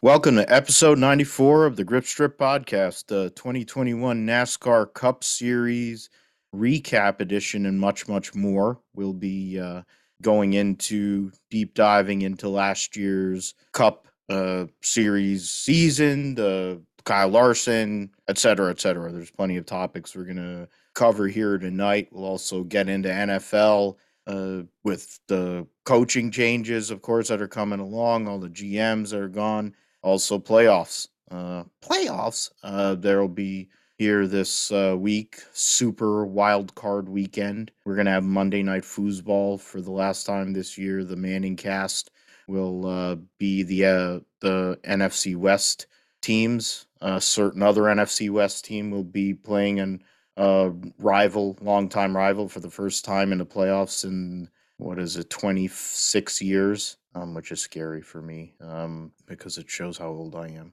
Welcome to episode 94 of the Grip Strip Podcast, the 2021 NASCAR Cup Series recap edition, and much, much more. We'll be uh, going into deep diving into last year's Cup uh, Series season, the Kyle Larson, et cetera, et cetera. There's plenty of topics we're going to cover here tonight. We'll also get into NFL uh, with the coaching changes, of course, that are coming along, all the GMs that are gone also, playoffs. Uh, playoffs. Uh, there will be here this uh, week, super wild card weekend. We're gonna have Monday night foosball for the last time this year. The Manning cast will uh, be the uh, the NFC West teams. A certain other NFC West team will be playing an uh, rival, longtime rival, for the first time in the playoffs in what is it, 26 years um, which is scary for me um, because it shows how old I am.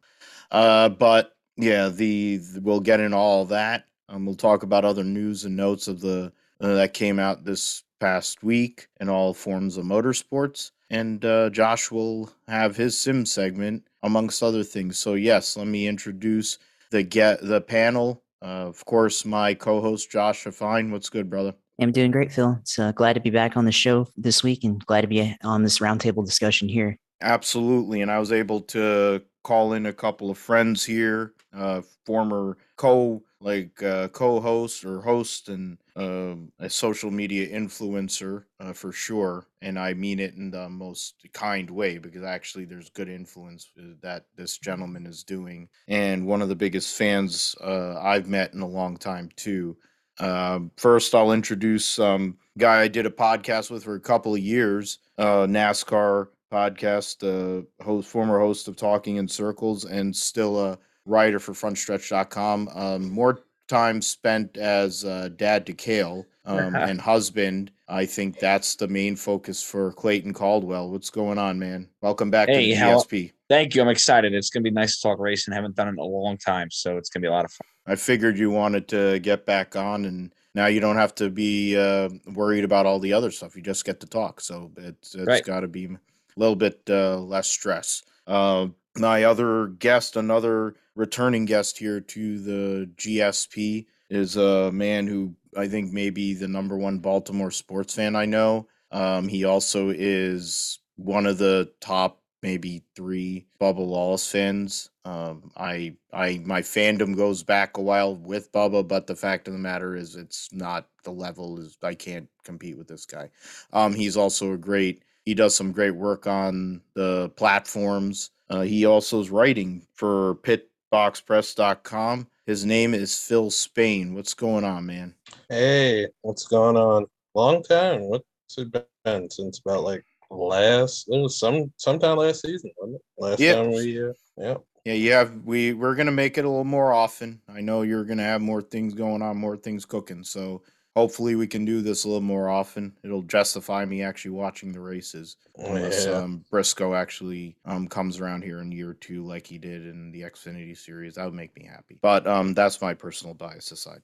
Uh, but yeah, the, the, we'll get in all that. Um, we'll talk about other news and notes of the uh, that came out this past week in all forms of motorsports. And uh, Josh will have his sim segment amongst other things. So yes, let me introduce the get the panel. Uh, of course, my co-host Josh Fine. What's good, brother? I'm doing great, Phil. It's uh, glad to be back on the show this week and glad to be on this roundtable discussion here. Absolutely. And I was able to call in a couple of friends here, uh, former co like uh, co-host or host and uh, a social media influencer uh, for sure and i mean it in the most kind way because actually there's good influence uh, that this gentleman is doing and one of the biggest fans uh, i've met in a long time too um, first, I'll introduce um, guy I did a podcast with for a couple of years, uh, NASCAR podcast, uh, host, former host of Talking in Circles, and still a writer for FrontStretch.com. Um, more time spent as uh, dad to Kale um, and husband. I think that's the main focus for Clayton Caldwell. What's going on, man? Welcome back hey, to the GSP. Thank you. I'm excited. It's going to be nice to talk racing. I haven't done it in a long time, so it's going to be a lot of fun. I figured you wanted to get back on, and now you don't have to be uh, worried about all the other stuff. You just get to talk, so it's it's right. got to be a little bit uh, less stress. Uh, my other guest, another returning guest here to the GSP, is a man who I think may be the number one Baltimore sports fan I know. Um, he also is one of the top maybe three Bubba Wallace fans. Um, I I my fandom goes back a while with Bubba, but the fact of the matter is it's not the level is I can't compete with this guy. Um, he's also a great he does some great work on the platforms. Uh, he also is writing for pitboxpress.com. His name is Phil Spain. What's going on, man? Hey, what's going on? Long time. What's it been since about like last it was some sometime last season, wasn't it? Last yep. time we uh, yeah. Yeah, yeah, we we're gonna make it a little more often. I know you're gonna have more things going on, more things cooking. So hopefully we can do this a little more often. It'll justify me actually watching the races unless yeah. um, Briscoe actually um, comes around here in year two like he did in the Xfinity series. That would make me happy. But um, that's my personal bias aside.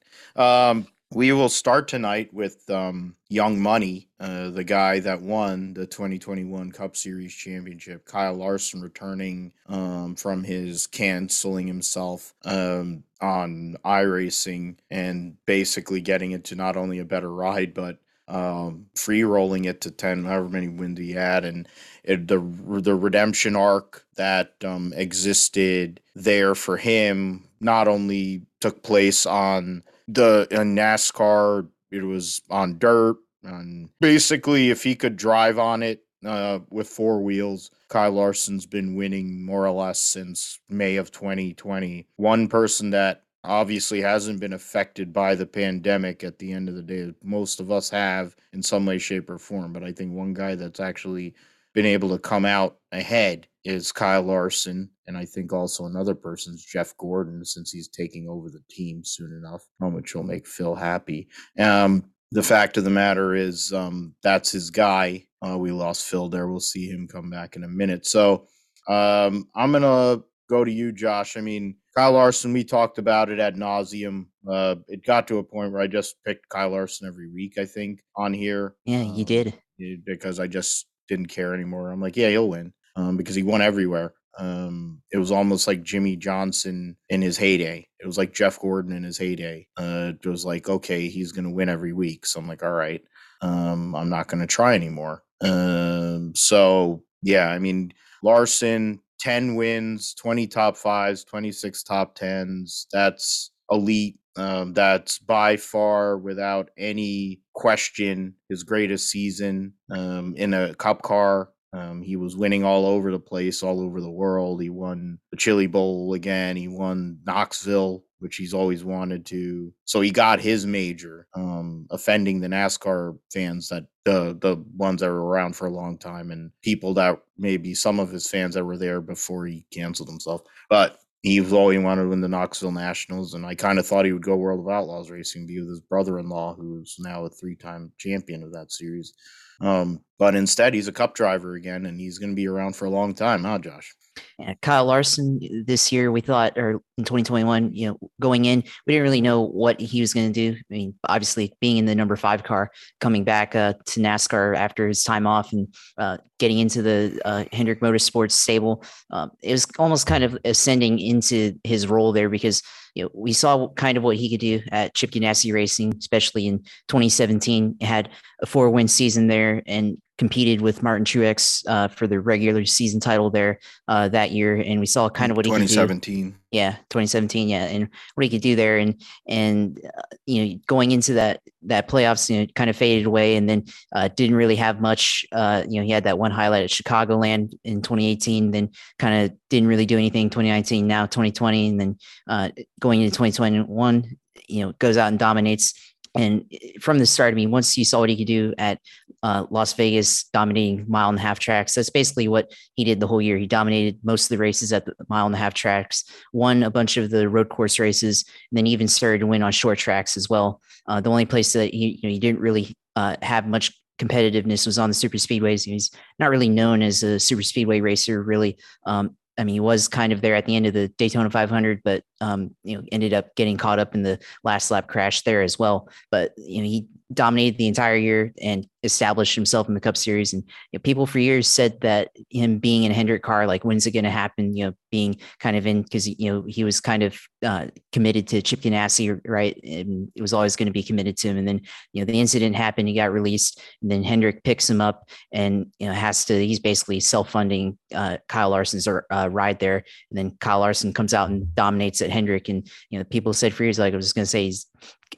We will start tonight with um, Young Money, uh, the guy that won the 2021 Cup Series championship. Kyle Larson returning um, from his canceling himself um, on iRacing and basically getting into not only a better ride, but um, free rolling it to 10, however many wins he had. And it, the, the redemption arc that um, existed there for him not only took place on the in NASCAR, it was on dirt. And basically, if he could drive on it uh, with four wheels, Kyle Larson's been winning more or less since May of 2020. One person that obviously hasn't been affected by the pandemic at the end of the day. Most of us have in some way, shape, or form. But I think one guy that's actually been able to come out ahead is Kyle Larson. And I think also another person's Jeff Gordon, since he's taking over the team soon enough, which will make Phil happy. Um, the fact of the matter is, um, that's his guy. Uh, we lost Phil there. We'll see him come back in a minute. So um, I'm going to go to you, Josh. I mean, Kyle Larson, we talked about it ad nauseum. Uh, it got to a point where I just picked Kyle Larson every week, I think, on here. Yeah, you did. Because I just didn't care anymore. I'm like, yeah, he'll win um, because he won everywhere. Um, it was almost like Jimmie Johnson in his heyday. It was like Jeff Gordon in his heyday. Uh, it was like, okay, he's going to win every week. So I'm like, all right, um, I'm not going to try anymore. Um, so yeah, I mean, Larson, 10 wins, 20 top fives, 26 top tens. That's elite. Um, that's by far, without any question, his greatest season um, in a cup car. Um, he was winning all over the place, all over the world. He won the Chili Bowl again. He won Knoxville, which he's always wanted to. So he got his major, um, offending the NASCAR fans that the the ones that were around for a long time and people that maybe some of his fans that were there before he canceled himself. But he was always wanted to win the Knoxville Nationals, and I kind of thought he would go World of Outlaws racing, be with his brother-in-law, who's now a three-time champion of that series. Um, but instead, he's a cup driver again, and he's going to be around for a long time, huh, Josh? Yeah, Kyle Larson this year, we thought, or in 2021, you know, going in, we didn't really know what he was going to do. I mean, obviously, being in the number five car, coming back uh, to NASCAR after his time off and uh, getting into the uh, Hendrick Motorsports stable, um, it was almost kind of ascending into his role there because you know, we saw kind of what he could do at Chip Ganassi Racing, especially in 2017. He had a four win season there and competed with Martin Truex uh, for the regular season title there uh, that year, and we saw kind of what he could do. 2017. Yeah, 2017. Yeah, and what he could do there, and and uh, you know, going into that that playoffs, you know, kind of faded away, and then uh, didn't really have much. Uh, you know, he had that one highlight at Chicagoland in 2018, then kind of didn't really do anything. 2019, now 2020, and then uh, going into 2021, you know, goes out and dominates and eh, from the start, I mean, once you saw what he could do at uh, Las Vegas, dominating mile and a half tracks, that's basically what he did the whole year. He dominated most of the races at the mile and a half tracks, won a bunch of the road course races, and then even started to win on short tracks as well. Uh, the only place that he, you know, he didn't really uh, have much competitiveness was on the super speedways. He's not really known as a super speedway racer, really. Um, I mean, he was kind of there at the end of the Daytona 500, but um, you know, ended up getting caught up in the last lap crash there as well. But you know, he dominated the entire year and established himself in the Cup Series. And you know, people for years said that him being in a Hendrick car, like when's it going to happen? You know, being kind of in because you know he was kind of uh, committed to Chip Ganassi, right? And it was always going to be committed to him. And then you know the incident happened, he got released, and then Hendrick picks him up and you know has to. He's basically self-funding uh, Kyle Larson's uh, ride there, and then Kyle Larson comes out and dominates at Hendrick. And you know people said for years, like I was just going to say, he's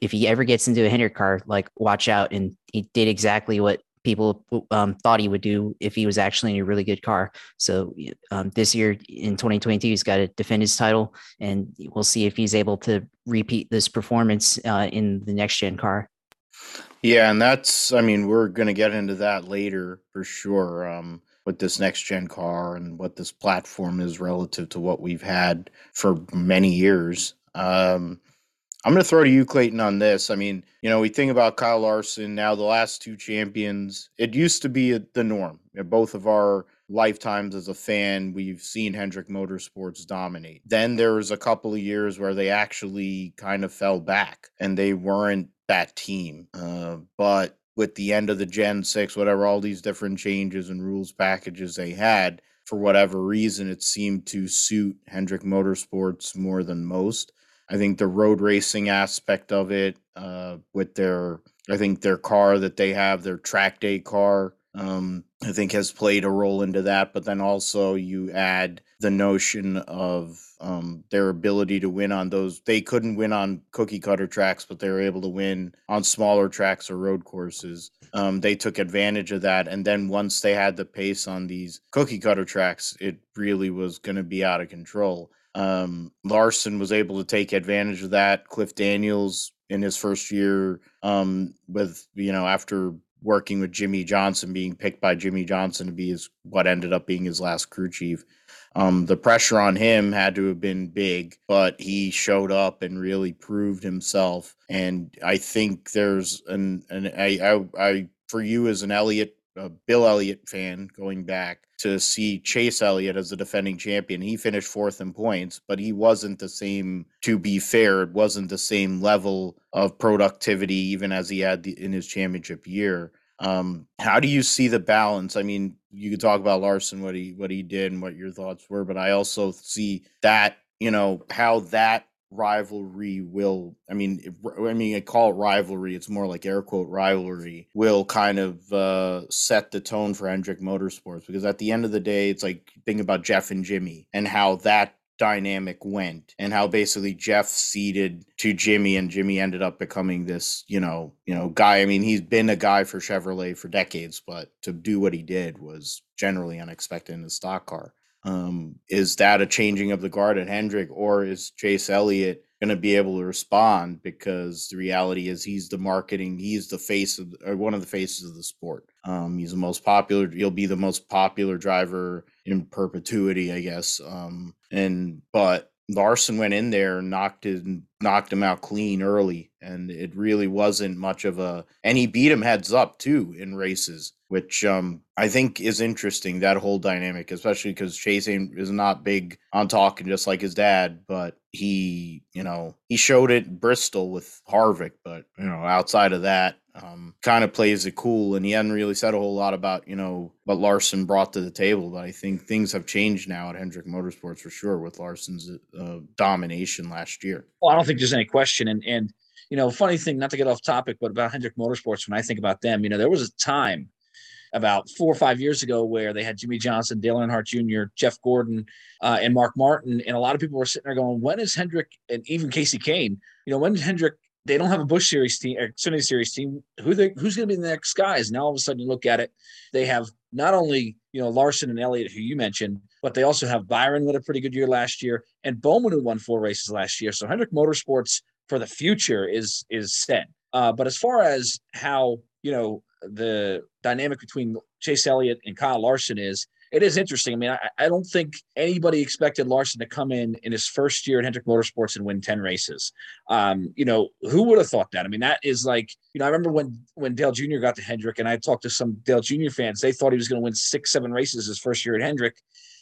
if he ever gets into a Hendrick car, like watch out. And he did exactly what people um, thought he would do if he was actually in a really good car. So um, this year in 2022, he's got to defend his title, and we'll see if he's able to repeat this performance uh, in the next gen car. Yeah, and that's I mean, we're gonna get into that later for sure. Um, with this next gen car and what this platform is relative to what we've had for many years. Um, I'm going to throw to you, Clayton, on this. I mean, you know, we think about Kyle Larson now, the last two champions. It used to be the norm. both of our lifetimes as a fan, we've seen Hendrick Motorsports dominate. Then there was a couple of years where they actually kind of fell back and they weren't that team. Uh, but with the end of the Gen 6, whatever, all these different changes and rules packages they had, for whatever reason, it seemed to suit Hendrick Motorsports more than most. I think the road racing aspect of it, uh, with their, I think their car that they have, their track day car, um, I think has played a role into that. But then also you add the notion of um, their ability to win on those. They couldn't win on cookie cutter tracks, but they were able to win on smaller tracks or road courses. Um, they took advantage of that. And then once they had the pace on these cookie cutter tracks, it really was going to be out of control. Um, Larson was able to take advantage of that. Cliff Daniels in his first year, um, with you know after working with Jimmie Johnson, being picked by Jimmie Johnson to be his what ended up being his last crew chief. Um, the pressure on him had to have been big, but he showed up and really proved himself. And I think there's an an I I, I for you as an Elliott, uh, Bill Elliott fan going back to see Chase Elliott as the defending champion. He finished fourth in points, but he wasn't the same, to be fair, it wasn't the same level of productivity even as he had the, in his championship year. Um, how do you see the balance? I mean, you could talk about Larson, what he what he did, and what your thoughts were, but I also see that you know how that rivalry will i mean i mean i call it rivalry it's more like air quote rivalry will kind of uh, set the tone for hendrick motorsports because at the end of the day it's like think about jeff and jimmy and how that dynamic went and how basically Jeff ceded to Jimmy and Jimmy ended up becoming this, you know, you know, guy. I mean, he's been a guy for Chevrolet for decades, but to do what he did was generally unexpected in a stock car. Um, is that a changing of the guard at Hendrick, or is Chase Elliott going to be able to respond? Because the reality is, he's the marketing, he's the face of, or one of the faces of the sport. Um, he's the most popular. He'll be the most popular driver in perpetuity, I guess. Um, and but Larson went in there and knocked it knocked him out clean early, and it really wasn't much of a. And he beat him heads up too in races, which um, I think is interesting. That whole dynamic, especially because Chase is not big on talking, just like his dad, but he, you know, he showed it Bristol with Harvick, but you know, outside of that, um, kind of plays it cool. And he hadn't really said a whole lot about, you know, what Larson brought to the table. But I think things have changed now at Hendrick Motorsports for sure with Larson's uh, domination last year. Well, I don't think there's any question. And, and, you know, funny thing, not to get off topic, but about Hendrick Motorsports, when I think about them, you know, there was a time about four or five years ago where they had Jimmie Johnson, Dale Earnhardt Jr., Jeff Gordon, uh, and Mark Martin. And a lot of people were sitting there going, when is Hendrick and even Kasey Kahne, you know, when Hendrick they don't have a Busch Series team or Xfinity Series team. Who they, who's going to be the next guys? Now all of a sudden you look at it, they have not only you know Larson and Elliott, who you mentioned, but they also have Byron with a pretty good year last year, and Bowman who won four races last year. So Hendrick Motorsports for the future is is set. Uh, but as far as how you know the dynamic between Chase Elliott and Kyle Larson is, it is interesting. I mean, I, I, don't think anybody expected Larson to come in in his first year at Hendrick Motorsports and win 10 races. Um, you know, who would have thought that? I mean, that is like, you know, I remember when when Dale Jr. got to Hendrick and I talked to some Dale Jr. fans, they thought he was going to win six, seven races his first year at Hendrick.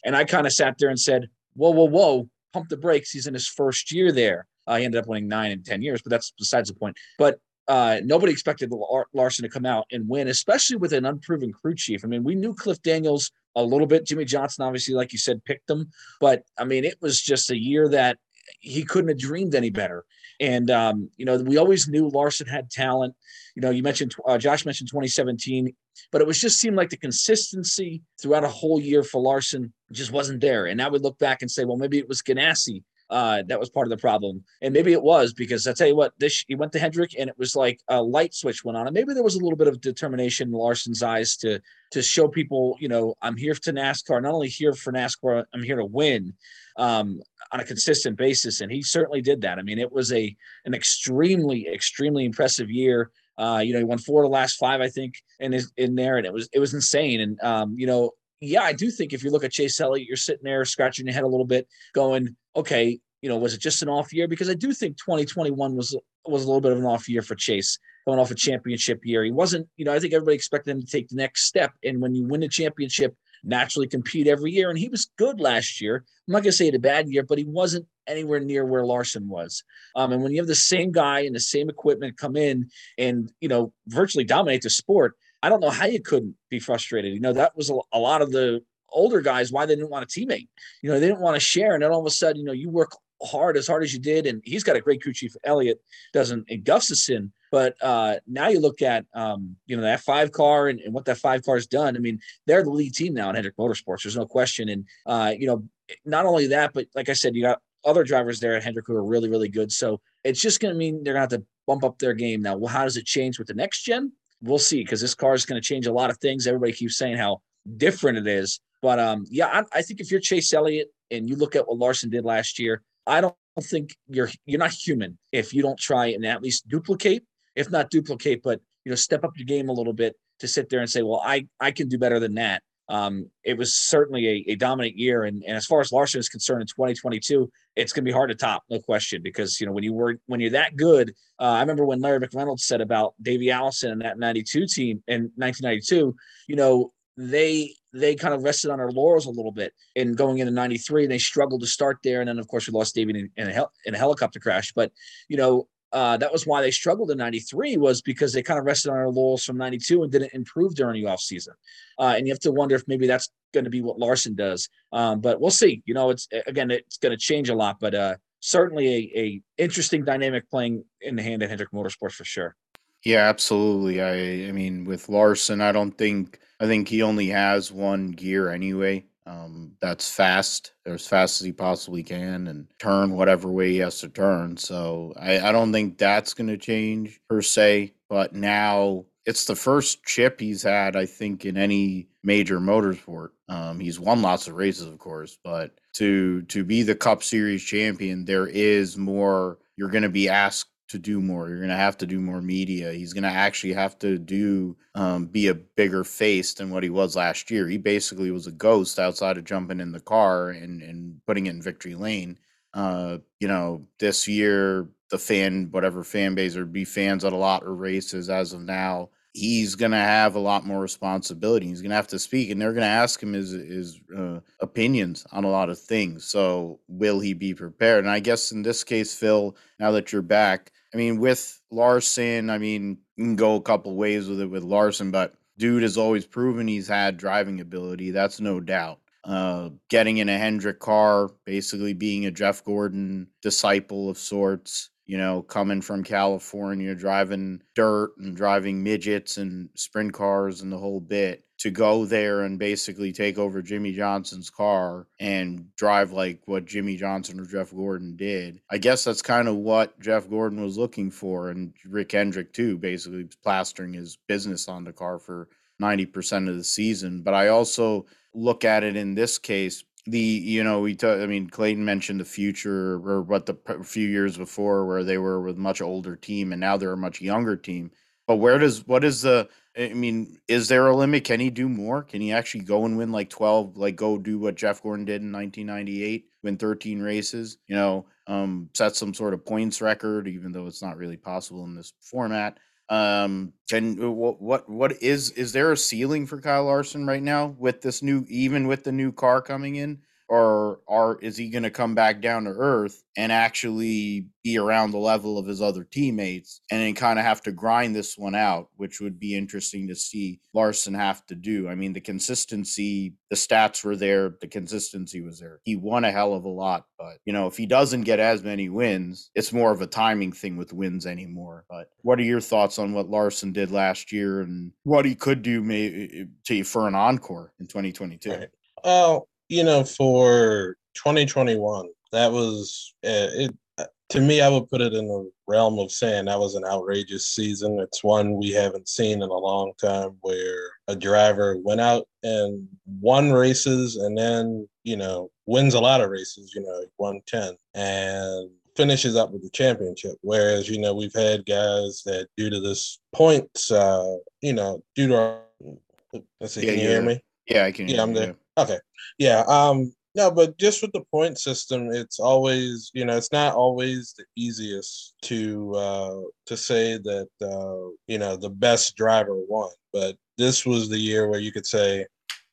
And I kind of sat there and said, whoa, whoa, whoa, pump the brakes. He's in his first year there. Uh, he ended up winning nine and 10 years, but that's besides the point. But uh, nobody expected Larson to come out and win, especially with an unproven crew chief. I mean, we knew Cliff Daniels a little bit. Jimmie Johnson, obviously, like you said, picked him. but I mean, it was just a year that he couldn't have dreamed any better. And um, you know, we always knew Larson had talent. You know, you mentioned uh, Josh mentioned 2017, but it was just seemed like the consistency throughout a whole year for Larson just wasn't there. And now we look back and say, well, maybe it was Ganassi uh, that was part of the problem. And maybe it was because I tell you what, this he went to Hendrick and it was like a light switch went on. And maybe there was a little bit of determination in Larson's eyes to to show people, you know, I'm here to NASCAR, not only here for NASCAR, I'm here to win um, on a consistent basis. And he certainly did that. I mean, it was a an extremely, extremely impressive year. Uh, you know, he won four of the last five, I think, in his, in there, and it was it was insane. And um, you know, yeah, I do think if you look at Chase Elliott, you're sitting there scratching your head a little bit, going, okay, you know, was it just an off year? Because I do think 2021 was was a little bit of an off year for Chase, coming off a championship year. He wasn't, you know, I think everybody expected him to take the next step. And when you win a championship, naturally compete every year. And he was good last year. I'm not gonna say it a bad year, but he wasn't anywhere near where Larson was. Um, and when you have the same guy and the same equipment come in and you know virtually dominate the sport, I don't know how you couldn't be frustrated. You know, that was a, a lot of the older guys why they didn't want a teammate. You know, they didn't want to share. And then all of a sudden, you know, you work hard as hard as you did, and he's got a great crew chief. Elliott doesn't in Gustafson, but uh, now you look at um, you know that five car and, and, what that five car has done. I mean, they're the lead team now in Hendrick Motorsports. There's no question. And uh, you know, not only that, but like I said, you got other drivers there at Hendrick who are really, really good. So it's just going to mean they're going to have to bump up their game now. Well, how does it change with the next gen? We'll see because this car is going to change a lot of things. Everybody keeps saying how different it is. But um, yeah, I, I think if you're Chase Elliott and you look at what Larson did last year, I don't think you're you're not human if you don't try and at least duplicate, if not duplicate, but you know, step up your game a little bit to sit there and say, well, I I can do better than that. Um, it was certainly a, a dominant year, and, and as far as Larson is concerned, in 2022, it's going to be hard to top, no question, because you know when you were when you're that good. Uh, I remember when Larry McReynolds said about Davey Allison and that 92 team in 1992. You know, they they kind of rested on their laurels a little bit in going into 93 and they struggled to start there and then of course we lost david in, in, a, hel- in a helicopter crash but you know uh, that was why they struggled in 93 was because they kind of rested on their laurels from 92 and didn't improve during the offseason. Uh, and you have to wonder if maybe that's going to be what Larson does. Um, but we'll see. You know, it's again, it's going to change a lot, but uh, certainly a, a interesting dynamic playing in the hand of Hendrick Motorsports for sure. Yeah, absolutely. I I mean, with Larson, I don't think I think he only has one gear anyway. Um, that's fast, or as fast as he possibly can, and turn whatever way he has to turn. So I, I don't think that's going to change per se. But now it's the first chip he's had, I think, in any major motorsport. Um, he's won lots of races, of course, but to to be the Cup Series champion, there is more. You're going to be asked to do more. You're going to have to do more media. He's going to actually have to do um, be a bigger face than what he was last year. He basically was a ghost outside of jumping in the car and and putting it in victory lane. Uh, you know, this year the fan whatever fan base or be fans at a lot of races as of now he's going to have a lot more responsibility. He's going to have to speak, and they're going to ask him his his uh, opinions on a lot of things. So, will he be prepared? And I guess in this case, Phil, now that you're back, I mean, with Larson, I mean, you can go a couple ways with it with Larson, but dude has always proven he's had driving ability. That's no doubt. Uh, getting in a Hendrick car, basically being a Jeff Gordon disciple of sorts you know, coming from California, driving dirt and driving midgets and sprint cars and the whole bit to go there and basically take over Jimmie Johnson's car and drive like what Jimmy Johnson or Jeff Gordon did. I guess that's kind of what Jeff Gordon was looking for and Rick Hendrick too, basically plastering his business on the car for 90% of the season. But I also look at it in this case the you know we t- I mean Clayton mentioned the future or what the p- few years before where they were with much older team and now they're a much younger team. But where does what is the I mean is there a limit? Can he do more? Can he actually go and win like 12 like go do what Jeff Gordon did in 1998, win 13 races, you know, um set some sort of points record even though it's not really possible in this format. Um, can what what what is is there a ceiling for Kyle Larson right now with this new even with the new car coming in? Or are is he going to come back down to earth and actually be around the level of his other teammates and then kind of have to grind this one out which would be interesting to see larson have to do? I mean the consistency the stats were there the consistency was there. He won a hell of a lot but you know if he doesn't get as many wins it's more of a timing thing with wins anymore but what are your thoughts on what larson did last year and what he could do maybe eh, eh, to for an encore in 2022 right. Oh, you know, for 2021, that was uh, it. Uh, to me, I would put it in the realm of saying that was an outrageous season. It's one we haven't seen in a long time where a driver went out and won races and then, you know, wins a lot of races, you know, won 10 and finishes up with the championship. Whereas, you know, we've had guys that due to this points, uh, you know, due to our, let's see, yeah, can you hear me? Yeah, I can. Yeah, I'm there. Okay. Yeah. Um, no, but just with the point system, it's always, you know, it's not always the easiest to uh to say that uh, you know, the best driver won. But this was the year where you could say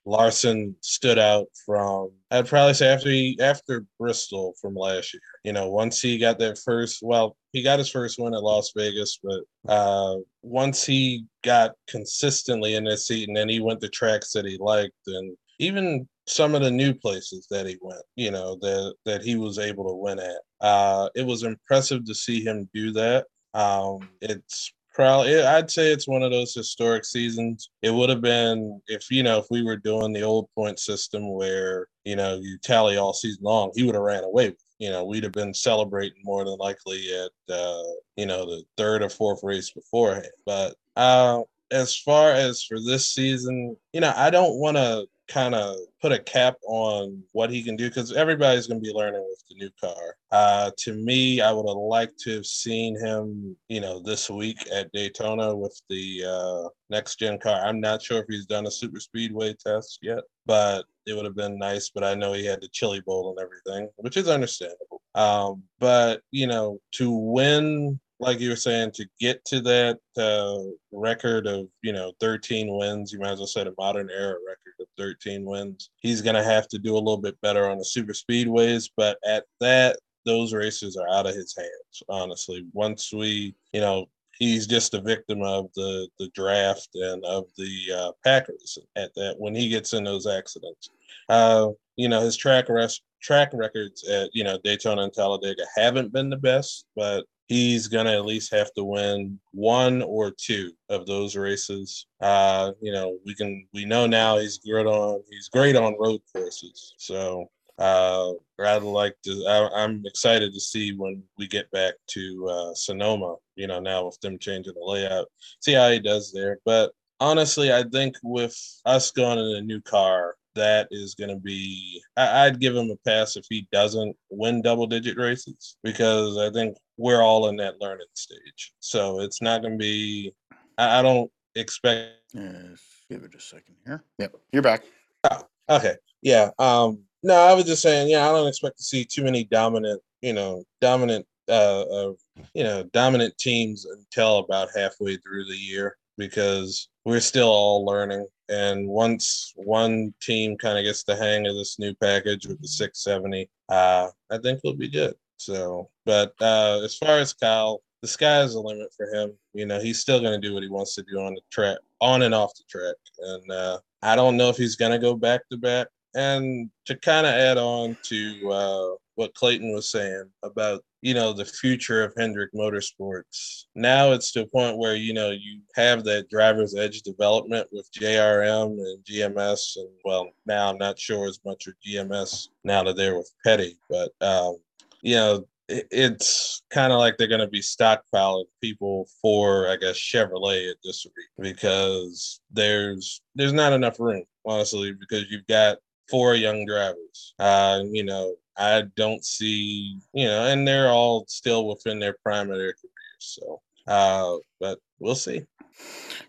Larson stood out from I'd probably say after he after Bristol from last year. You know, once he got that first well, he got his first win at Las Vegas, but uh once he got consistently in that seat and then he went to tracks that he liked and even some of the new places that he went, you know, that that he was able to win at. Uh, it was impressive to see him do that. Um, it's probably I'd say it's one of those historic seasons. It would have been if you know if we were doing the old point system where you know you tally all season long, he would have ran away with. You know, we'd have been celebrating more than likely at uh, you know the third or fourth race beforehand. But uh, as far as for this season, you know, I don't want to kind of put a cap on what he can do because everybody's going to be learning with the new car. Uh, to me, I would have liked to have seen him, you know, this week at Daytona with the uh, next gen car. I'm not sure if he's done a super speedway test yet, but it would have been nice. But I know he had the chili bowl and everything, which is understandable. Um, but you know, to win like you were saying, to get to that uh, record of you know 13 wins, you might as well set a modern era record 13 wins. He's going to have to do a little bit better on the super speedways, but at that, those races are out of his hands. Honestly, once we, you know, he's just a victim of the the draft and of the uh, Packers at that when he gets in those accidents. Uh, you know, his track rest track records at you know Daytona and Talladega haven't been the best, but he's gonna at least have to win one or two of those races. Uh, you know, we can we know now he's good on he's great on road courses. So uh, rather like to I, am excited to see when we get back to uh, Sonoma. You know, now with them changing the layout, see how he does there. But honestly, I think with us going in a new car, that is going to be I, would give him a pass if he doesn't win double digit races because i think we're all in that learning stage. So it's not going to be I, I, don't expect give it a second here. Yep you're back. Oh, okay yeah um no i was just saying yeah i don't expect to see too many dominant you know dominant uh, uh you know dominant teams until about halfway through the year because we're still all learning and once one team kind of gets the hang of this new package with the 670, uh, I think we'll be good. So, but uh, as far as Kyle, the sky's the limit for him. You know, he's still going to do what he wants to do on the track, on and off the track. And uh, I don't know if he's going to go back to back. And to kind of add on to uh, what Clayton was saying about you know the future of Hendrick Motorsports. Now it's to a point where you know you have that driver's edge development with JRM and GMS, and well, now I'm not sure as much with GMS now that they're with Petty, but um, you know it's kind of like they're going to be stockpiling people for i guess chevrolet at this rate because there's there's not enough room honestly because you've got four young drivers uh you know I don't see, you know, and they're all still within their prime of their careers. So, uh, but we'll see.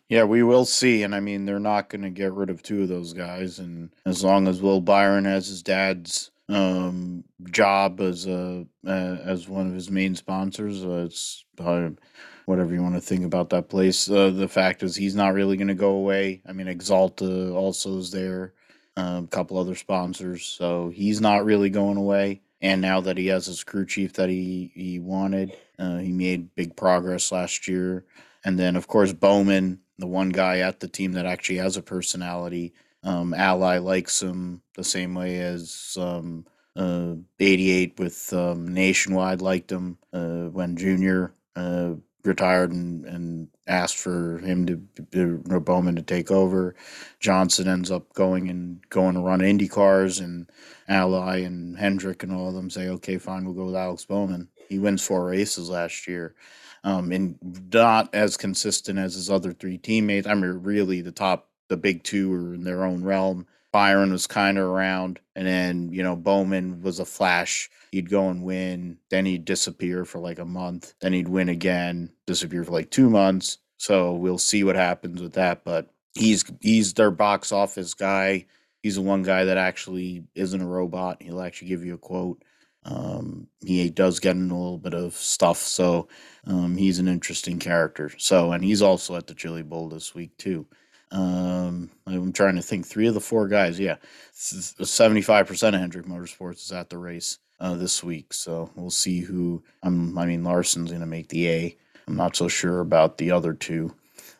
Yeah, we will see. And I mean, they're not going to get rid of two of those guys. And as long as Will Byron has his dad's um, job as a uh, as one of his main sponsors, uh, it's whatever you want to think about that place. Uh, the fact is, he's not really going to go away. I mean, Axalta also is there a couple other sponsors. So he's not really going away. And now that he has his crew chief that he, he wanted, uh, he made big progress last year. And then, of course, Bowman, the one guy at the team that actually has a personality. Um, Ally likes him the same way as um, uh, 88 with um, Nationwide liked him uh, when Junior uh, retired and, and asked for him to, Bowman to take over. Johnson ends up going and going to run Indy cars, and Ally and Hendrick and all of them say, "Okay, fine, we'll go with Alex Bowman." He wins four races last year, um, and not as consistent as his other three teammates. I mean, really, the top, the big two are in their own realm. Byron was kind of around, and then you know Bowman was a flash. He'd go and win, then he'd disappear for like a month, then he'd win again, disappear for like two months. So we'll see what happens with that. But he's he's their box office guy. He's the one guy that actually isn't a robot. He'll actually give you a quote. Um, he does get in a little bit of stuff, so um, he's an interesting character. So, and he's also at the Chili Bowl this week too. Um, I'm trying to think. Three of the four guys, yeah, seventy-five percent of Hendrick Motorsports is at the race uh, this week. So we'll see who. Um, I mean, Larson's going to make the A. I'm not so sure about the other two.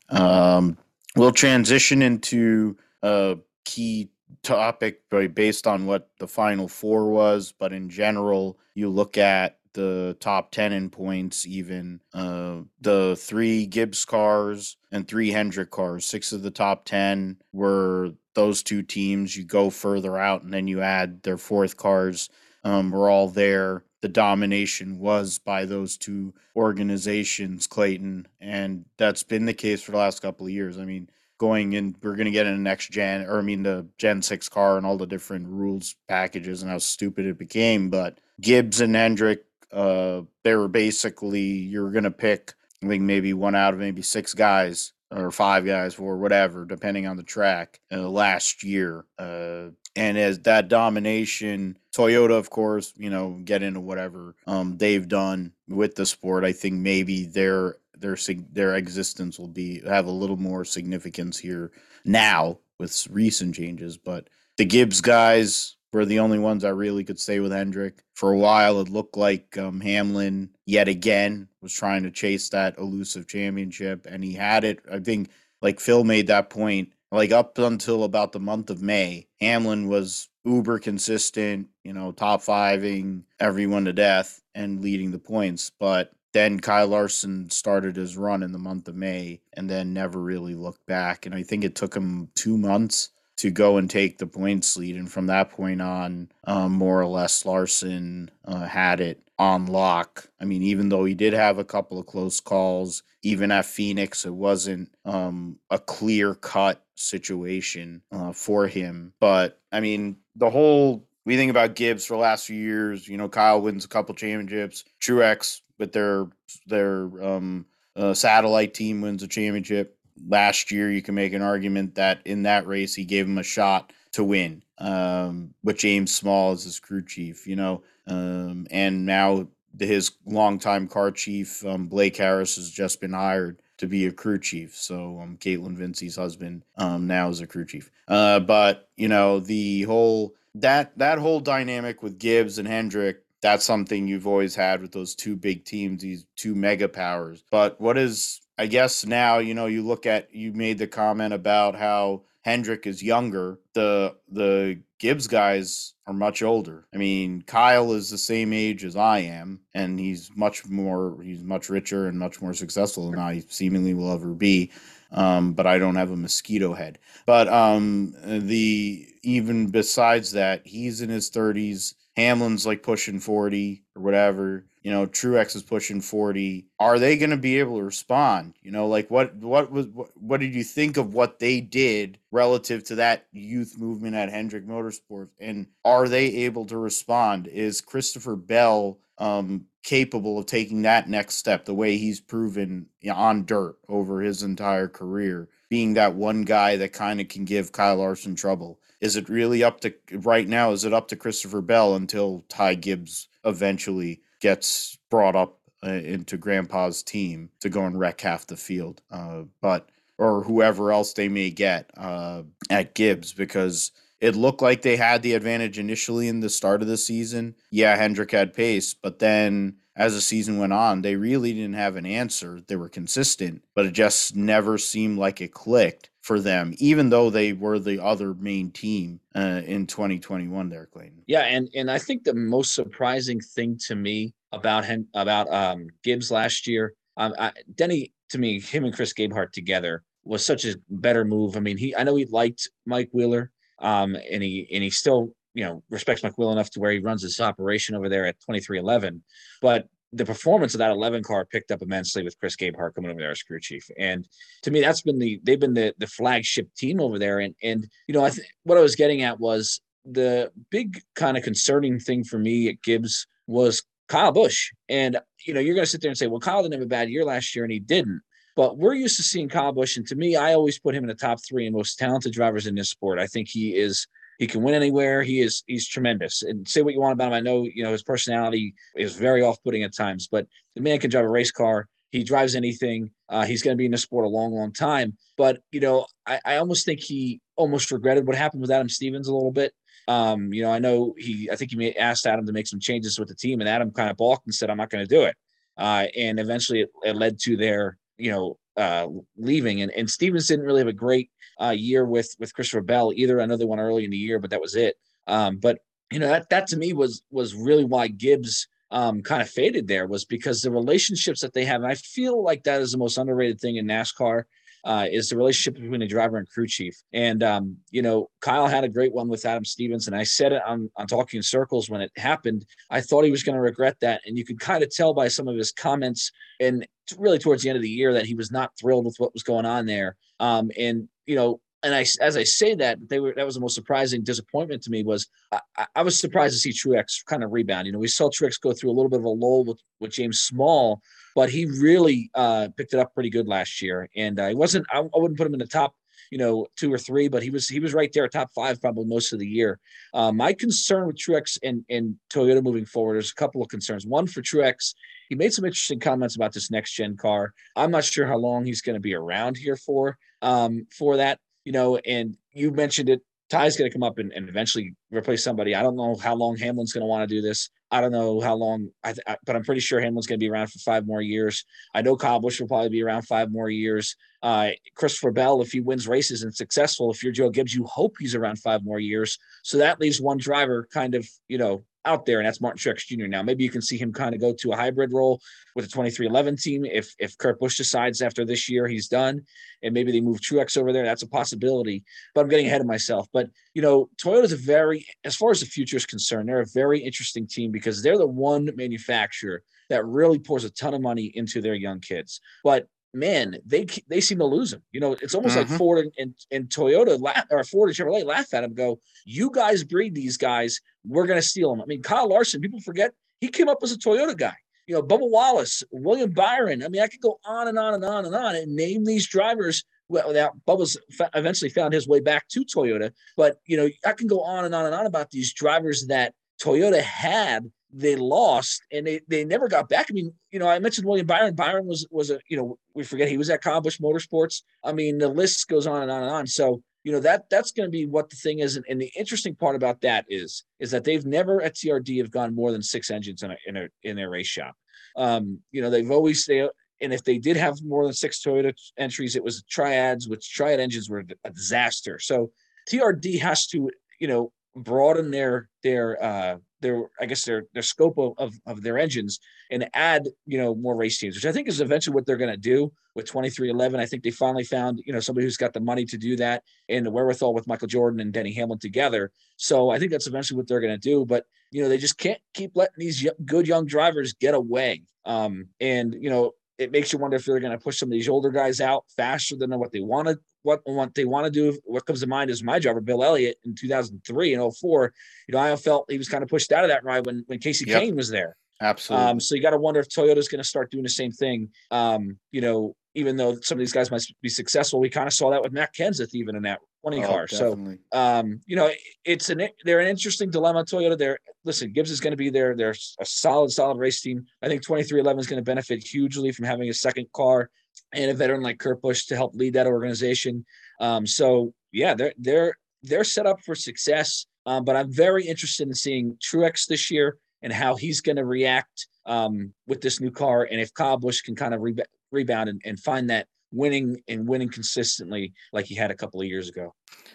Um, we'll transition into a key topic based on what the final four was, but in general, you look at the top 10 in points, even uh, the three Gibbs cars and three Hendrick cars. Six of the top 10 were those two teams. You go further out and then you add their fourth cars, um, were all there. The domination was by those two organizations, Clayton, and that's been the case for the last couple of years. I mean, going in, we're going to get in the next gen, or I mean, the Gen 6 car and all the different rules packages and how stupid it became. But Gibbs and Hendrick uh, they were basically you're gonna pick I think maybe one out of maybe six guys or five guys or whatever, depending on the track. Uh, last year, uh, and as that domination, Toyota, of course, you know, get into whatever um, they've done with the sport. I think maybe their their their existence will be have a little more significance here now with recent changes. But the Gibbs guys, were the only ones I really could stay with Hendrick. For a while, it looked like um, Hamlin, yet again, was trying to chase that elusive championship, and he had it. I think, like Phil made that point, like up until about the month of May, Hamlin was uber consistent, you know, top fiving everyone to death and leading the points. But then Kyle Larson started his run in the month of May and then never really looked back. And I think it took him two months to go and take the points lead. And from that point on, um, more or less, Larson uh, had it on lock. I mean, even though he did have a couple of close calls, even at Phoenix, it wasn't um, a clear cut situation uh, for him. But I mean, the whole we think about Gibbs for the last few years. You know, Kyle wins a couple championships. Truex with their their um, uh, satellite team wins a championship last year. You can make an argument that in that race he gave him a shot to win um, with James Small as his crew chief. You know, um, and now his longtime car chief um, Blake Harris has just been hired to be a crew chief. So um, Kaitlyn Vincie's husband um, now is a crew chief. Uh, but you know the whole that that whole dynamic with Gibbs and Hendrick that's something you've always had with those two big teams, these two mega powers. But what is, I guess now, you know, you look at, you made the comment about how Hendrick is younger. The the Gibbs guys are much older. I mean, Kyle is the same age as I am, and he's much more, he's much richer and much more successful than I seemingly will ever be. Um, but I don't have a mosquito head. But um, the even besides that, he's in his 30s. Hamlin's like pushing 40 or whatever. You know, Truex is pushing 40. Are they going to be able to respond? You know, like what what was what, what did you think of what they did relative to that youth movement at Hendrick Motorsports and are they able to respond? Is Christopher Bell um, capable of taking that next step the way he's proven on dirt over his entire career, being that one guy that kind of can give Kyle Larson trouble? Is it really up to right now? Is it up to Christopher Bell until Ty Gibbs eventually gets brought up uh, into Grandpa's team to go and wreck half the field? Uh, but or whoever else they may get uh, at Gibbs because it looked like they had the advantage initially in the start of the season. Yeah, Hendrick had pace, but then as the season went on, they really didn't have an answer. They were consistent, but it just never seemed like it clicked for them, even though they were the other main team uh, in 2021. There, Clayton. Yeah, and and I think the most surprising thing to me about him about um, Gibbs last year, um, I, Denny to me, him and Chris Gabehart together was such a better move. I mean, he I know he liked Mike Wheeler, um, and he and he still you know respects Mike Wheeler enough to where he runs his operation over there at 23XI, but the performance of that 11 car picked up immensely with Chris Gabehart coming over there as crew chief. And to me, that's been the they've been the the flagship team over there. And and you know, I th- what I was getting at was the big kind of concerning thing for me at Gibbs was Kyle Busch. And you know, you're going to sit there and say, well, Kyle didn't have a bad year last year, and he didn't. But we're used to seeing Kyle Busch, and to me, I always put him in the top three and most talented drivers in this sport. I think he is he can win anywhere. He is he's tremendous. And say what you want about him. I know you know his personality is very off-putting at times, but the man can drive a race car. He drives anything. Uh, he's going to be in the sport a long, long time. But you know, I, I almost think he almost regretted what happened with Adam Stevens a little bit. Um, you know, I know he. I think he may, asked Adam to make some changes with the team, and Adam kind of balked and said, "I'm not going to do it." Uh, and eventually, it, it led to their you know uh, leaving. And, and Stevens didn't really have a great uh, year with with Christopher Bell either. They won early in the year, but that was it. Um, but you know that that to me was was really why Gibbs um, kind of faded there was because the relationships that they have. And I feel like that is the most underrated thing in NASCAR uh, is the relationship between the driver and crew chief. And um, you know, Kyle had a great one with Adam Stevens, and I said it on on Talking Circles when it happened. I thought he was going to regret that, and you could kind of tell by some of his comments, and really towards the end of the year, that he was not thrilled with what was going on there. Um, and you know, and I, as I say that, they were that was the most surprising disappointment to me was I, I, was surprised to see Truex kind of rebound. You know, we saw Truex go through a little bit of a lull with, with James Small, but he really uh, picked it up pretty good last year. And uh, he wasn't I, I, wouldn't put him in the top, you know, two or three, but he was he was right there, top five probably most of the year. Uh, my concern with Truex and and Toyota moving forward is a couple of concerns. One for Truex, he made some interesting comments about this next gen car. I'm not sure how long he's going to be around here for um, for that you know, and you mentioned it Ty's going to come up and, and eventually replace somebody. I don't know how long Hamlin's going to want to do this. I don't know how long, I, I, but I'm pretty sure Hamlin's going to be around for five more years. I know Kyle Busch will probably be around five more years. Uh, Christopher Bell, if he wins races and successful, if you're Joe Gibbs, you hope he's around five more years. So that leaves one driver kind of, you know, out there, and that's Martin Truex Jr. Now, maybe you can see him kind of go to a hybrid role with the 23XI team if if Kurt Busch decides after this year he's done, and maybe they move Truex over there. That's a possibility. But I'm getting ahead of myself. But you know, Toyota's a very, as far as the future is concerned, they're a very interesting team because they're the one manufacturer that really pours a ton of money into their young kids. But man, they they seem to lose him. You know, it's almost mm-hmm. like Ford and, and, and Toyota laugh, or Ford and Chevrolet laugh at him. Go, you guys breed these guys. We're going to steal them. I mean, Kyle Larson. People forget he came up as a Toyota guy. You know, Bubba Wallace, William Byron. I mean, I could go on and on and on and on and name these drivers. Well, now Bubba's eventually found his way back to Toyota, but you know, I can go on and on and on about these drivers that Toyota had they lost and they, they never got back. I mean, you know, I mentioned William Byron. Byron was was a you know we forget he was at Busch Motorsports. I mean, the list goes on and on and on. So you know that that's going to be what the thing is. And, and, the interesting part about that is is that they've never at TRD have gone more than six engines in a in a in their race shop. Um, you know, they've always they and if they did have more than six Toyota entries, it was triads, which triad engines were a disaster. So TRD has to you know broaden their their uh their I guess their their scope of, of, of their engines and add you know more race teams, which I think is eventually what they're going to do with 23XI. I think they finally found you know somebody who's got the money to do that and the wherewithal with Michael Jordan and Denny Hamlin together. So I think that's eventually what they're going to do. But you know they just can't keep letting these good young drivers get away. Um, and you know it makes you wonder if they're going to push some of these older guys out faster than what they wanted what what they want to do. What comes to mind is my driver, Bill Elliott, in 2003 and 04. You know, I felt he was kind of pushed out of that ride when when Kasey yep. Kahne was there. Absolutely. Um, so you got to wonder if Toyota's going to start doing the same thing. Um, you know, even though some of these guys might be successful, we kind of saw that with Matt Kenseth even in that 20 oh, car. Definitely. So, um, you know, it's an they're an interesting dilemma. Toyota, they're listen, Gibbs is going to be there. They're a solid, solid race team. I think 23XI is going to benefit hugely from having a second car and a veteran like Kurt Busch to help lead that organization. Um, so yeah, they're they're they're set up for success. Um, but I'm very interested in seeing Truex this year and how he's going to react um, with this new car, and if Kyle Busch can kind of re- rebound and, and find that winning and winning consistently like he had a couple of years ago.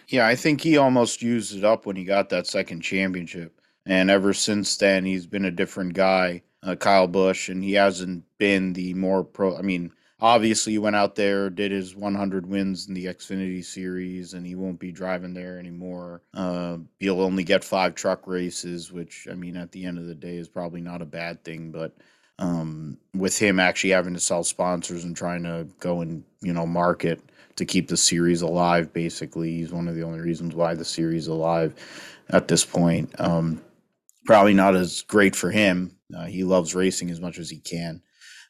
Yeah, I think he almost used it up when he got that second championship. And ever since then, he's been a different guy, uh, Kyle Busch, and he hasn't been the more pro. I mean, obviously he went out there did his 100 wins in the xfinity series and he won't be driving there anymore. Uh, he'll only get five truck races which i mean at the end of the day is probably not a bad thing but um, with him actually having to sell sponsors and trying to go and you know market to keep the series alive basically he's one of the only reasons why the series alive at this point. Um, probably not as great for him. Uh, he loves racing as much as he can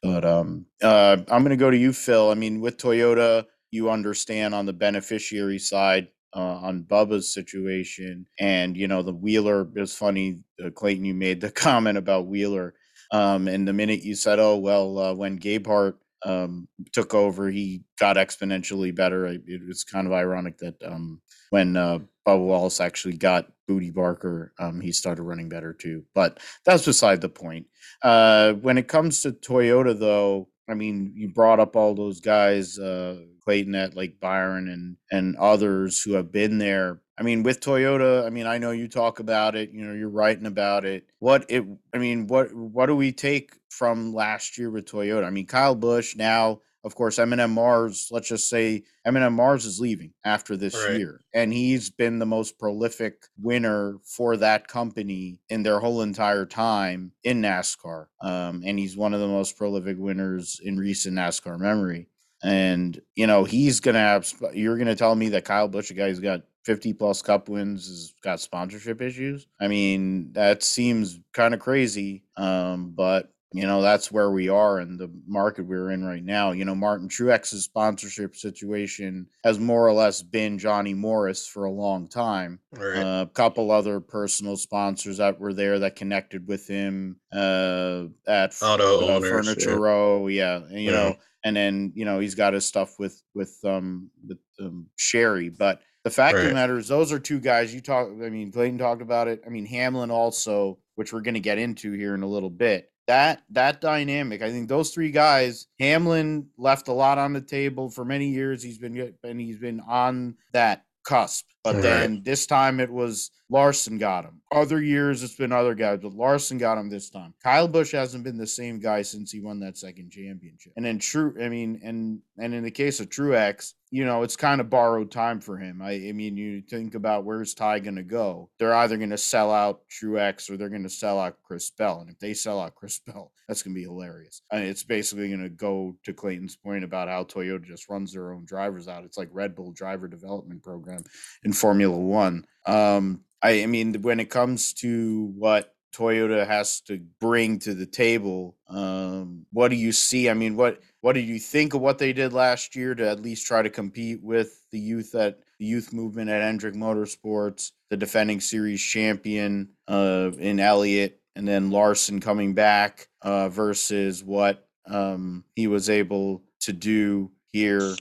but um, uh, I'm going to go to you, Phil. I mean, with Toyota, you understand on the beneficiary side uh, on Bubba's situation, and you know the Wheeler. It's funny, uh, Clayton. You made the comment about Wheeler, um, and the minute you said, "Oh well," uh, when Gabehart um, took over, he got exponentially better. It was kind of ironic that um, when uh, Bubba Wallace actually got Bootie Barker, um, he started running better too. But that's beside the point. Uh, when it comes to Toyota, though, I mean, you brought up all those guys, uh, Clayton at like Byron and and others who have been there. I mean, with Toyota, I mean, I know you talk about it. You know, you're writing about it. What it? I mean, what what do we take from last year with Toyota? I mean, Kyle Busch now of course, M&M Mars, let's just say M&M Mars is leaving after this right. year. And he's been the most prolific winner for that company in their whole entire time in NASCAR. Um, and he's one of the most prolific winners in recent NASCAR memory. And, you know, he's going to have, you're going to tell me that Kyle Busch, a guy who's got 50 plus cup wins, has got sponsorship issues. I mean, that seems kind of crazy. Um, but you know that's where we are in the market we're in right now you know martin truex's sponsorship situation has more or less been johnny morris for a long time right. uh, a couple other personal sponsors that were there that connected with him uh, at Auto uh, owners, furniture yeah. row yeah and, you yeah. know and then you know he's got his stuff with with um with um, sherry but The fact of Right. the matter is, those are two guys you talk. I mean, Clayton talked about it. I mean, Hamlin also, which we're going to get into here in a little bit. That that dynamic, I think those three guys. Hamlin left a lot on the table for many years. He's been and he's been on that cusp. But Right. then this time it was Larson got him. Other years it's been other guys, but Larson got him this time. Kyle Busch hasn't been the same guy since he won that second championship. And then True, I mean, and and in the case of Truex, you know, it's kind of borrowed time for him. I, I mean, you think about where's Ty going to go? They're either going to sell out Truex or they're going to sell out Chris Bell. And if they sell out Chris Bell, that's going to be hilarious. I mean, it's basically going to go to Clayton's point about how Toyota just runs their own drivers out. It's like Red Bull driver development program in Formula One. Um, I, I mean, when it comes to what Toyota has to bring to the table, um, what do you see? I mean, what what did you think of what they did last year to at least try to compete with the youth at the youth movement at Hendrick Motorsports, the defending series champion uh, in Elliott, and then Larson coming back uh, versus what um, he was able to do here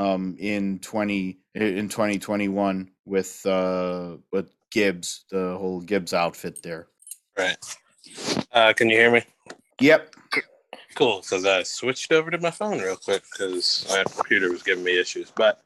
um, in twenty in twenty twenty one with uh, with Gibbs, the whole Gibbs outfit there. Right. Uh, can you hear me? Yep. Cool, because I switched over to my phone real quick because my computer was giving me issues. But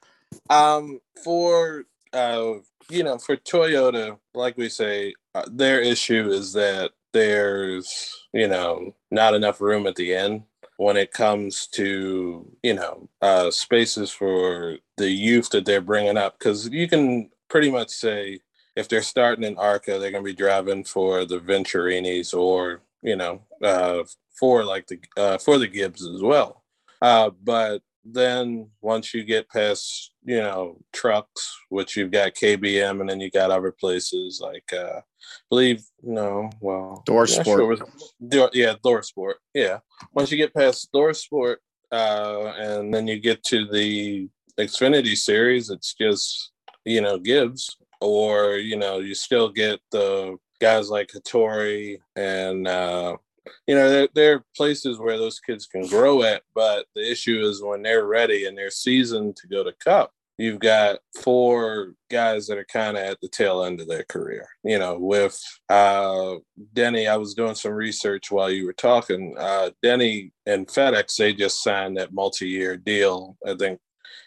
um, for uh, you know, for Toyota, like we say, uh, their issue is that there's you know not enough room at the end when it comes to you know uh, spaces for the youth that they're bringing up because you can pretty much say if they're starting in Arca, they're going to be driving for the Venturinis or you know uh, for like the uh, for the Gibbs as well. Uh, but then once you get past you know trucks, which you've got KBM, and then you got other places like uh, I believe no, well, ThorSport. sure, was- Thor, yeah, ThorSport. Yeah, once you get past ThorSport, uh, and then you get to the Xfinity series, it's just you know Gibbs, or you know you still get the guys like Hattori and uh, you know there, there are places where those kids can grow at, but the issue is when they're ready and they're seasoned to go to Cup. You've got four guys that are kind of at the tail end of their career. You know, with uh, Denny, I was doing some research while you were talking. Uh, Denny and FedEx, they just signed that multi-year deal. I think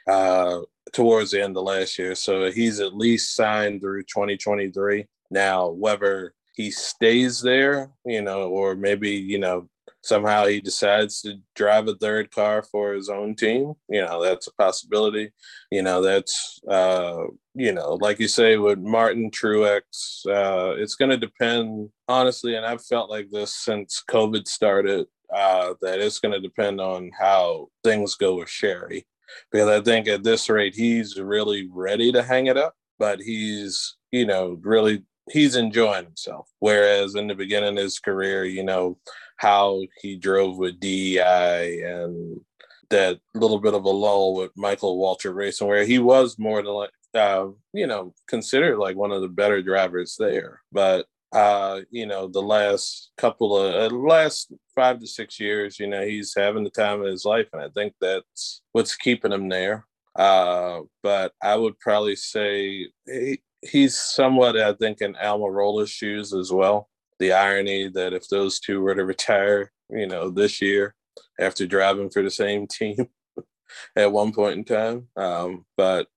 uh, towards the end of last year. So he's at least signed through 2023. Now, whether he stays there, you know, or maybe, you know, somehow he decides to drive a third car for his own team, you know, that's a possibility. You know, that's, uh, you know, like you say with Martin Truex, uh, it's going to depend, honestly, and I've felt like this since COVID started, uh, that it's going to depend on how things go with Sherry because I think at this rate he's really ready to hang it up, but he's you know really he's enjoying himself. Whereas in the beginning of his career, you know how he drove with DEI and that little bit of a lull with Michael Waltrip Racing, where he was more than like uh, you know considered like one of the better drivers there, but uh you know the last couple of uh, last five to six years you know he's having the time of his life and i think that's what's keeping him there uh but i would probably say he, he's somewhat i think in almirola's shoes as well the irony that if those two were to retire you know this year after driving for the same team at one point in time um but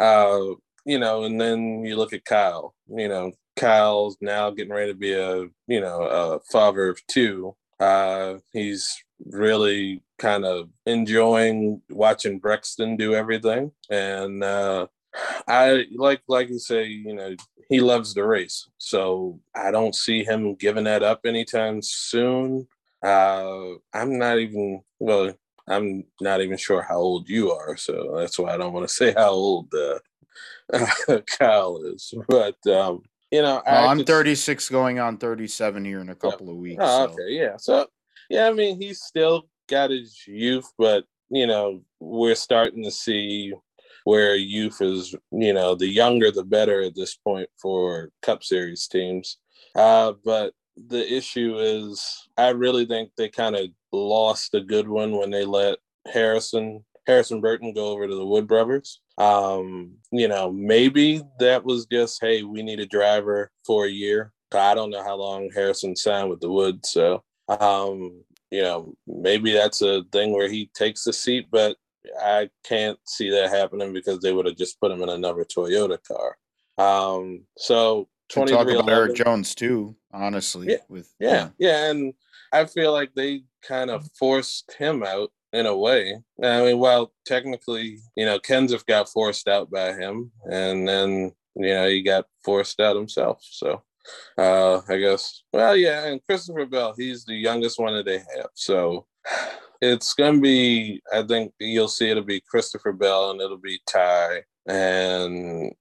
uh you know and then you look at kyle you know Kyle's now getting ready to be a you know a father of two. Uh, he's really kind of enjoying watching Brexton do everything, and uh, I like like you say, you know, he loves the race, so I don't see him giving that up anytime soon. Uh, I'm not even well. I'm not even sure how old you are, so that's why I don't want to say how old uh, Kyle is. But um, you know, Well, I'm could- 36 going on 37 here in a couple of weeks. Oh, so. okay, yeah. So, yeah, I mean, he's still got his youth, but you know, we're starting to see where youth is. You know, the younger the better at this point for Cup Series teams. Uh, but the issue is, I really think they kind of lost a good one when they let Harrison Harrison Burton go over to the Wood Brothers. Um, you know, maybe that was just, hey, we need a driver for a year. I don't know how long Harrison signed with the Wood, so um, you know, maybe that's a thing where he takes the seat, but I can't see that happening because they would have just put him in another Toyota car. Um, so twenty talk about Erik Jones too, honestly. Yeah, with yeah, yeah, yeah, and I feel like they kind of forced him out in a way. I mean, well, technically, you know, Kenseth got forced out by him, and then you know he got forced out himself. So uh, I guess. Well, yeah, and Christopher Bell, he's the youngest one that they have. So it's gonna be. I think you'll see it'll be Christopher Bell and it'll be Ty and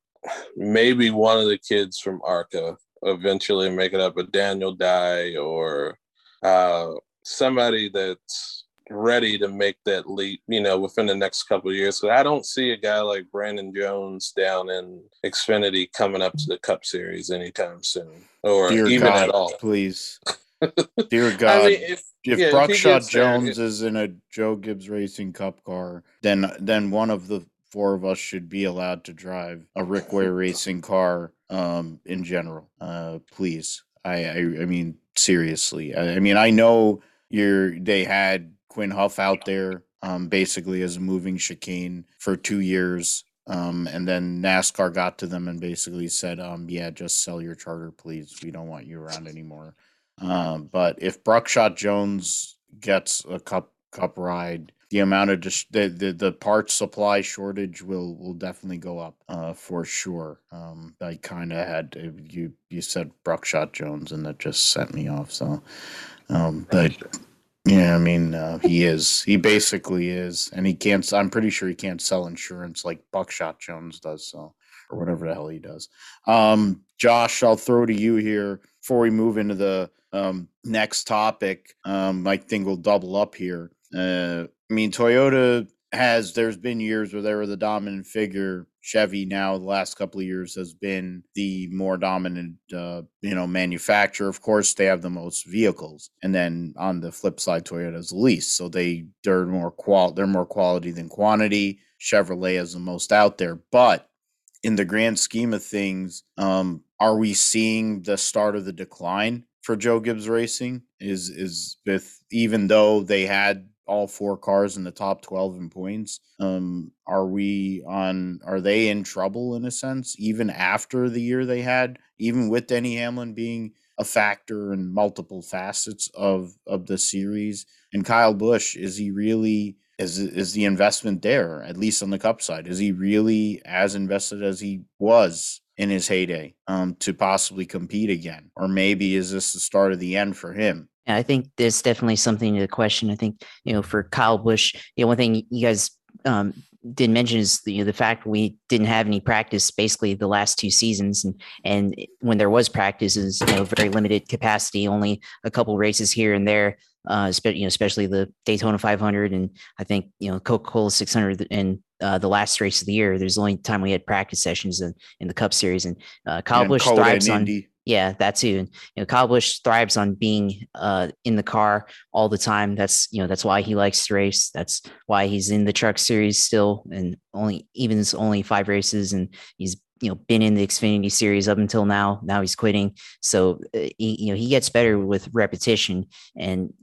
maybe one of the kids from ARCA eventually make it up, a Daniel Dye or uh, somebody that's ready to make that leap, you know, within the next couple of years. So I don't see a guy like Brandon Jones down in Xfinity coming up to the Cup Series anytime soon, or Dear even God, at all. Please, Dear God, I mean, if, if yeah, Buckshot if Jones there, is in a Joe Gibbs Racing Cup car, then then one of the four of us should be allowed to drive a Rick Ware Racing car. Um, in general, uh, please. I, I, I mean, seriously. I, I mean, I know you're. They had Quin Houff out there, um, basically as a moving chicane for two years. Um, and then NASCAR got to them and basically said, um, yeah, just sell your charter, please. We don't want you around anymore. Um, but if Buckshot Jones gets a cup cup ride, the amount of dis- the, the the parts supply shortage will will definitely go up uh, for sure. Um, I kind of had you you said Buckshot Jones and that just sent me off. So, um, but yeah, I mean, uh, he is. He basically is, and he can't. I'm pretty sure he can't sell insurance like Buckshot Jones does, so or whatever the hell he does. Um, Josh, I'll throw to you here before we move into the um, next topic. Um, I think we'll double up here. Uh, I mean, Toyota has. There's been years where they were the dominant figure Chevy now the last couple of years has been the more dominant, uh, you know, manufacturer. Of course, they have the most vehicles, and then on the flip side, Toyota's the least. So they they're more qual they're more quality than quantity. Chevrolet is the most out there, but in the grand scheme of things, um, are we seeing the start of the decline for Joe Gibbs Racing? Is is with even though they had all four cars in the top 12 in points. Um, are we on, are they in trouble in a sense, even after the year they had, even with Denny Hamlin being a factor in multiple facets of, of the series? And Kyle Busch, is he really, is, is the investment there, at least on the cup side? Is he really as invested as he was in his heyday um, to possibly compete again? Or maybe is this the start of the end for him? Yeah, I think there's definitely something to the question. I think, you know, for Kyle Busch, you know, one thing you guys um, didn't mention is the, you know, the fact we didn't have any practice basically the last two seasons. And, and when there was practice is, you know, very limited capacity, only a couple races here and there, uh, you know, especially the Daytona 500 and I think, you know, Coca-Cola 600 and uh, the last race of the year. There's the only time we had practice sessions in, in the Cup Series, and uh, Kyle yeah, Busch thrives on. Indy. Yeah, that too. And you know, Kyle Busch thrives on being uh, in the car all the time. That's you know that's why he likes to race. That's why he's in the Truck Series still, and only even it's only five races, and he's you know been in the Xfinity Series up until now. Now he's quitting, so uh, he, you know he gets better with repetition, and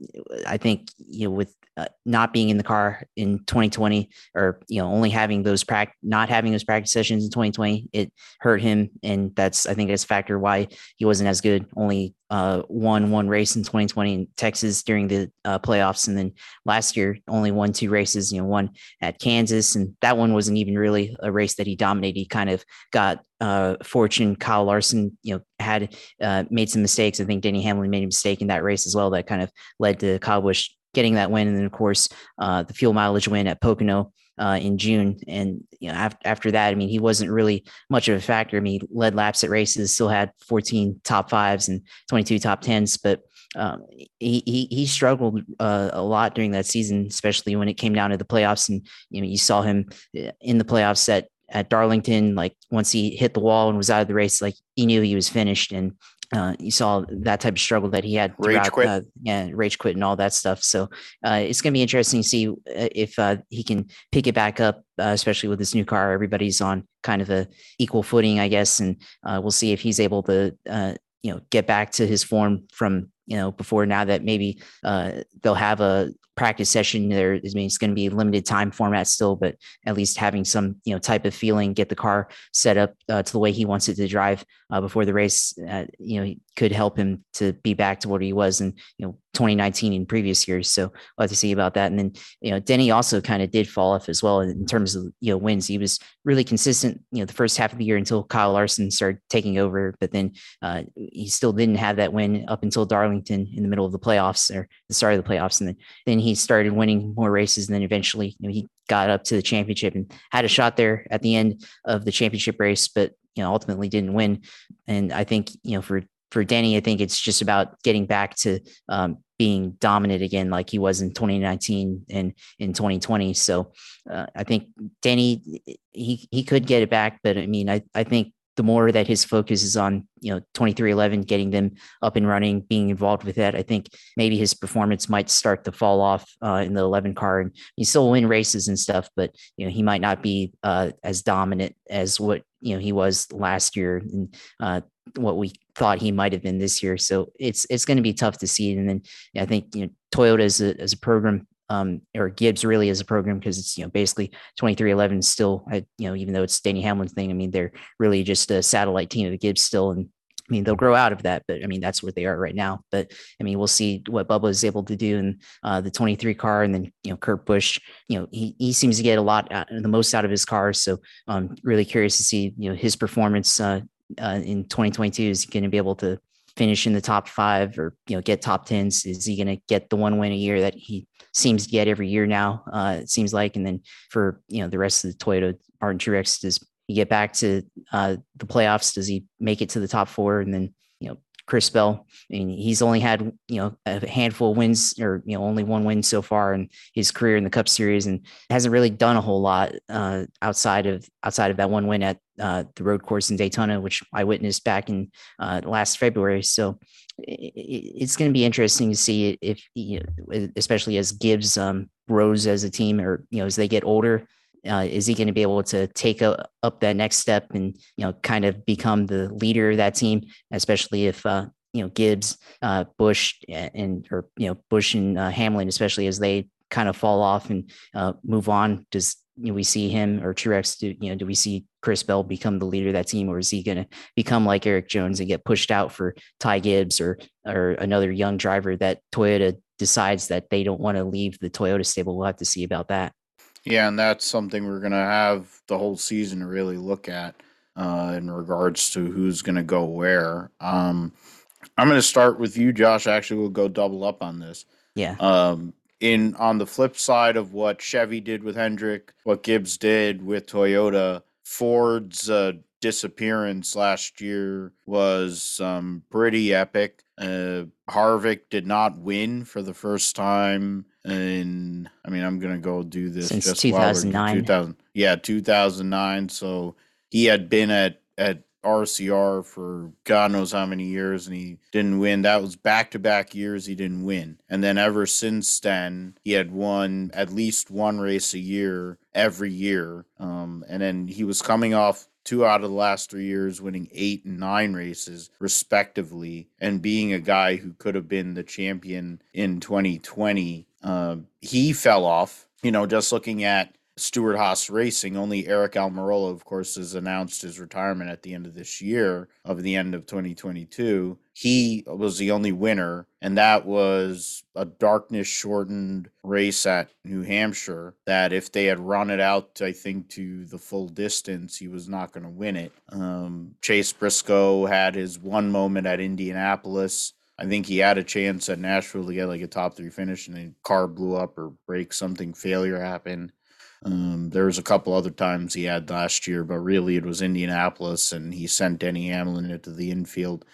I think you know with uh, not being in the car in 2020 or you know only having those practice not having those practice sessions in 2020 it hurt him and that's i think that's a factor why he wasn't as good only uh, won one race in 2020 in Texas during the uh, playoffs, and then last year only won two races. You know, one at Kansas, and that one wasn't even really a race that he dominated. He kind of got uh, fortune. Kyle Larson, you know, had uh, made some mistakes. I think Denny Hamlin made a mistake in that race as well. That kind of led to Kyle Busch getting that win, and then of course uh, the fuel mileage win at Pocono uh, in June. And you know, after, after that, I mean, he wasn't really much of a factor. I mean, he led laps at races, still had 14 top fives and 22 top tens, but um, he, he, he struggled uh, a lot during that season, especially when it came down to the playoffs. And you know, you saw him uh, in the playoffs at at Darlington, like once he hit the wall and was out of the race, like he knew he was finished. And uh, you saw that type of struggle that he had Rage quit. Uh, yeah, rage quit and all that stuff. So uh, it's going to be interesting to see uh, if uh, he can pick it back up, uh, especially with this new car. Everybody's on kind of a equal footing, I guess, and uh, we'll see if he's able to, uh, you know, get back to his form from you know before now that maybe uh, they'll have a practice session there i mean it's going to be limited time format still but at least having some you know type of feeling get the car set up uh, to the way he wants it to drive uh, before the race uh, you know could help him to be back to what he was in you know 2019 and previous years. So we'll have to see about that. And then you know denny also kind of did fall off as well in terms of you know wins. He was really consistent you know the first half of the year until kyle larson started taking over but then uh, he still didn't have that win up until darlington in the middle of the playoffs or the start of the playoffs. And then, then he started winning more races and then eventually you know, he got up to the championship and had a shot there at the end of the championship race but you know ultimately didn't win and i think you know for for Denny, I think it's just about getting back to um, being dominant again, like he was in 2019 and in 2020. So uh, I think Denny, he he could get it back, but I mean, I I think the more that his focus is on you know 23XI getting them up and running being involved with that i think maybe his performance might start to fall off uh, in the 11 car and he still win races and stuff but you know he might not be uh, as dominant as what you know he was last year and uh, what we thought he might have been this year. So it's it's going to be tough to see and then i think you know toyota as a, as a program um, or Gibbs really as a program because it's you know basically 23XI still I, you know even though it's Danny Hamlin's thing I mean they're really just a satellite team of the Gibbs still and I mean they'll grow out of that but I mean that's where they are right now. But I mean we'll see what Bubba is able to do in uh, the 23 car and then you know Kurt Busch you know he, he seems to get a lot out, the most out of his cars so I'm um, really curious to see you know his performance uh, uh, in 2022 is going to be able to finish in the top five or you know get top tens is he going to get the one win a year that he seems to get every year now. Uh, it seems like, and then for you know the rest of the Toyota Martin Truex, does he get back to uh, the playoffs? Does he make it to the top four? And then you know Chris Bell, I mean, he's only had you know a handful of wins or you know only one win so far in his career in the Cup Series, and hasn't really done a whole lot uh, outside of outside of that one win at uh, the road course in Daytona, which I witnessed back in uh, last February. So it's going to be interesting to see if, you know, especially as Gibbs um, grows as a team, or you know, as they get older, uh, is he going to be able to take a, up that next step and you know, kind of become the leader of that team, especially if uh, you know Gibbs, uh, Busch, and or you know Bush and uh, Hamlin, especially as they kind of fall off and move on. Does you know, we see him or Truex do you know do we see Chris Bell become the leader of that team or is he going to become like Erik Jones and get pushed out for Ty Gibbs or or another young driver that Toyota decides that they don't want to leave the Toyota stable? We'll have to see about that. Yeah and that's something we're going to have the whole season to really look at uh, in regards to who's going to go where. Um, I'm going to start with you Josh. Actually we'll go double up on this. Yeah. Um, in on the flip side of what Chevy did with Hendrick, what Gibbs did with Toyota, Ford's uh, disappearance last year was um, pretty epic. Uh, Harvick did not win for the first time in. I mean, I'm gonna go do this since just 2009. 2000, yeah, 2009. So he had been at at RCR for God knows how many years and he didn't win. That was back to back years he didn't win. And then ever since then, he had won at least one race a year every year. Um, and then he was coming off two out of the last three years, winning eight and nine races respectively, and being a guy who could have been the champion in 2020. Uh, he fell off. You know, just looking at Stewart Haas Racing. Only Aric Almirola, of course, has announced his retirement at the end of this year, of the end of 2022. He was the only winner, and that was a darkness shortened race at New Hampshire. That if they had run it out, I think, to the full distance, he was not going to win it. Um, Chase Briscoe had his one moment at Indianapolis. I think he had a chance at Nashville to get like a top three finish, and the car blew up or break something. Failure happened. Um, there was a couple other times he had last year, but really it was Indianapolis, and he sent Denny Hamlin into the infield,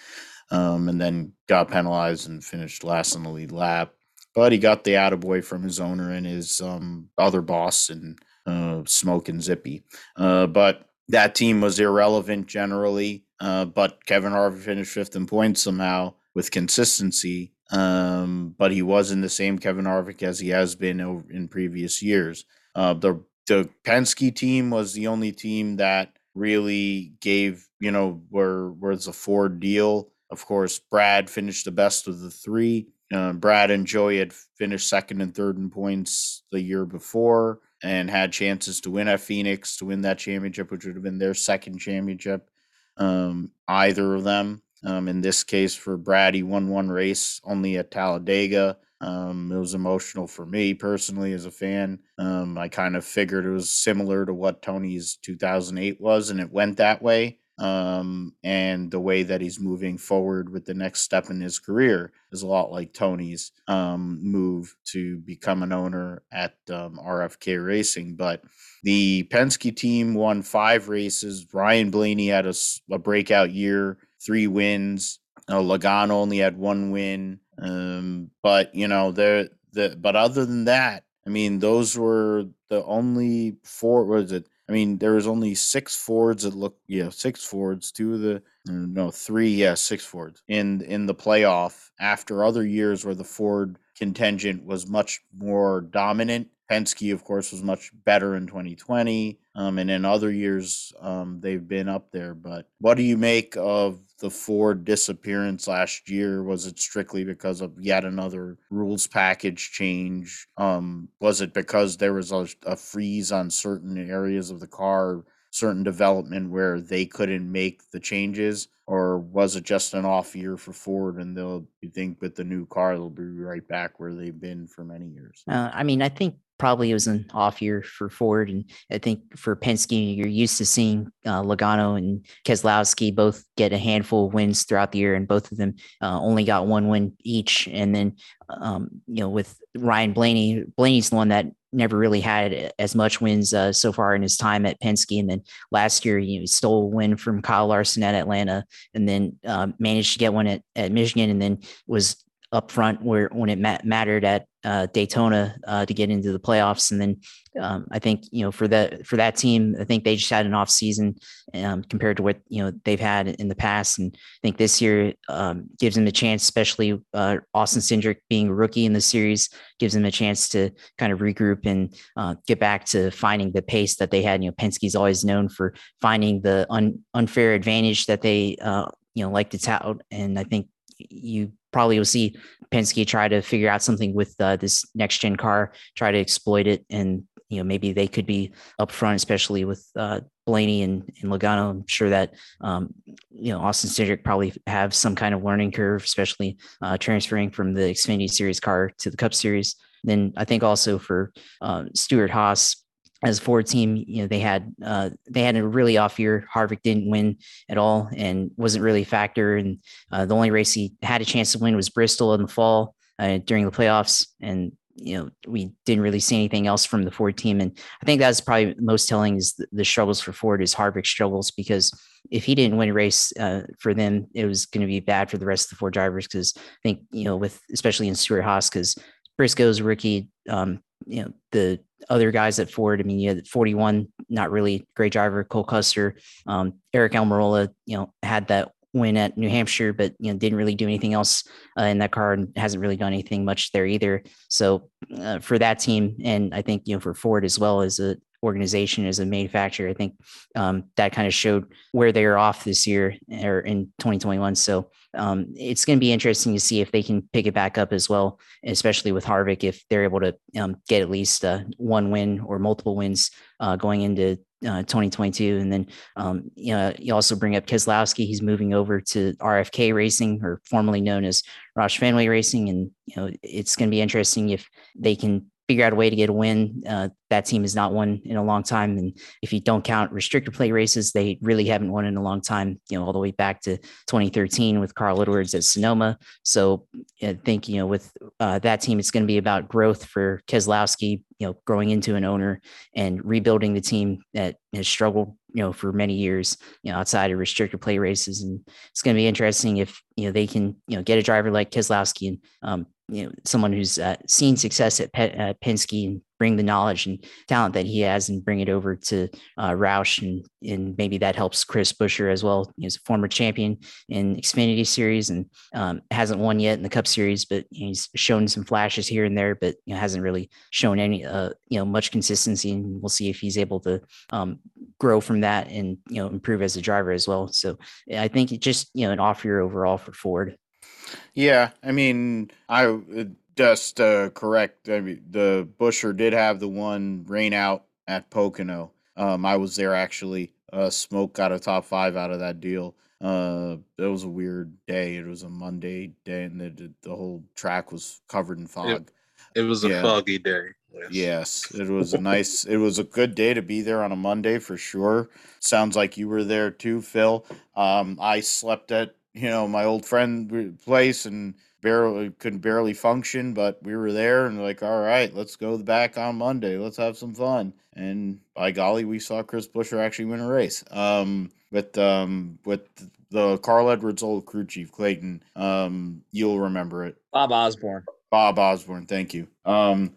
um, and then got penalized and finished last in the lead lap. But he got the attaboy from his owner and his um, other boss and uh, Smoke and Zippy. Uh, but that team was irrelevant generally. uh, but Kevin Harvick finished fifth in points somehow with consistency. Um, but he wasn't the same Kevin Harvick as he has been in previous years. Uh, the the Penske team was the only team that really gave you know where where's a Ford deal. Of course, Brad finished the best of the three. Uh, Brad and Joey had finished second and third in points the year before and had chances to win at Phoenix to win that championship, which would have been their second championship. Um, either of them. Um, in this case, for Brad, he won one race only at Talladega. Um, it was emotional for me personally as a fan. Um, I kind of figured it was similar to what Tony's 2008 was, and it went that way. Um, and the way that he's moving forward with the next step in his career is a lot like Tony's um, move to become an owner at um, RFK Racing. But the Penske team won five races. Ryan Blaney had a, a breakout year, three wins. Uh, Logano only had one win. Um, but you know, there the but other than that, I mean, those were the only four. Was it? I mean, there was only six Fords that look, yeah, six Fords. Two of the uh, no, three, yeah, six Fords in in the playoff. After other years where the Ford contingent was much more dominant, Penske, of course, was much better in 2020. Um, and in other years, um, they've been up there. But what do you make of the Ford disappearance last year? Was it strictly because of yet another rules package change? Um, was it because there was a, a freeze on certain areas of the car, certain development where they couldn't make the changes? Or was it just an off year for Ford and they'll, you think with the new car, they'll be right back where they've been for many years? Uh, I mean, I think probably it was an off year for Ford. And I think for Penske, you're used to seeing uh, Logano and Keselowski both get a handful of wins throughout the year, and both of them uh, only got one win each. And then, um, you know, with Ryan Blaney, Blaney's the one that never really had as much wins uh, so far in his time at Penske. And then last year, you know, he stole a win from Kyle Larson at Atlanta, and then um, managed to get one at, at Michigan, and then was up front where when it ma- mattered at uh, Daytona uh, to get into the playoffs. And then um, I think you know for that for that team, I think they just had an off season um, compared to what you know they've had in the past. And I think this year um, gives them a chance, especially uh, Austin Cindric being a rookie in the series, gives them a chance to kind of regroup and uh, get back to finding the pace that they had. You know, Penske's always known for finding the un- unfair advantage that they uh, you know like to tout, and I think you probably will see Penske try to figure out something with uh, this next gen car, try to exploit it, and you know maybe they could be up front, especially with uh, Blaney and, and Logano. I'm sure that um, you know Austin Cindric probably have some kind of learning curve, especially uh, transferring from the Xfinity Series car to the Cup Series. Then I think also for um, Stewart-Haas, as a Ford team, you know, they had uh, they had a really off year. Harvick didn't win at all and wasn't really a factor. And uh, the only race he had a chance to win was Bristol in the fall uh, during the playoffs. And you know, we didn't really see anything else from the Ford team. And I think that's probably most telling is the, the struggles for Ford is Harvick struggles because if he didn't win a race uh, for them, it was going to be bad for the rest of the Ford drivers. Because I think you know, with especially in Stewart-Haas, because Briscoe's rookie, um, you know, the other guys at Ford. I mean, you had 41, not really great driver, Cole Custer, um, Aric Almirola, you know, had that win at New Hampshire, but you know didn't really do anything else uh, in that car and hasn't really done anything much there either. So uh, for that team, and I think you know for Ford as well is a organization as a manufacturer, I think um, that kind of showed where they are off this year or in 2021. So um, it's going to be interesting to see if they can pick it back up as well, especially with Harvick, if they're able to um, get at least uh, one win or multiple wins uh, going into uh, 2022. And then, um, you know, you also bring up Keselowski. He's moving over to RFK Racing, or formerly known as Roush Fenway Racing. And, you know, it's going to be interesting if they can figure out a way to get a win. Uh, that team has not won in a long time. And if you don't count restrictor plate races, they really haven't won in a long time, you know, all the way back to 2013 with Carl Edwards at Sonoma. So I think, you know, with uh, that team, it's going to be about growth for Keselowski, you know, growing into an owner and rebuilding the team that has struggled, you know, for many years, you know, outside of restrictor plate races. And it's going to be interesting if, you know, they can, you know, get a driver like Keselowski and um, you know someone who's uh, seen success at Pe- uh, Penske and bring the knowledge and talent that he has and bring it over to uh, Roush and and maybe that helps Chris Buescher as well. He's a former champion in Xfinity Series and um, hasn't won yet in the Cup Series, but he's shown some flashes here and there, but you know, hasn't really shown any uh, you know much consistency. And we'll see if he's able to um, grow from that and you know improve as a driver as well. So I think it just you know an off year overall for Ford. Yeah, I mean, I uh, just uh, correct. I mean, the Buescher did have the one rain out at Pocono. Um, I was there actually. Uh, Smoke got a top five out of that deal. Uh, it was a weird day. It was a Monday day, and the the whole track was covered in fog. It was a Yeah. foggy day. Yes. Yes, it was a nice. It was a good day to be there on a Monday for sure. Sounds like you were there too, Phil. Um, I slept at you know my old friend place and barely couldn't barely function, but we were there and like, all right, let's go back on Monday. Let's have some fun. And by golly, we saw Chris Buescher actually win a race. Um, with um with the Carl Edwards old crew chief Clayton. Um, you'll remember it. Bob Osborne. Bob Osborne, thank you. Um,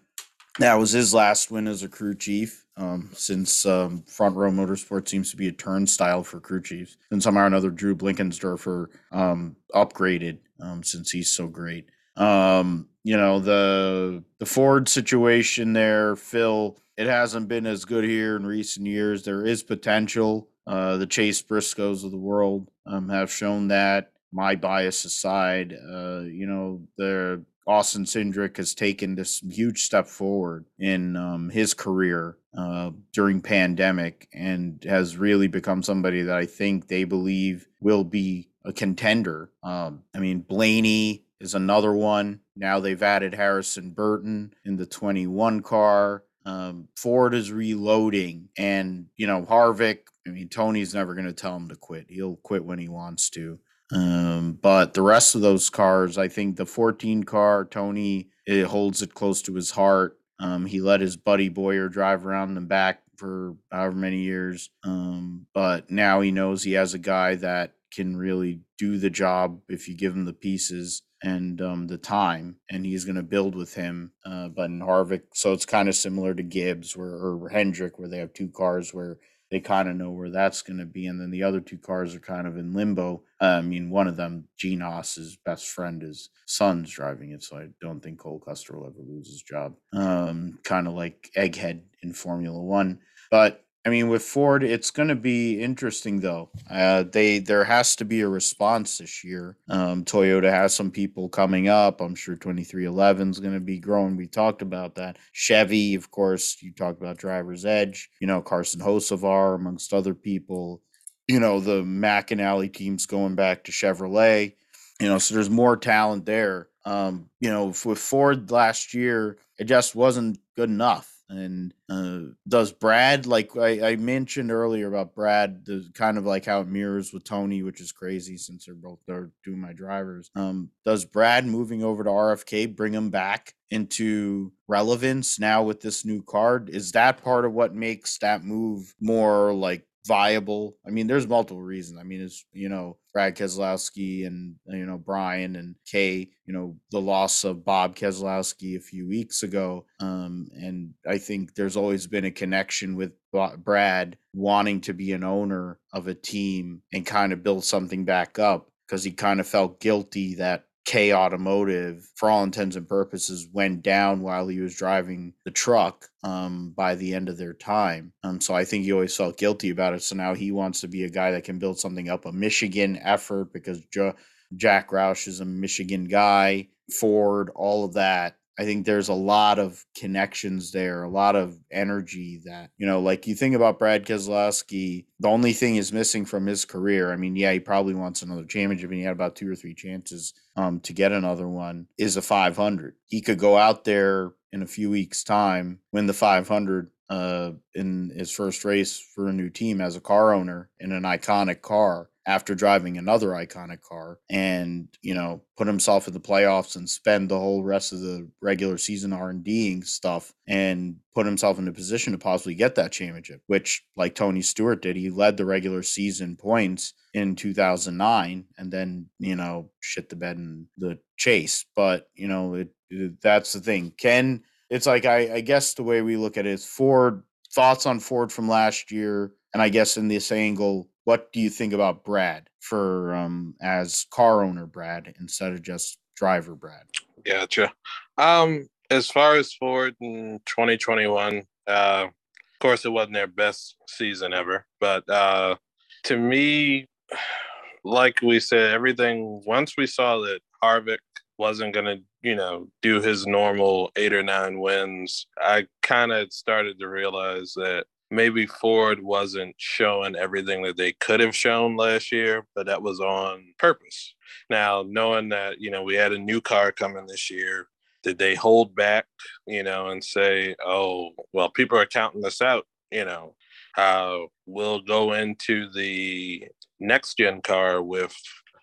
that was his last win as a crew chief. Um, since um, Front Row Motorsport seems to be a turnstile for crew chiefs, and somehow or another Drew Blickensderfer um, upgraded um, since he's so great. Um, you know the the Ford situation there, Phil. It hasn't been as good here in recent years. There is potential. Uh, the Chase Briscoes of the world um, have shown that. My bias aside, uh, you know the Austin Cindric has taken this huge step forward in um, his career uh, during pandemic and has really become somebody that I think they believe will be a contender. Um, I mean, Blaney is another one. Now they've added Harrison Burton in the 21 car. Um, Ford is reloading, and you know Harvick. I mean, Tony's never going to tell him to quit. He'll quit when he wants to. Um, but the rest of those cars, I think the 14 car, Tony, it holds it close to his heart. Um, he let his buddy Bowyer drive around in the back for however many years. Um, but now he knows he has a guy that can really do the job if you give him the pieces and um, the time, and he's going to build with him. Uh, but in Harvick, so it's kind of similar to Gibbs where, or Hendrick, where they have two cars where they kind of know where that's going to be, and then the other two cars are kind of in limbo. I mean, one of them, Gene Haas's best friend, his son's driving it, so I don't think Cole Custer will ever lose his job. Um, kind of like Egghead in Formula One, but I mean, with Ford, it's going to be interesting though. Uh, they there has to be a response this year. Um, Toyota has some people coming up. I'm sure 23XI is going to be growing. We talked about that. Chevy, of course, you talked about Driver's Edge. You know, Carson Hocevar, amongst other people. You know, the McAnally team's going back to Chevrolet. You know, so there's more talent there. Um, you know, with Ford last year, it just wasn't good enough. And uh, does Brad, like I, I mentioned earlier about Brad, the kind of like how it mirrors with Tony, which is crazy since they're both they're doing my drivers. Um, does Brad moving over to RFK bring him back into relevance now with this new card? Is that part of what makes that move more like viable? I mean, there's multiple reasons. I mean, it's you know Brad Keselowski and you know Brian and Kay. You know the loss of Bob Keselowski a few weeks ago, um, and I think there's always been a connection with Brad wanting to be an owner of a team and kind of build something back up because he kind of felt guilty that K Automotive, for all intents and purposes, went down while he was driving the truck um, by the end of their time. Um, so I think he always felt guilty about it. So now he wants to be a guy that can build something up, a Michigan effort, because jo- Jack Roush is a Michigan guy, Ford, all of that. I think there's a lot of connections there, a lot of energy that, you know, like you think about Brad Keselowski, the only thing is missing from his career. I mean, yeah, he probably wants another championship and he had about two or three chances um, to get another one, is a 500. He could go out there in a few weeks' time, win the 500 uh, in his first race for a new team as a car owner in an iconic car after driving another iconic car and, you know, put himself in the playoffs and spend the whole rest of the regular season R&Ding stuff and put himself in a position to possibly get that championship, which like Tony Stewart did, he led the regular season points in 2009 and then, you know, shit the bed in the chase. But, you know, it, it that's the thing. Ken, it's like I, I guess the way we look at it is Ford thoughts on Ford from last year, and I guess in this angle, what do you think about Brad for um as car owner Brad instead of just driver Brad? Gotcha. Um, as far as Ford in 2021, uh, of course, it wasn't their best season ever, but uh, to me, like we said, everything once we saw that Harvick wasn't going to, you know, do his normal eight or nine wins, I kind of started to realize that maybe Ford wasn't showing everything that they could have shown last year, but that was on purpose. Now, knowing that, you know, we had a new car coming this year, did they hold back, you know, and say, oh, well, people are counting this out, you know, uh, we'll go into the next gen car with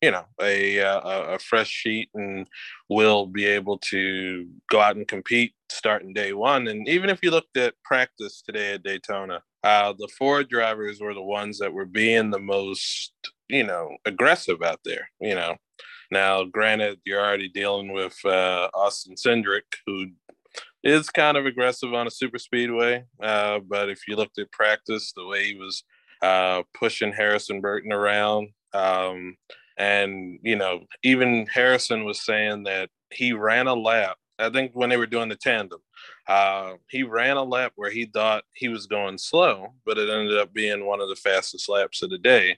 you know a, a, a fresh sheet and will be able to go out and compete starting day one. And even if you looked at practice today at daytona uh, the ford drivers were the ones that were being the most you know aggressive out there you know. Now granted you're already dealing with uh, austin cindric who is kind of aggressive on a super speedway uh, but if you looked at practice the way he was uh, pushing harrison burton around um, and, you know, even Harrison was saying that he ran a lap. I think when they were doing the tandem, uh, he ran a lap where he thought he was going slow, but it ended up being one of the fastest laps of the day.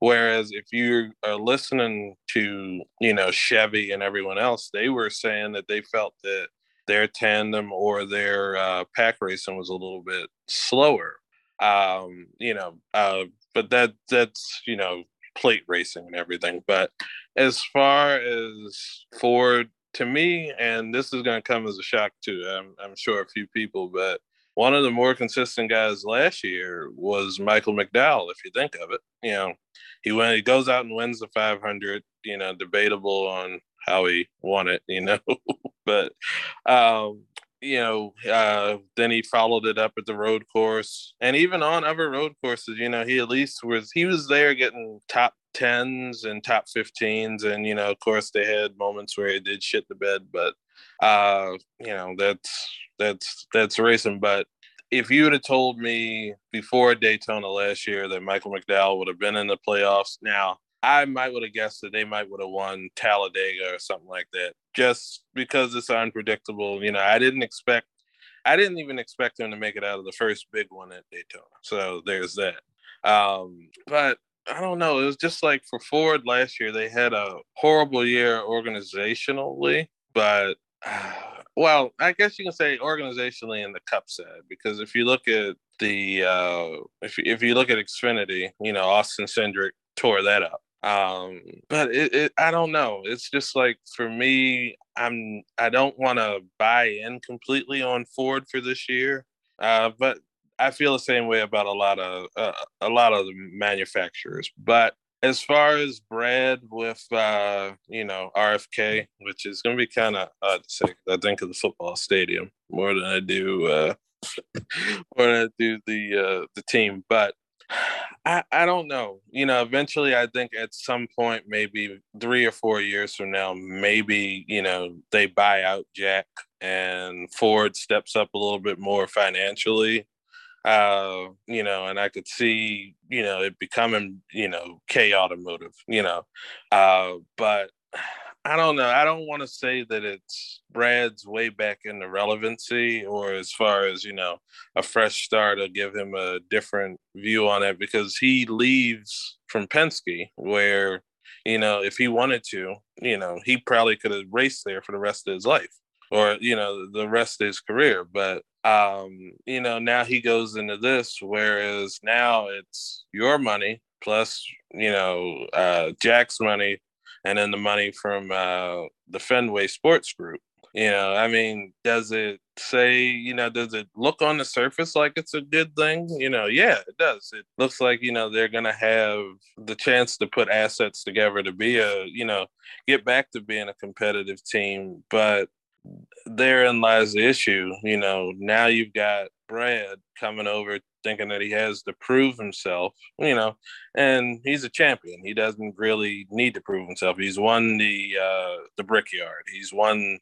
Whereas if you are listening to, you know, Chevy and everyone else, they were saying that they felt that their tandem or their uh, pack racing was a little bit slower. Um, you know, uh, but that that's you know plate racing and everything. But as far as Ford, to me, and this is going to come as a shock to I'm, I'm sure a few people, but one of the more consistent guys last year was Michael McDowell. If you think of it, you know, he went, he goes out and wins the 500. You know, debatable on how he won it. You know, but um, you know, uh, then he followed it up at the road course, and even on other road courses, you know, he at least was he was there getting top tens and top 15s, and you know, of course, they had moments where he did shit the bed, but uh, you know, that's that's that's racing. But if you would have told me before Daytona last year that Michael McDowell would have been in the playoffs, now I might would have guessed that they might would have won Talladega or something like that, just because it's unpredictable. You know, I didn't expect, I didn't even expect them to make it out of the first big one at Daytona. So there's that. Um, but I don't know. It was just like for Ford last year, they had a horrible year organizationally, but. Well, I guess you can say organizationally in the cup side because if you look at the uh, if if you look at Xfinity, you know Austin Cindric tore that up. Um, but it, it, I don't know. It's just like for me, I'm I don't want to buy in completely on Ford for this year. Uh, but I feel the same way about a lot of uh, a lot of the manufacturers. But as far as Brad with uh, you know RFK, which is going to be kind of odd to say, I think of the football stadium more than I do uh, more than I do the uh, the team. But I, I don't know. You know, eventually I think at some point, maybe three or four years from now, maybe, you know, they buy out Jack and Ford steps up a little bit more financially. Uh, you know, and I could see, you know, it becoming, you know, K automotive, you know. Uh, but I don't know. I don't want to say that it's Brad's way back in the relevancy or as far as, you know, a fresh start or give him a different view on it because he leaves from Penske where, you know, if he wanted to, you know, he probably could have raced there for the rest of his life or, you know, the rest of his career. But, um, you know, now he goes into this, whereas now it's your money plus, you know, uh, Jack's money and then the money from uh, the Fenway Sports Group. You know, I mean, does it say, you know, does it look on the surface like it's a good thing? You know, yeah, it does. It looks like, you know, they're going to have the chance to put assets together to be a, you know, get back to being a competitive team. But therein lies the issue. You know, now you've got Brad coming over thinking that he has to prove himself, you know, and he's a champion. He doesn't really need to prove himself. He's won the uh the Brickyard. He's won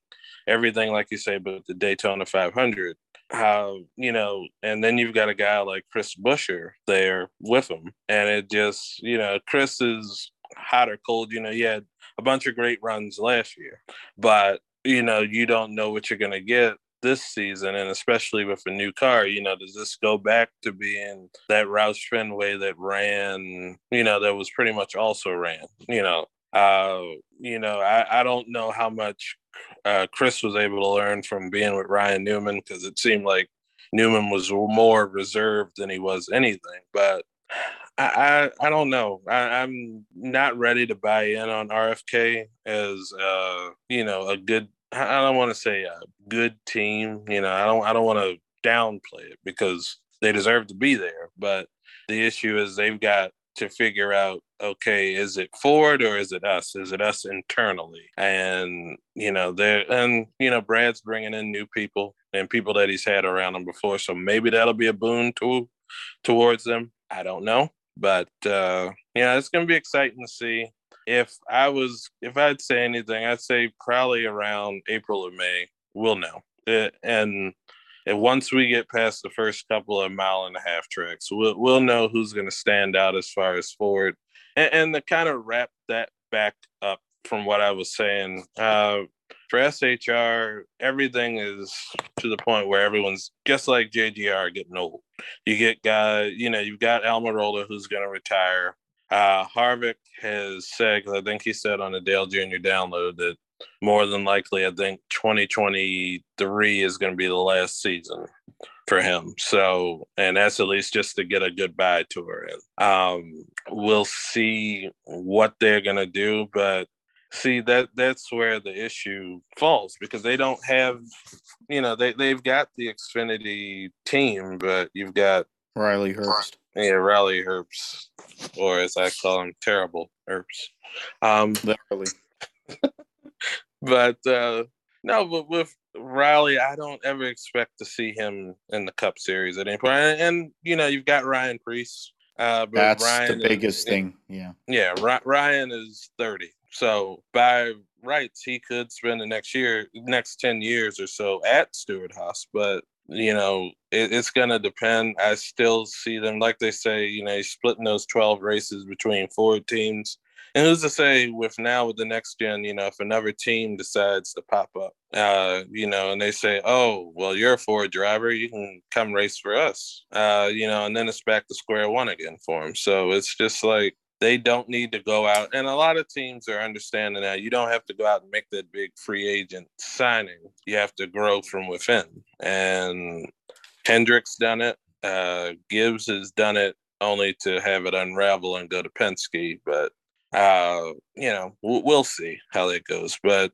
everything like you say but the Daytona 500. How, you know, and then you've got a guy like Chris Buescher there with him and it just, you know, Chris is hot or cold, you know, he had a bunch of great runs last year, but you know, you don't know what you're going to get this season, and especially with a new car, you know, does this go back to being that Roush Fenway that ran, you know, that was pretty much also ran, you know, uh, you know, I, I don't know how much uh, Chris was able to learn from being with Ryan Newman because it seemed like Newman was more reserved than he was anything, but. I, I, I don't know. I, I'm not ready to buy in on RFK as uh, you know a good I don't want to say a good team. You know, I don't I don't want to downplay it because they deserve to be there. But the issue is they've got to figure out okay, is it Ford or is it us? Is it us internally? And you know, they're and you know, Brad's bringing in new people and people that he's had around him before, so maybe that'll be a boon to towards them. I don't know, but uh, yeah, it's gonna be exciting to see if I was, if I'd say anything, I'd say probably around April or May, we'll know. It, and and once we get past the first couple of mile and a half tracks, we'll we'll know who's going to stand out as far as forward. And, and to kind of wrap that back up from what I was saying, uh, for SHR, everything is to the point where everyone's just like JGR getting old. You get guys, you know, you've got Almirola who's going to retire. Uh, Harvick has said, I think he said on the Dale Jr. download that more than likely, I think 2023 is going to be the last season for him. So, and that's at least just to get a goodbye tour in. Um, we'll see what they're going to do, but see that that's where the issue falls because they don't have, you know, they they've got the Xfinity team, but you've got Riley Herbst. Yeah, Riley Herbst, or as I call him, terrible Herbst. Um, Literally. but uh, no, but with Riley, I don't ever expect to see him in the Cup Series at any point. And, and you know, you've got Ryan Preece Uh, but That's Ryan the biggest is, thing. Yeah. Yeah, Ry- Ryan is thirty, so by rights, he could spend the next year, next ten years or so at Stewart Haas. But you know, it, it's going to depend. I still see them, like they say, you know, splitting those 12 races between four teams. And who's to say with now with the next gen, you know, if another team decides to pop up, uh, you know, and they say, oh, well, you're a Ford driver, you can come race for us, uh, you know, and then it's back to square one again for them. So it's just like, they don't need to go out and a lot of teams are understanding that you don't have to go out and make that big free agent signing. You have to grow from within. And hendrick's done it. Uh, gibbs has done it only to have it unravel and go to penske but uh, you know we'll, we'll see how that goes. But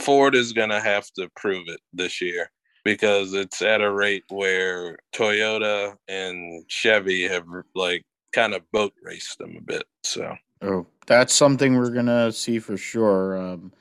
ford is going to have to prove it this year because it's at a rate where toyota and chevy have like kind of boat raced them a bit. So oh, that's something we're gonna see for sure. Um,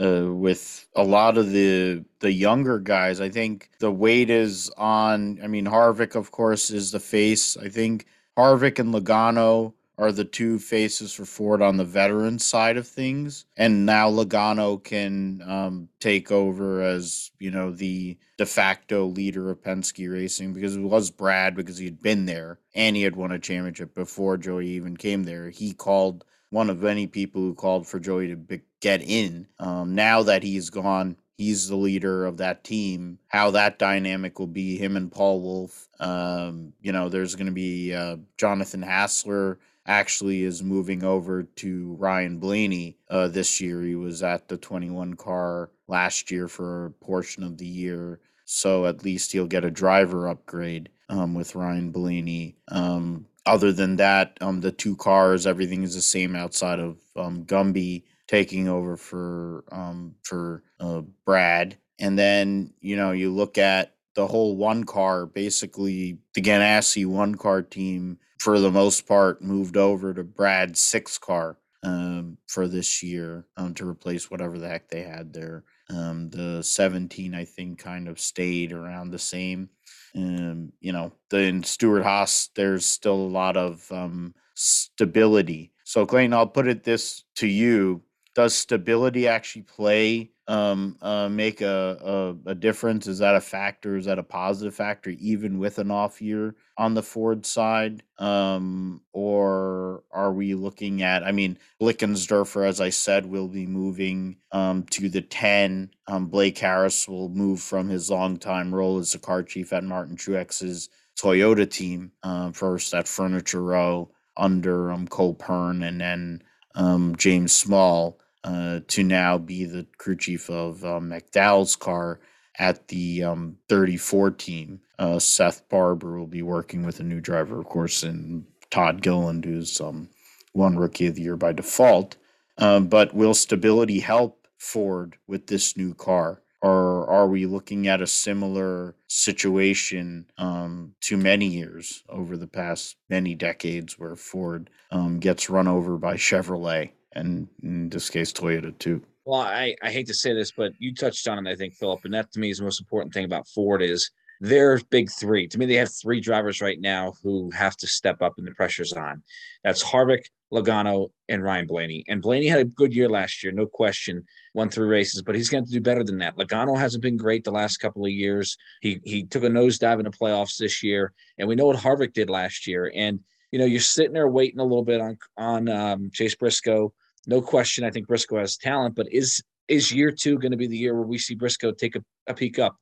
uh, with a lot of the the younger guys, I think the weight is on. I mean, Harvick, of course, is the face. I think Harvick and Logano are the two faces for Ford on the veteran side of things. And now Logano can um, take over as, you know, the de facto leader of Penske Racing because it was Brad because he had been there and he had won a championship before Joey even came there. He called one of many people who called for Joey to be- get in. Um, now that he's gone, he's the leader of that team. How that dynamic will be, him and Paul Wolfe. Um, you know, there's going to be uh, Jonathan Hassler actually is moving over to Ryan Blaney uh, this year. He was at the 21 car last year for a portion of the year. So at least he'll get a driver upgrade um, with Ryan Blaney. Um, other than that, um, the two cars, everything is the same outside of um, Gumby taking over for um, for uh, Brad And then, you know, you look at the whole one car, basically the Ganassi one car team, for the most part, moved over to Brad's six car um, for this year um, to replace whatever the heck they had there. Um, the 17, I think, kind of stayed around the same. Um, you know, the, in Stewart Haas, there's still a lot of um, stability. So, Clayton, I'll put it this to you does stability actually play um, uh, make a, a, a difference? Is that a factor? Is that a positive factor, even with an off year on the Ford side? Um, or are we looking at? I mean, Blickensderfer, as I said, will be moving um, to the ten. Um, Blake Harris will move from his longtime role as the car chief at Martin Truex's Toyota team, uh, first at Furniture Row under um, Cole Pearn, and then um, James Small uh, to now be the crew chief of uh, McDowell's car at the um, 34 team. Uh, Seth Barbour will be working with a new driver, of course, and Todd Gilliland, who's um, one rookie of the year by default. Um, but will stability help Ford with this new car? Or are we looking at a similar situation um, to many years over the past many decades where Ford um, gets run over by Chevrolet? And in this case Toyota too. Well, I, I hate to say this, but you touched on it, I think, Philip, and that to me is the most important thing about Ford is their big three. To me, they have three drivers right now who have to step up and the pressure's on. That's Harvick, Logano, and Ryan Blaney. And Blaney had a good year last year, no question, won three races, but he's going to do better than that. Logano hasn't been great the last couple of years. He he took a nosedive in the playoffs this year, and we know what Harvick did last year. And you know, you're sitting there waiting a little bit on on um, Chase Briscoe no question, I think Briscoe has talent, but is is year two going to be the year where we see Briscoe take a, a peek up?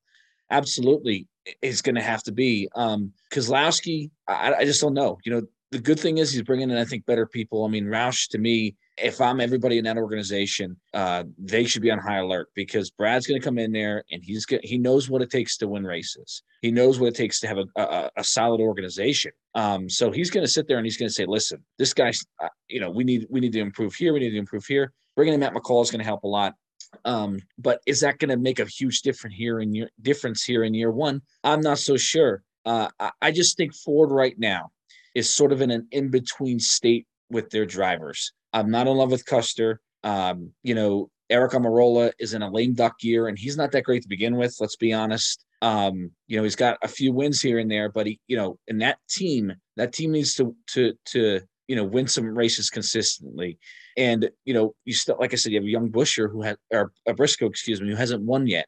Absolutely, is going to have to be. Um, Keselowski, I, I just don't know. You know, the good thing is he's bringing in, I think, better people. I mean, Roush to me if I'm everybody in that organization, uh, they should be on high alert because Brad's going to come in there and he's going he knows what it takes to win races. He knows what it takes to have a, a, a solid organization. Um, so he's going to sit there and he's going to say, "Listen, this guy's, uh, you know, we need we need to improve here. We need to improve here. Bringing in Matt McCall is going to help a lot." Um, but is that going to make a huge difference here in year difference here in year one? I'm not so sure. Uh, I, I just think Ford right now is sort of in an in between state with their drivers. I'm not in love with Custer. Um, you know, Aric Almirola is in a lame duck year, and he's not that great to begin with. Let's be honest. Um, you know, he's got a few wins here and there, but he, you know, in that team, that team needs to to to you know win some races consistently. And you know, you still, like I said, you have a young Buescher who had or a Briscoe, excuse me, who hasn't won yet.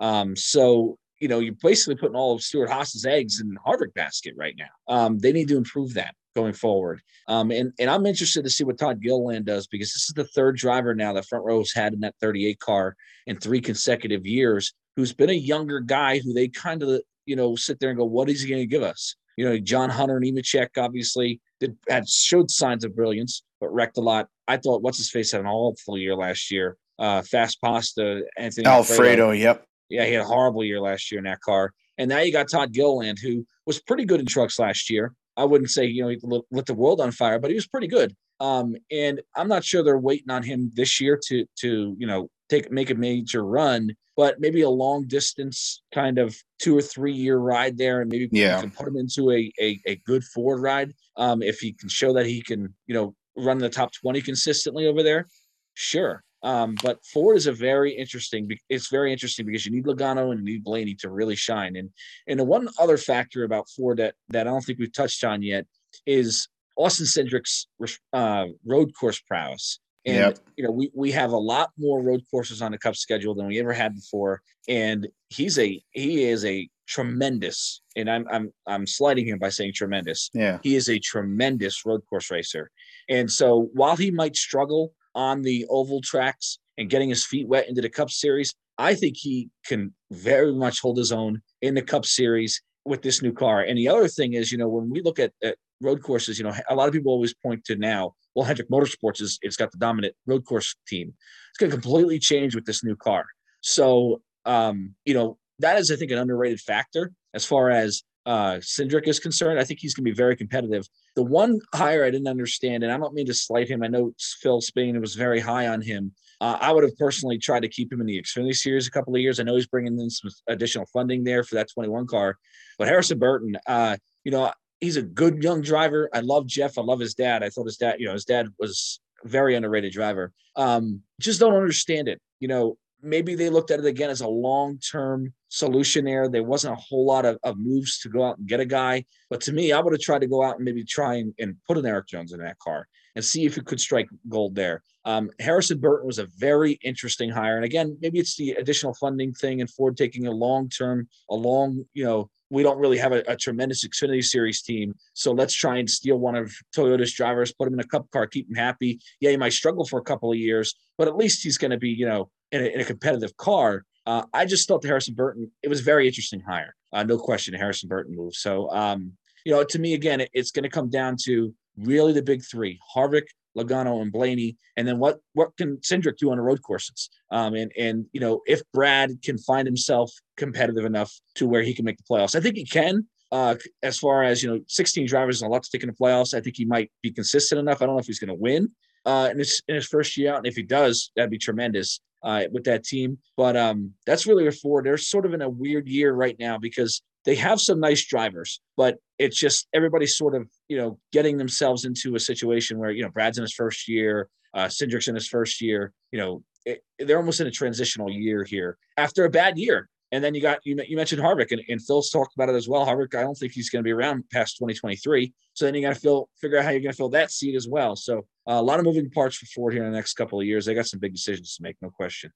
Um, so you know, you're basically putting all of Stewart Haas's eggs in Harvick basket right now. Um, they need to improve that going forward. Um, and, and I'm interested to see what Todd Gilliland does because this is the third driver now that Front Row's had in that 38 car in three consecutive years who's been a younger guy who they kind of, you know, sit there and go, what is he going to give us? You know, John Hunter and Nemechek obviously did, had showed signs of brilliance, but wrecked a lot. I thought what's his face had an awful year last year. Uh, fast pasta, Anthony Alfredo, Alfredo, yep. Yeah, he had a horrible year last year in that car. And now you got Todd Gilliland, who was pretty good in trucks last year. I wouldn't say you know he lit the world on fire, but he was pretty good. Um, and I'm not sure they're waiting on him this year to to you know take make a major run, but maybe a long distance kind of two or three year ride there, and maybe yeah. can put him into a, a a good Ford ride. Um, if he can show that he can you know run the top 20 consistently over there, sure. Um, but Ford is a very interesting. It's very interesting because you need Logano and you need Blaney to really shine. And and the one other factor about Ford that that I don't think we've touched on yet is Austin Cindric's uh, road course prowess. And yep. you know, we we have a lot more road courses on the Cup schedule than we ever had before. And he's a he is a tremendous, and I'm I'm I'm slighting him by saying tremendous. Yeah, he is a tremendous road course racer. And so while he might struggle on the oval tracks and getting his feet wet into the Cup Series, I think he can very much hold his own in the Cup Series with this new car. And the other thing is, you know, when we look at, at road courses, you know, a lot of people always point to now, well, Hendrick Motorsports is it's got the dominant road course team. It's going to completely change with this new car. So, um, you know, that is, I think, an underrated factor as far as uh, Cindric is concerned. I think he's going to be very competitive. The one hire I didn't understand, and I don't mean to slight him. I know Phil Spain was very high on him, Uh, I would have personally tried to keep him in the Xfinity Series a couple of years. I know he's bringing in some additional funding there for that 21 car, but Harrison Burton, uh, you know, he's a good young driver. I love Jeff. I love his dad. I thought his dad, you know, his dad was very underrated driver. Um, just don't understand it. You know, maybe they looked at it again as a long-term solution there. There wasn't a whole lot of, of moves to go out and get a guy. But to me, I would have tried to go out and maybe try and, and put an Erik Jones in that car and see if it could strike gold there. Um, Harrison Burton was a very interesting hire. And again, maybe it's the additional funding thing and Ford taking a long-term, a long, you know, we don't really have a, a, tremendous Xfinity Series team. So let's try and steal one of Toyota's drivers, put him in a cup car, keep him happy. Yeah, he might struggle for a couple of years, but at least he's going to be, you know, in a, in a competitive car. Uh, I just thought the Harrison Burton, it was very interesting hire. Uh, no question, Harrison Burton move. So, um, you know, to me, again, it, it's going to come down to really the big three Harvick, Logano, and Blaney. And then what what can Cindric do on the road courses? Um, and and you know, if Brad can find himself competitive enough to where he can make the playoffs, I think he can. Uh, as far as you know, 16 drivers is a lot to take in the playoffs. I think he might be consistent enough. I don't know if he's going to win uh, in his in his first year out, and if he does, that'd be tremendous uh, with that team. But um, that's really a Ford. They're sort of in a weird year right now because they have some nice drivers, but it's just everybody's sort of you know getting themselves into a situation where you know Brad's in his first year, uh, Cindric's in his first year. You know it, they're almost in a transitional year here after a bad year. And then you got you, you mentioned Harvick and, and Phil's talked about it as well. Harvick, I don't think he's going to be around past 2023. So then you got to fill figure out how you're going to fill that seat as well. So uh, a lot of moving parts for Ford here in the next couple of years. They got some big decisions to make, no question.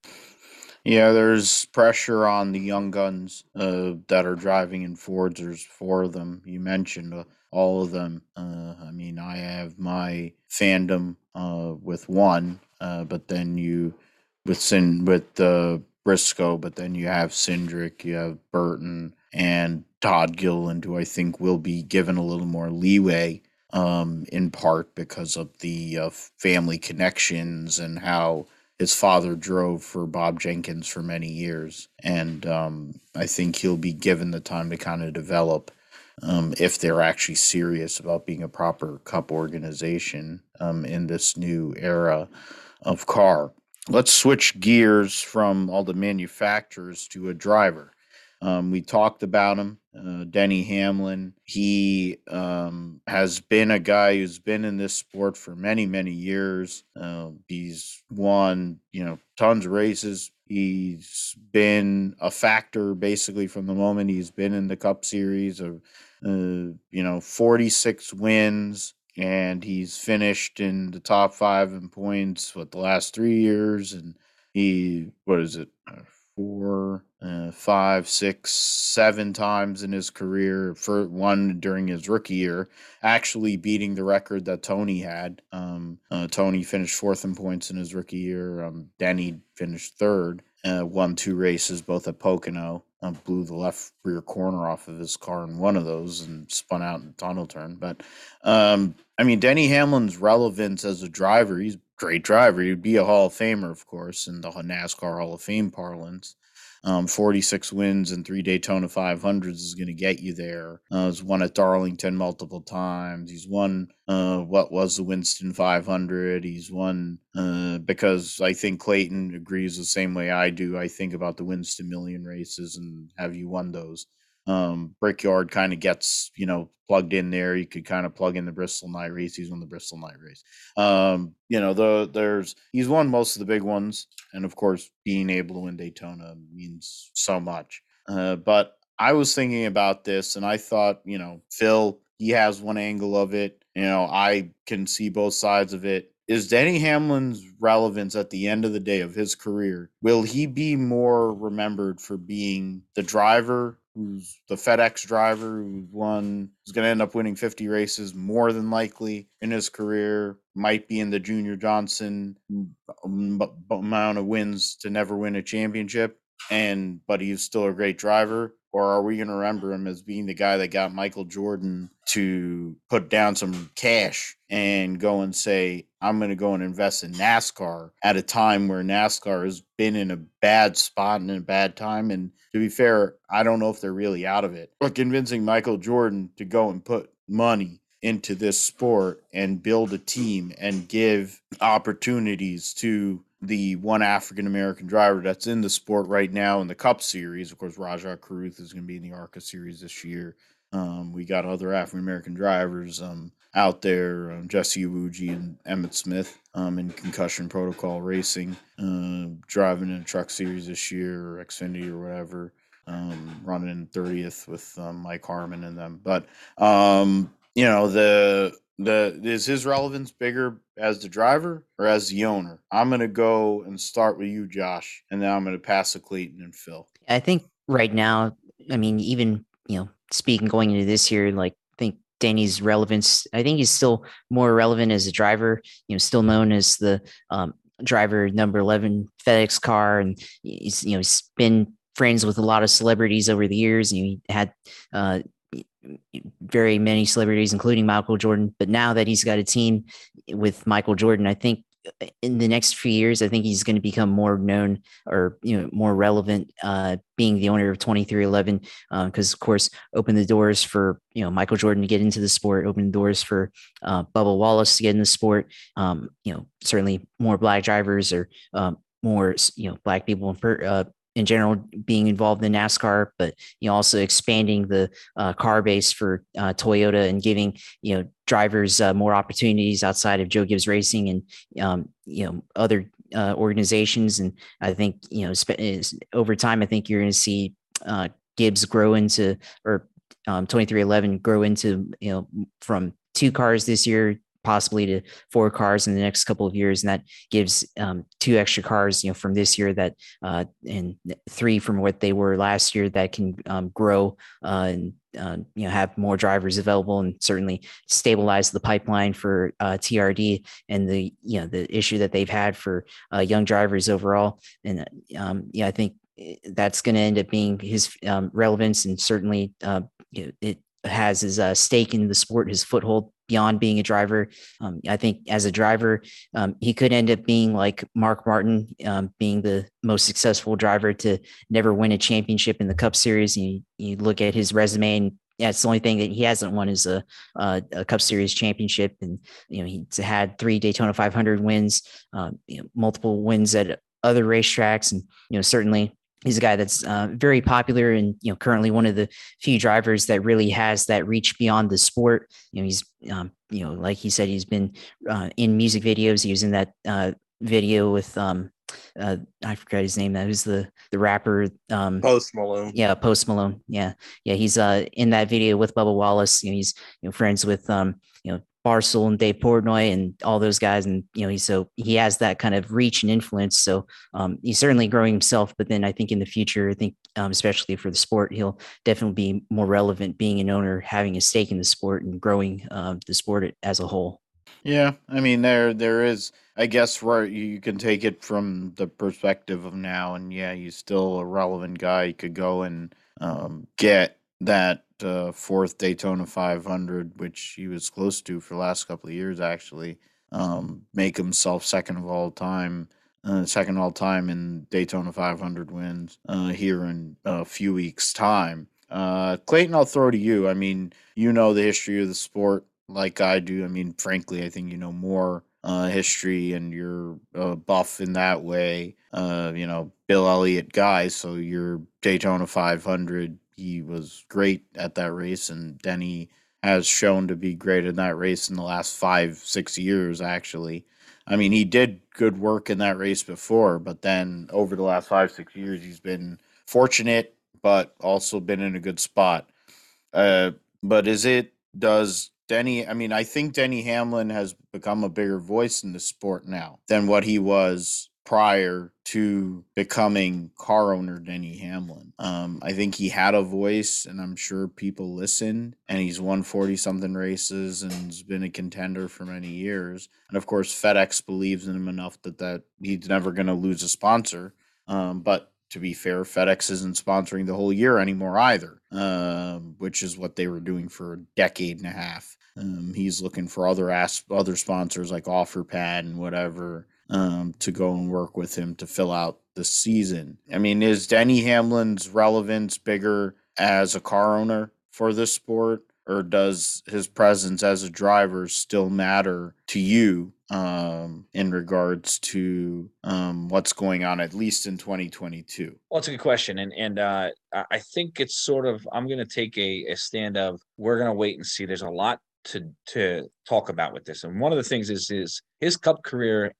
Yeah, there's pressure on the young guns uh, that are driving in Fords. There's four of them. You mentioned uh, all of them. Uh, I mean, I have my fandom uh, with one, uh, but then you with Sin with uh, Briscoe, but then you have Cindric, you have Burton, and Todd Gilliland, who I think will be given a little more leeway. Um, in part because of the uh, family connections and how his father drove for Bob Jenkins for many years, and um, I think he'll be given the time to kind of develop um, if they're actually serious about being a proper cup organization um, in this new era of car. Let's switch gears from all the manufacturers to a driver. Um, we talked about him, uh, Denny Hamlin. He um, has been a guy who's been in this sport for many, many years. Uh, he's won, you know, tons of races. He's been a factor basically from the moment he's been in the Cup Series of, uh, you know, 46 wins, and he's finished in the top five in points with the last three years. And he, what is it, uh, four, uh, five, six, seven times in his career. For one during his rookie year, actually beating the record that Tony had. Um, uh, Tony finished fourth in points in his rookie year. Um, finished third. Uh, won two races, both at Pocono. Uh, blew the left rear corner off of his car in one of those and spun out in tunnel turn. But um, I mean, Denny Hamlin's relevance as a driver, he's a great driver. He'd be a Hall of Famer, of course, in the NASCAR Hall of Fame parlance. Um, 46 wins and three Daytona 500s is going to get you there. Uh, he's won at Darlington multiple times. He's won uh, what was the Winston 500. He's won uh, because I think Clayton agrees the same way I do. I think about the Winston Million races and have you won those? Um, Brickyard kind of gets you know plugged in there. You could kind of plug in the Bristol night race. He's won the Bristol night race. Um, you know, the there's he's won most of the big ones, and of course, being able to win Daytona means so much. Uh, but I was thinking about this, and I thought, you know, Phil, he has one angle of it. You know, I can see both sides of it is Denny Hamlin's relevance at the end of the day of his career? Will he be more remembered for being the driver who's the FedEx driver who's won, is going to end up winning 50 races more than likely in his career, might be in the Junior Johnson amount of wins to never win a championship, and but he's still a great driver or are we going to remember him as being the guy that got Michael Jordan to put down some cash and go and say, I'm going to go and invest in NASCAR at a time where NASCAR has been in a bad spot and in a bad time? And to be fair, I don't know if they're really out of it. But convincing Michael Jordan to go and put money into this sport and build a team and give opportunities to the one African American driver that's in the sport right now in the Cup Series. Of course, Rajah Caruth is going to be in the ARCA Series this year. Um, we got other African American drivers um, out there, um, Jesse Iwuji and Emmitt Smith um, in concussion protocol racing, uh, driving in a truck series this year or Xfinity or whatever, um, running in 30th with Mike Harmon and them. But, you know, the the is his relevance bigger as the driver or as the owner? I'm gonna go and start with you, Josh, and then I'm gonna pass to Clayton and Phil. I think right now, I mean, even you know, speaking going into this year, like I think Danny's relevance, I think he's still more relevant as a driver, you know, still known as the um, driver number 11 FedEx car. And he's, you know, he's been friends with a lot of celebrities over the years. And he had uh, very many celebrities, including Michael Jordan. But now that he's got a team with Michael Jordan, I think in the next few years, I think he's going to become more known or you know more relevant, uh, being the owner of Twenty Three Eleven, because uh, of course open the doors for you know Michael Jordan to get into the sport, open the doors for uh, Bubba Wallace to get in the sport. Um, you know, certainly more black drivers or um, more you know black people per, uh, in general being involved in NASCAR, but you know also expanding the uh, car base for uh, Toyota and giving you know drivers uh, more opportunities outside of Joe Gibbs Racing and um, you know other uh, organizations. And I think you know over time, I think you're going to see uh, Gibbs grow into or um, 2311 grow into you know from two cars this year possibly to four cars in the next couple of years, and that gives um, two extra cars, you know, from this year that uh, and three from what they were last year that can um, grow uh, and uh, you know have more drivers available and certainly stabilize the pipeline for uh, TRD and the you know the issue that they've had for uh, young drivers overall. And um, yeah, I think eh, that's going to end up being his um, relevance and certainly uh, you know, it has his stake in the sport, his foothold beyond being a driver. Um, I think as a driver, um, he could end up being like Mark Martin, um, being the most successful driver to never win a championship in the Cup Series. You, you look at his resume and yeah, the only thing that he hasn't won is a, a, a, Cup Series championship, and you know he's had three Daytona 500 wins, um, you know, multiple wins at other racetracks, and you know certainly he's a guy that's uh, very popular and you know currently one of the few drivers that really has that reach beyond the sport you know he's um, you know like he said he's been uh, in music videos he was in that uh, video with um uh, I forgot his name. That was the the rapper. Um, Post Malone. Yeah, Post Malone. Yeah, yeah. He's uh in that video with Bubba Wallace. You know, he's you know friends with um Barstool and Dave Portnoy and all those guys. And, you know, he's so he has that kind of reach and influence. So um, he's certainly growing himself. But then I think in the future, I think, um, especially for the sport, he'll definitely be more relevant being an owner, having a stake in the sport and growing uh, the sport as a whole. Yeah. I mean, there, there is, I guess, where you can take it from the perspective of now. And yeah, he's still a relevant guy. You could go and um, get that uh, fourth Daytona 500, which he was close to for the last couple of years, actually, um, make himself second of all time, uh, second all time in Daytona 500 wins uh, here in a few weeks' time. Uh, Clayton, I'll throw to you. I mean, you know the history of the sport like I do. I mean, frankly, I think you know more uh, history and you're uh, buff in that way. Uh, you know, Bill Elliott guy, so you're Daytona 500 he was great at that race, and Denny has shown to be great in that race in the last five, six years, actually. I mean, he did good work in that race before, but then over the last five, six years, he's been fortunate, but also been in a good spot. Uh, but is it, does Denny, I mean, I think Denny Hamlin has become a bigger voice in the sport now than what he was prior to becoming car owner Denny Hamlin. Um, I think he had a voice, and I'm sure people listened. And he's won 40 something races and has been a contender for many years. And of course, FedEx believes in him enough that that he's never going to lose a sponsor. Um, but to be fair, FedEx isn't sponsoring the whole year anymore either, um, which is what they were doing for a decade and a half. Um, he's looking for other as- other sponsors like OfferPad and whatever um, to go and work with him to fill out the season. I mean, is Denny Hamlin's relevance bigger as a car owner for this sport or does his presence as a driver still matter to you um, in regards to um, what's going on, at least in 2022? Well, it's a good question, and and uh, I think it's sort of I'm going to take a, a stand of we're going to wait and see. There's a lot to to talk about with this, and one of the things is is his Cup career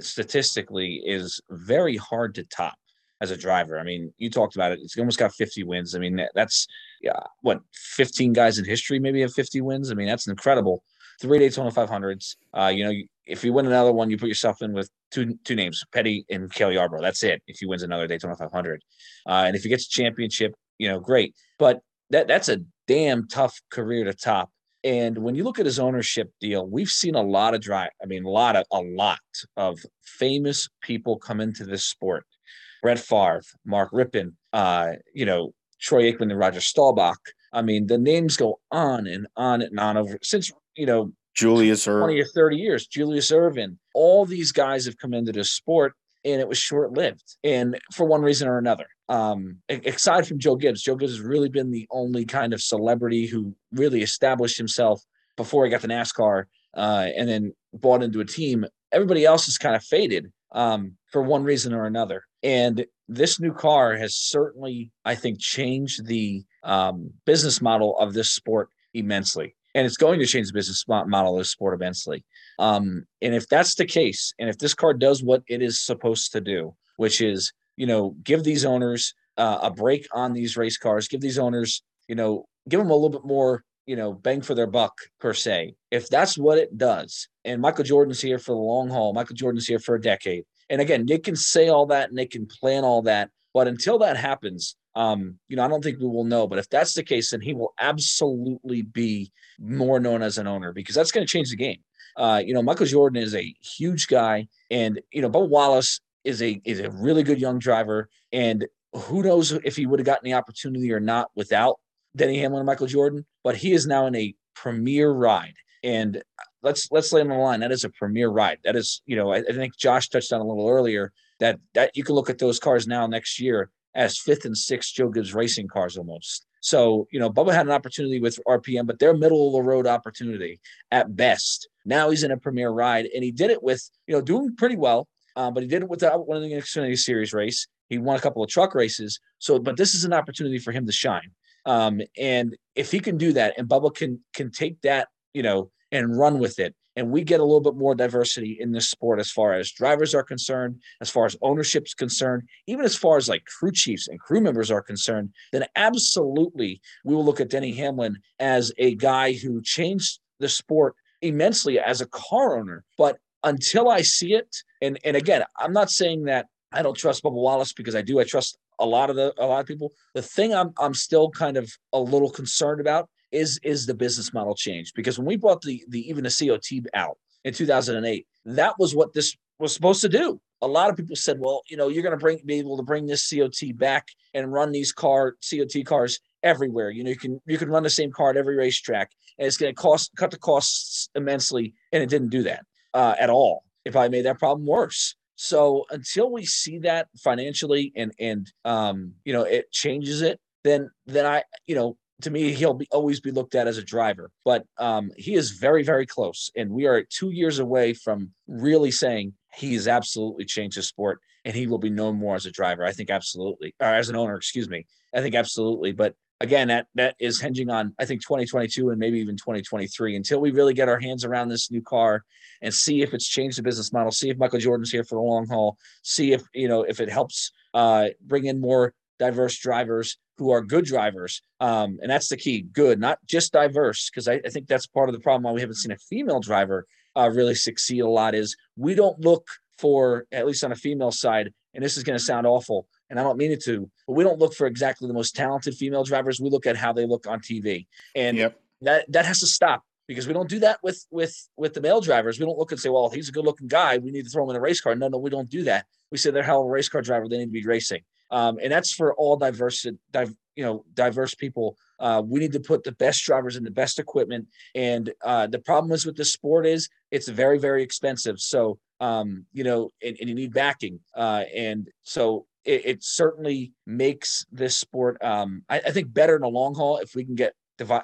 statistically is very hard to top as a driver. I mean, you talked about it. It's almost got 50 wins. I mean, that's yeah, what 15 guys in history maybe have 50 wins. I mean, that's incredible. Three Daytona 500s. Uh, you know, if you win another one, you put yourself in with two two names, Petty and Cale Yarborough. That's it. If he wins another Daytona 500, uh, and if he gets a championship, you know, great. But that that's a damn tough career to top. And when you look at his ownership deal, we've seen a lot of drive. I mean, a lot of a lot of famous people come into this sport Brett Favre, Mark Rypien, uh, you know, Troy Aikman and Roger Staubach. I mean, the names go on and on and on over since, you know, Julius 20 or 30 years. Julius Erving, all these guys have come into this sport and it was short lived. And for one reason or another, um, aside from Joe Gibbs, Joe Gibbs has really been the only kind of celebrity who really established himself before he got to NASCAR uh, and then bought into a team. Everybody else has kind of faded um, for one reason or another. And this new car has certainly, I think, changed the um, business model of this sport immensely. And it's going to change the business model of this sport immensely. Um, and if that's the case, and if this car does what it is supposed to do, which is, you know, give these owners uh, a break on these race cars, give these owners, you know, give them a little bit more, you know, bang for their buck per se. If that's what it does, and Michael Jordan's here for the long haul, Michael Jordan's here for a decade. And again, they can say all that and they can plan all that. But until that happens, um, you know, I don't think we will know. But if that's the case, then he will absolutely be more known as an owner because that's going to change the game. Uh, you know, Michael Jordan is a huge guy, and you know, Bubba Wallace is a is a really good young driver. And who knows if he would have gotten the opportunity or not without Denny Hamlin and Michael Jordan? But he is now in a premier ride. And let's let's lay on the line. That is a premier ride. That is, you know, I, I think Josh touched on a little earlier that that you can look at those cars now next year as fifth and sixth Joe Gibbs racing cars almost. So, you know, Bubba had an opportunity with RPM, but they're middle of the road opportunity at best. Now he's in a premier ride and he did it with, you know, doing pretty well. Um, but he did it with without winning the Xfinity Series race. He won a couple of truck races. So, but this is an opportunity for him to shine. Um, and if he can do that and Bubba can can take that, you know, and run with it. And we get a little bit more diversity in this sport as far as drivers are concerned, as far as ownership's concerned, even as far as like crew chiefs and crew members are concerned, then absolutely we will look at Denny Hamlin as a guy who changed the sport immensely as a car owner. But until I see it, and and again, I'm not saying that I don't trust Bubba Wallace because I do. I trust a lot of the a lot of people. The thing I'm I'm still kind of a little concerned about is is the business model change because when we brought the the even the COT out in 2008, that was what this was supposed to do. A lot of people said, well, you know, you're going to bring be able to bring this COT back and run these car COT cars everywhere. You know, you can you can run the same car at every racetrack, and it's going to cost cut the costs immensely, and it didn't do that uh, at all. If I made that problem worse. So until we see that financially and and um, you know it changes it, then then I you know to me, he'll be always be looked at as a driver. But um, he is very, very close, and we are two years away from really saying he has absolutely changed the sport, and he will be known more as a driver. I think absolutely, or as an owner, excuse me. I think absolutely. But again, that that is hinging on I think 2022 and maybe even 2023 until we really get our hands around this new car and see if it's changed the business model. See if Michael Jordan's here for the long haul. See if you know if it helps uh, bring in more diverse drivers who are good drivers. Um, and that's the key good, not just diverse, because I, I, think that's part of the problem why we haven't seen a female driver uh, really succeed a lot is we don't look for, at least on a female side, and this is going to sound awful, and I don't mean it to, but we don't look for exactly the most talented female drivers. We look at how they look on TV. And yep. that, that has to stop because we don't do that with with with the male drivers. We don't look and say, "Well, he's a good-looking guy. We need to throw him in a race car." No, no, we don't do that. We say they're hell of a race car driver. They need to be racing um, and that's for all diverse, div, you know, diverse people. Uh, we need to put the best drivers in the best equipment. And uh, the problem is with the sport is it's very, very expensive. So, um, you know, and, and, you need backing. Uh, and so it, it, certainly makes this sport, um, I, I, think, better in the long haul if we can get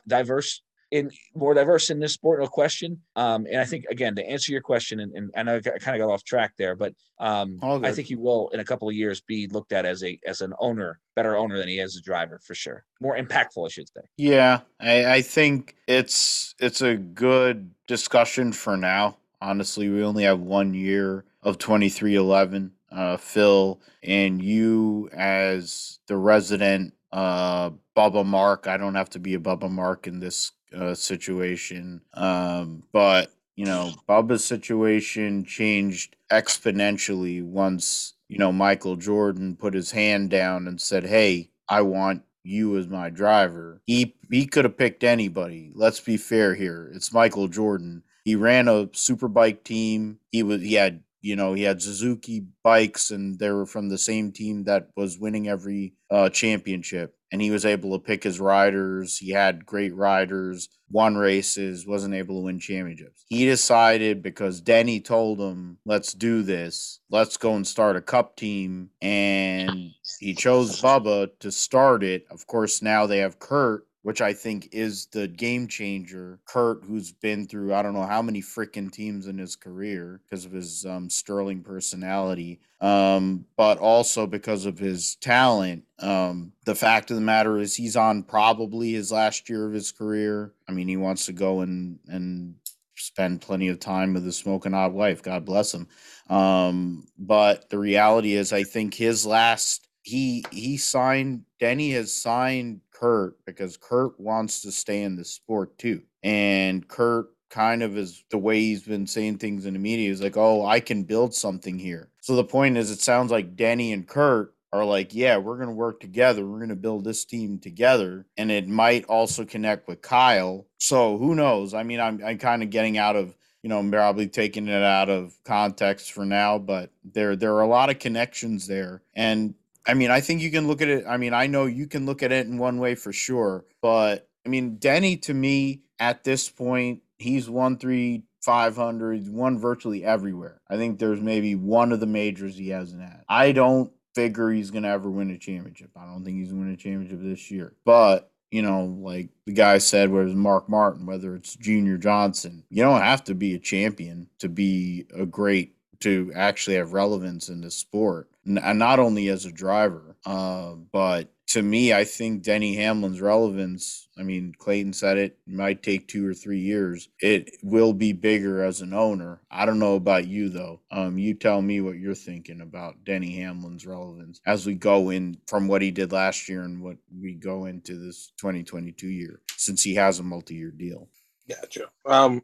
diverse in more diverse in this sport, no question. Um, and I think again to answer your question, and, and I know I kind of got off track there, but um, I think he will in a couple of years be looked at as a as an owner, better owner than he is a driver for sure. More impactful, I should say. Yeah, I, I think it's it's a good discussion for now. Honestly, we only have one year of twenty three eleven. Uh, Phil and you as the resident uh Bubba Mark. I don't have to be a Bubba Mark in this uh, situation. Um, but you know, Bubba's situation changed exponentially once you know Michael Jordan put his hand down and said, "Hey, I want you as my driver." He he could have picked anybody. Let's be fair here. It's Michael Jordan. He ran a superbike team. He was he had you know he had Suzuki bikes and they were from the same team that was winning every uh, championship and he was able to pick his riders. He had great riders, won races, wasn't able to win championships. He decided because Denny told him, let's do this, let's go and start a cup team. And he chose Bubba to start it. Of course, now they have Kurt which I think is the game changer. Kurt, who's been through I don't know how many freaking teams in his career because of his um, sterling personality, um, but also because of his talent. Um, the fact of the matter is, he's on probably his last year of his career. I mean, he wants to go and and spend plenty of time with his smoking hot wife. God bless him. Um, but the reality is, I think his last he he signed Denny has signed Kurt because Kurt wants to stay in the sport too. And Kurt kind of is the way he's been saying things in the media is like, oh, I can build something here. So the point is, it sounds like Denny and Kurt are like, yeah, we're going to work together. We're going to build this team together. And it might also connect with Kyle. So who knows? I mean, I'm, I'm kind of getting out of, you know, probably taking it out of context for now, but there, there are a lot of connections there. And I mean, I think you can look at it. I mean, I know you can look at it in one way for sure, but I mean, Denny to me at this point, he's won three 500, won virtually everywhere. I think there's maybe one of the majors he hasn't had. I don't figure he's going to ever win a championship. I don't think he's going to win a championship this year. But, you know, like the guy said, whether it's Mark Martin, whether it's Junior Johnson, you don't have to be a champion to be a great to actually have relevance in the sport, and not only as a driver, uh, but to me, I think Denny Hamlin's relevance. I mean, Clayton said it, it might take two or three years. It will be bigger as an owner. I don't know about you though. Um, you tell me what you're thinking about Denny Hamlin's relevance as we go in from what he did last year and what we go into this 2022 year, since he has a multi-year deal. Gotcha. Um,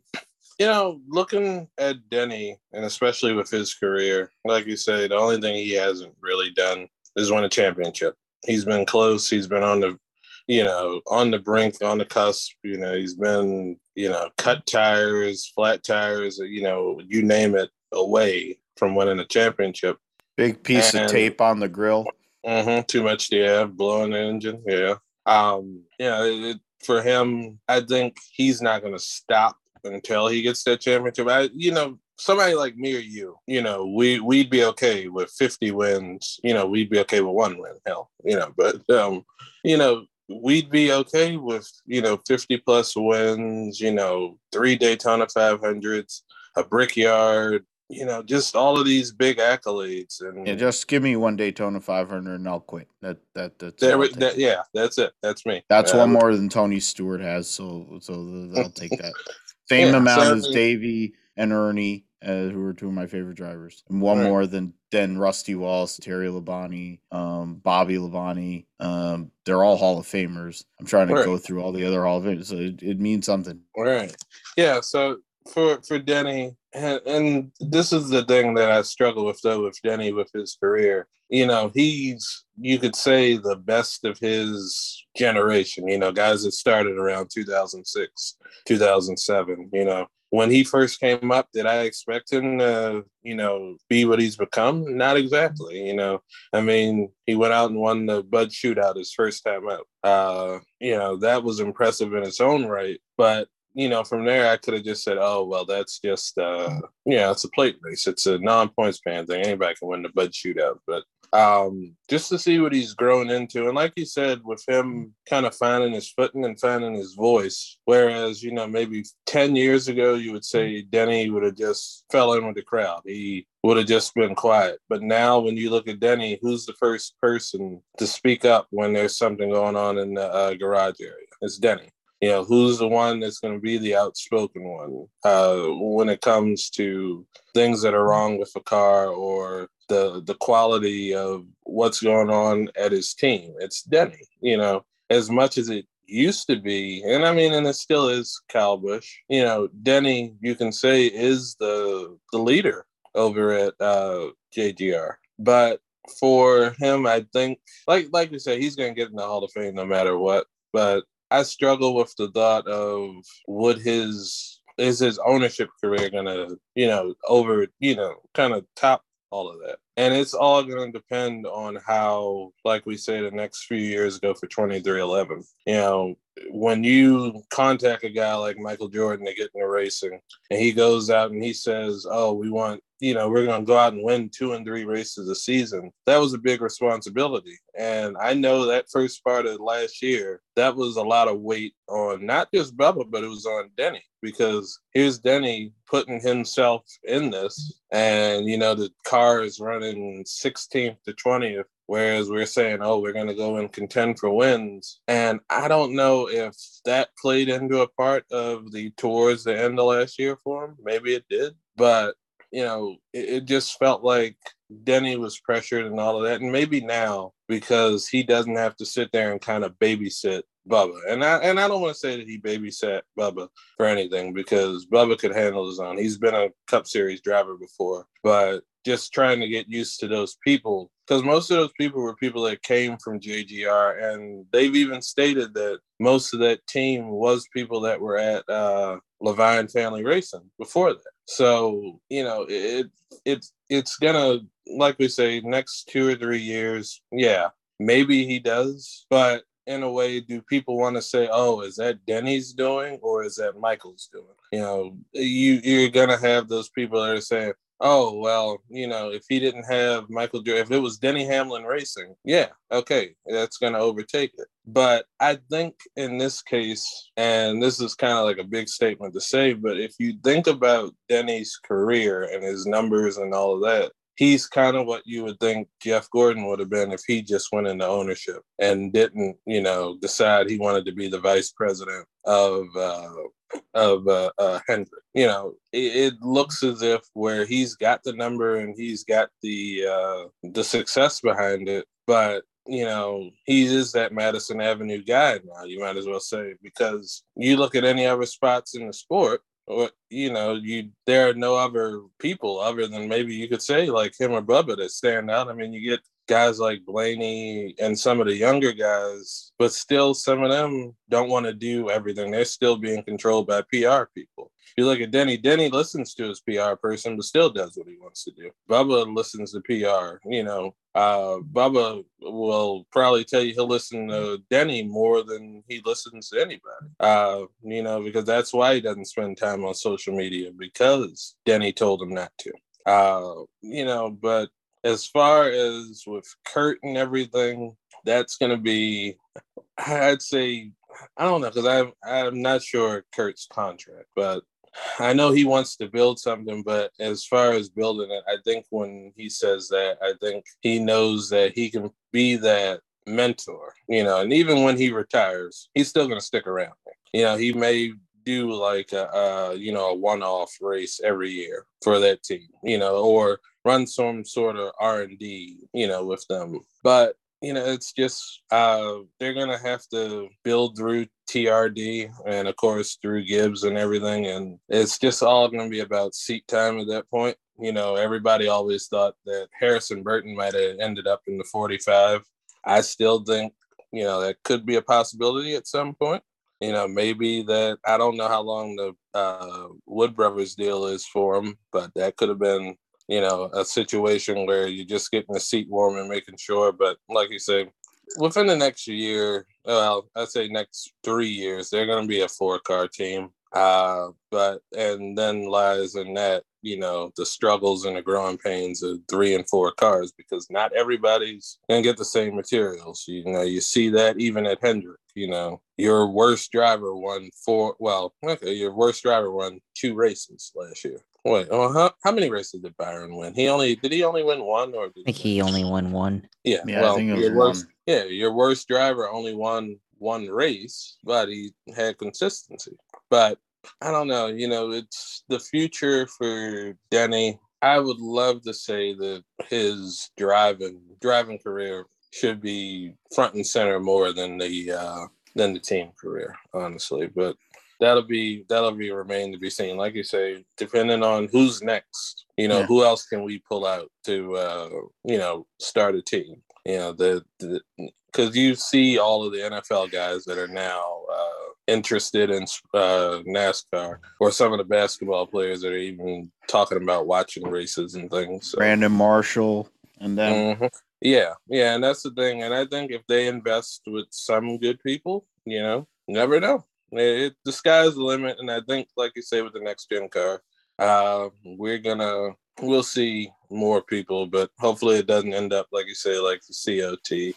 you know, looking at Denny, and especially with his career, like you say, the only thing he hasn't really done is win a championship. He's been close. He's been on the, you know, on the brink, on the cusp. You know, he's been, you know, cut tires, flat tires, you know, you name it, away from winning a championship. Big piece and, of tape on the grill. Mm-hmm, too much, yeah, blowing the engine, yeah. Um, yeah, it, for him, I think he's not going to stop until he gets that championship. I, you know, somebody like me or you, you know, we we'd be okay with 50 wins. You know, we'd be okay with one win. Hell, you know, but um, you know, we'd be okay with you know 50 plus wins. You know, three Daytona 500s, a Brickyard. You know, just all of these big accolades, and yeah, just give me one Daytona 500 and I'll quit. That that that's there, that, yeah, that's it. That's me. That's one more than Tony Stewart has, so so I'll take that. Same yeah, amount as Davey and Ernie, uh, who are two of my favorite drivers, and one right. more than than Rusty Wallace, Terry Labonte, um, Bobby Labonte. Um, they're all Hall of Famers. I'm trying to right. go through all the other Hall of Famers, so it, it means something. Right. Yeah. So for for Denny, and, and this is the thing that I struggle with though with Denny with his career. You know, he's you could say the best of his generation. You know, guys that started around 2006, 2007. You know, when he first came up, did I expect him to, you know, be what he's become? Not exactly. You know, I mean, he went out and won the Bud Shootout his first time out. Uh, you know, that was impressive in its own right. But you know, from there I could have just said, oh well, that's just uh, yeah, it's a plate race. It's a non-points pan thing. Anybody can win the Bud Shootout, but um, just to see what he's grown into. And like you said, with him kind of finding his footing and finding his voice, whereas, you know, maybe 10 years ago, you would say Denny would have just fell in with the crowd. He would have just been quiet. But now, when you look at Denny, who's the first person to speak up when there's something going on in the uh, garage area? It's Denny you know who's the one that's going to be the outspoken one uh, when it comes to things that are wrong with a car or the the quality of what's going on at his team. It's Denny, you know, as much as it used to be, and I mean, and it still is Kyle Busch. You know, Denny, you can say is the the leader over at uh, JGR, but for him, I think, like like you said, he's going to get in the Hall of Fame no matter what. But I struggle with the thought of would his is his ownership career gonna you know over you know kind of top all of that. And it's all going to depend on how, like we say, the next few years go for 23XI. You know, when you contact a guy like Michael Jordan to get into racing and he goes out and he says, Oh, we want you know, we're going to go out and win two and three races a season. That was a big responsibility. And I know that first part of last year, that was a lot of weight on not just Bubba, but it was on Denny because here's Denny putting himself in this. And, you know, the car is running 16th to 20th Whereas we're saying, oh, we're going to go and contend for wins. And I don't know if that played into a part of the towards the end of last year for him. Maybe it did. But you know, it, it, just felt like Denny was pressured and all of that. And maybe now because he doesn't have to sit there and kind of babysit Bubba. And I and I don't want to say that he babysat Bubba for anything because Bubba could handle his own. He's been a Cup Series driver before, but just trying to get used to those people because most of those people were people that came from JGR, and they've even stated that most of that team was people that were at uh, Leavine Family Racing before that. So you know, it it's it's gonna like we say next two or three years. Yeah, maybe he does, but in a way, do people want to say, "Oh, is that Denny's doing, or is that Michael's doing?" You know, you you're gonna have those people that are saying, oh well you know if he didn't have michael jordan if it was denny hamlin racing yeah okay that's going to overtake it. But i think in this case and this is kind of like a big statement to say but if you think about denny's career and his numbers and all of that he's kind of what you would think Jeff Gordon would have been if he just went into ownership and didn't, you know, decide he wanted to be the vice president of uh, of uh, uh, Hendrick. You know, it, it, looks as if where he's got the number and he's got the uh, the success behind it, but you know, he is that Madison Avenue guy now. You might as well say because you look at any other spots in the sport, or you know, you there are no other people other than maybe you could say like him or Bubba that stand out. I mean, you get guys like Blaney and some of the younger guys, but still some of them don't want to do everything. They're still being controlled by PR people. You look at Denny, Denny listens to his PR person, but still does what he wants to do. Bubba listens to PR, you know. Uh, Bubba will probably tell you he'll listen to Denny more than he listens to anybody. Uh, you know, because that's why he doesn't spend time on social media because Denny told him not to. Uh, you know, but as far as with Kurt and everything, that's going to be, I'd say, I don't know, because I'm, I'm not sure Kurt's contract, but I know he wants to build something, but as far as building it, I think when he says that, I think he knows that he can be that mentor, you know, and even when he retires, he's still going to stick around. You know, he may do like a, a you know a one-off race every year for that team, you know, or run some sort of R and D, you know, with them. But you know, it's just uh, they're gonna have to build through TRD and of course through Gibbs and everything, and it's just all gonna be about seat time at that point. You know, everybody always thought that Harrison Burton might have ended up in the 45. I still think, you know, that could be a possibility at some point. You know, maybe that I don't know how long the uh, Wood Brothers deal is for him, but that could have been you know, a situation where you're just getting the seat warm and making sure. But like you say, within the next year, well, I'd say next three years, they're going to be a four car team. Uh, but and then lies in that you know the struggles and the growing pains of three and four cars because not everybody's gonna get the same materials. You know, you see that even at Hendrick. You know, your worst driver won four. Well, okay, your worst driver won two races last year. Wait, oh, how, how many races did Byron win? He only did he only win one or did I think he only won one. Yeah, Yeah, I well, think it was your worst, one. yeah, your worst driver only won one race, but he had consistency. But I don't know, you know, it's the future for Denny. I would love to say that his driving driving career should be front and center more than the uh, than the team career, honestly. But that'll be that'll be remain to be seen. Like you say, depending on who's next, you know, Yeah. who else can we pull out to uh, you know start a team? You know, the because you see all of the NFL guys that are now uh, interested in uh, NASCAR, or some of the basketball players that are even talking about watching races and things. So. Brandon Marshall, and then Mhm. Yeah, yeah, and that's the thing. And I think if they invest with some good people, you know, never know. It, the sky's the limit. And I think, like you say, with the next gen car, uh, we're gonna we'll see more people, but hopefully it doesn't end up like you say, like the COT,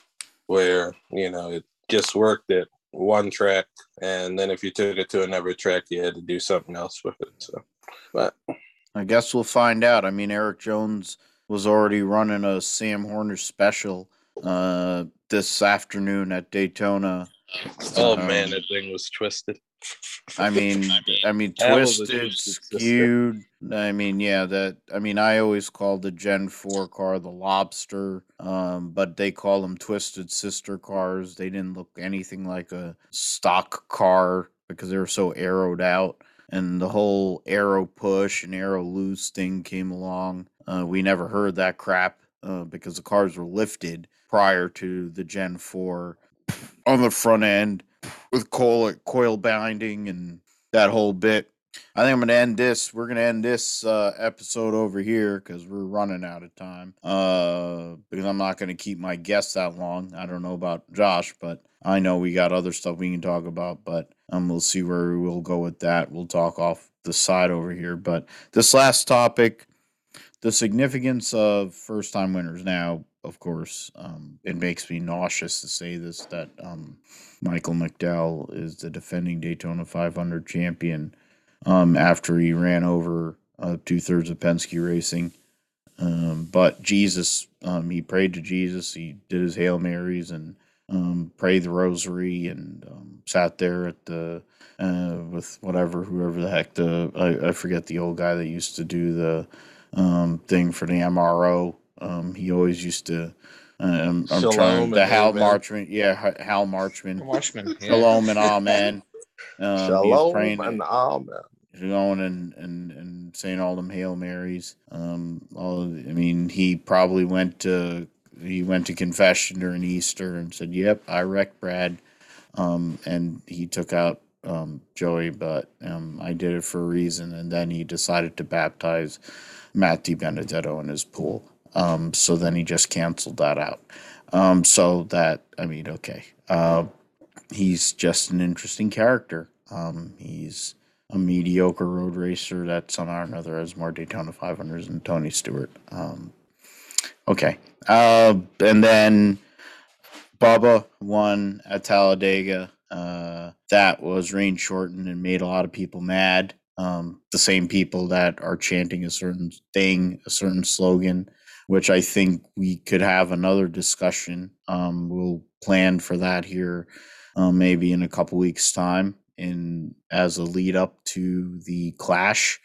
where you know it just worked at one track, and then if you took it to another track, you had to do something else with it. So, but I guess we'll find out. I mean, Erik Jones was already running a Sam Horner special uh, this afternoon at Daytona. Oh Um, man, that thing was twisted. I mean, I mean, That was a twisted, skewed. I mean, yeah, that. I mean, I always called the Gen Four car the Lobster, um, but they call them twisted sister cars. They didn't look anything like a stock car because they were so arrowed out. And the whole aero push and aero loose thing came along. Uh, we never heard that crap uh, because the cars were lifted prior to the Gen Four on the front end with coil coil binding and that whole bit. I think I'm gonna end this. We're gonna end this uh, episode over here because we're running out of time. Uh, because I'm not gonna keep my guests that long. I don't know about Josh, but I know we got other stuff we can talk about. But um, we'll see where we'll go with that. We'll talk off the side over here. But this last topic, the significance of first time winners. Now, of course, um, it makes me nauseous to say this that um, Michael McDowell is the defending Daytona 500 champion um, after he ran over uh, two thirds of Penske Racing. Um, but Jesus, um, he prayed to Jesus. He did his Hail Marys and um, prayed the Rosary and sat there at the uh, with whatever whoever the heck the I, I forget the old guy that used to do the um, thing for the MRO. Um, he always used to. Um, I'm Shalom trying and the Hal amen. Marchman. Yeah, Ha- Hal Marchman. Marshman. yeah. Shalom and amen. Um, he was Shalom praying- and amen. going and, and, and saying all them Hail Marys. Um, all I mean, he probably went to he went to confession during Easter and said, "Yep, I wrecked Brad," um, and he took out um, Joey, but um, I did it for a reason. And then he decided to baptize Matt DiBenedetto in his pool. Um, so then he just canceled that out. Um, so that I mean, okay, uh, he's just an interesting character. Um, he's a mediocre road racer that somehow or another has more Daytona 500s than Tony Stewart. Um, okay. Uh, and then Bubba won at Talladega. Uh, that was rain shortened and made a lot of people mad. Um, the same people that are chanting a certain thing, a certain slogan, which I think we could have another discussion. Um, we'll plan for that here uh, maybe in a couple weeks' time in as a lead up to the clash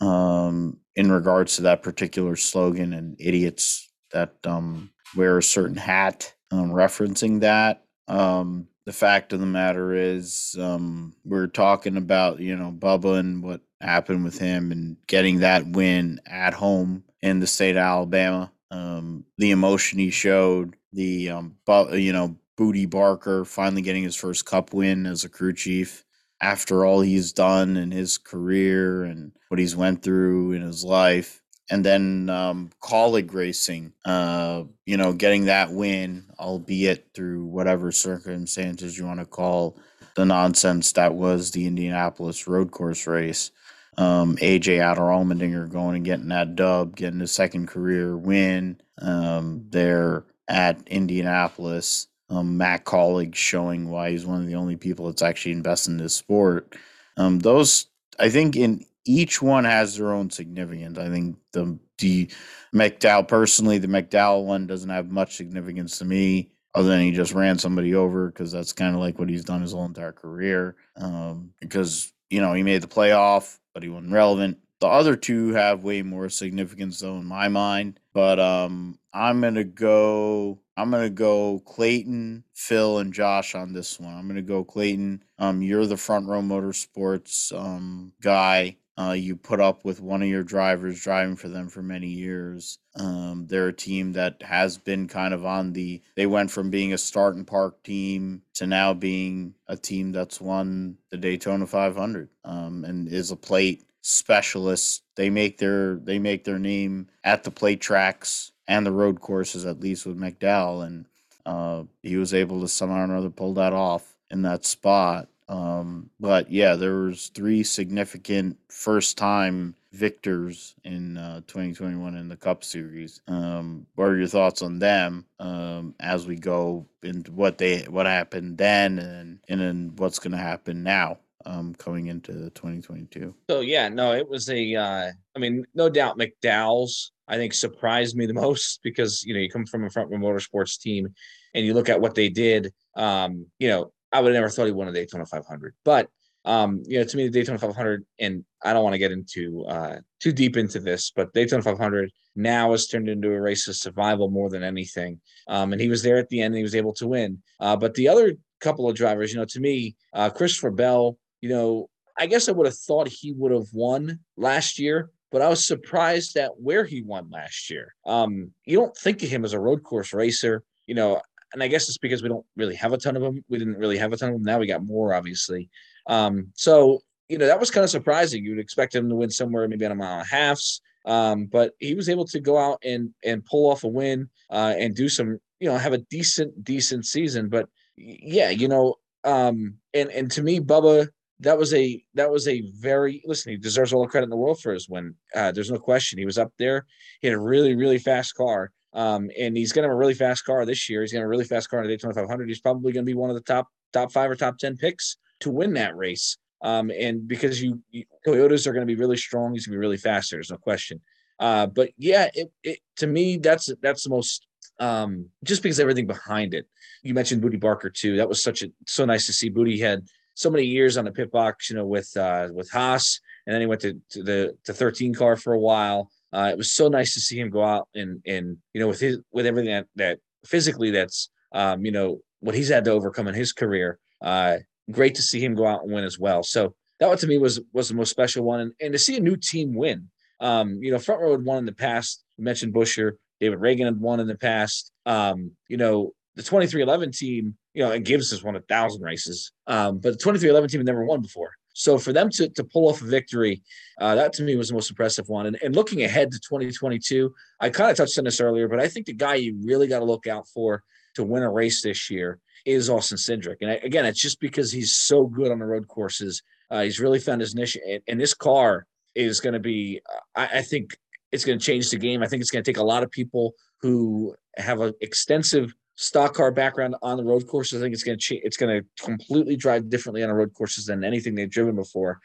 um, in regards to that particular slogan and idiots that um, wear a certain hat um, referencing that. Um, the fact of the matter is, um, we're talking about you know Bubba and what happened with him and getting that win at home in the state of Alabama. Um, the emotion he showed, the um, bu- you know Bootie Barker finally getting his first Cup win as a crew chief after all he's done in his career and what he's went through in his life and then um, Kaulig Racing uh, you know getting that win albeit through whatever circumstances you want to call the nonsense that was the Indianapolis road course race. Um, AJ Outer Allmendinger going and getting that dub, getting his second career win um, there at Indianapolis. Um, Matt Kaulig showing why he's one of the only people that's actually invested in this sport. Um, those, I think, in each one has their own significance. I think the the McDowell personally, the McDowell one doesn't have much significance to me, other than he just ran somebody over because that's kind of like what he's done his whole entire career. Um, because you know he made the playoff, but he wasn't relevant. The other two have way more significance though in my mind. But um, I'm gonna go. I'm gonna go Clayton, Phil, and Josh on this one. I'm gonna go Clayton. Um, you're the front row motorsports um guy. Uh, you put up with one of your drivers driving for them for many years. Um, they're a team that has been kind of on the. They went from being a start and park team to now being a team that's won the Daytona 500 um, and is a plate specialist. They make their they make their name at the plate tracks and the road courses, at least with McDowell, and uh, he was able to somehow or another pull that off in that spot. Um, but yeah, there was three significant first time victors in uh, 2021 in the Cup Series. Um, what are your thoughts on them um, as we go into what they what happened then and and then what's going to happen now? Um, coming into 2022. So yeah, no, it was a. Uh, I mean, no doubt McDowell's. I think surprised me the most because you know you come from a front row motorsports team, and you look at what they did. Um, you know, I would have never thought he won a Daytona 500. But um, you know, to me, the Daytona 500, and I don't want to get into uh, too deep into this, but Daytona 500 now has turned into a race of survival more than anything. Um, and he was there at the end, and he was able to win. Uh, but the other couple of drivers, you know, to me, uh, Christopher Bell, you know, I guess I would have thought he would have won last year, but I was surprised at where he won last year. Um, you don't think of him as a road course racer. You know, and I guess it's because we don't really have a ton of them. We didn't really have a ton of them. Now we got more, obviously. Um, so you know that was kind of surprising. You would expect him to win somewhere maybe on a mile and a halfs, um, but he was able to go out and and pull off a win uh, and do some, you know, have a decent decent season. But yeah, you know, um, and and to me, Bubba, that was a that was a very listen. He deserves all the credit in the world for his win. Uh, there's no question. He was up there. He had a really really fast car. Um, and he's going to have a really fast car this year. He's going to have a really fast car in the Daytona 500. He's probably going to be one of the top top five or top ten picks to win that race. Um, and because you, you Toyotas are going to be really strong, he's going to be really fast. There's no question. Uh, but yeah, it, it to me that's that's the most um, just because everything behind it. You mentioned Bootie Barker too. That was such a so nice to see. Bootie had so many years on the pit box, you know, with uh, with Haas, and then he went to, to the to 13 car for a while. Uh, it was so nice to see him go out and and you know with his with everything that, that physically that's um, you know what he's had to overcome in his career. Uh, great to see him go out and win as well. So that one to me was was the most special one, and, and to see a new team win. Um, you know, front row had won in the past. You mentioned Buescher, David Ragan had won in the past. Um, you know, the 23XI team, you know, and Gibbs has won a thousand races. Um, but the 23XI team had never won before. So for them to, to pull off a victory, uh, that to me was the most impressive one. And, and looking ahead to 2022, I kind of touched on this earlier, but I think the guy you really got to look out for to win a race this year is Austin Cindric. And I, again, it's just because he's so good on the road courses. Uh, he's really found his niche. And, and this car is going to be, I, I think it's going to change the game. I think it's going to take a lot of people who have an extensive stock car background on the road courses. I think it's going to change. It's going to completely drive differently on the road courses than anything they've driven before.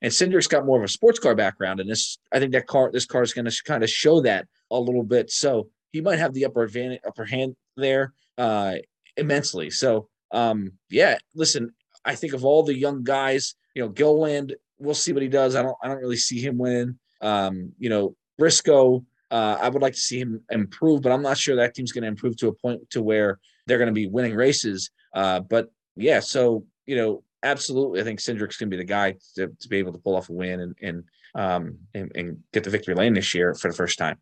And Cindric's got more of a sports car background, and this I think that car this car is going to kind of show that a little bit. So he might have the upper advantage, upper hand there uh, immensely. So um, yeah, listen, I think of all the young guys, you know, Gilliland, we'll see what he does. I don't I don't really see him winning. Um, you know, Briscoe, uh, I would like to see him improve, but I'm not sure that team's going to improve to a point to where they're going to be winning races. Uh, but yeah, so you know, absolutely, I think Cindric's going to be the guy to, to be able to pull off a win and and um and, and get the victory lane this year for the first time.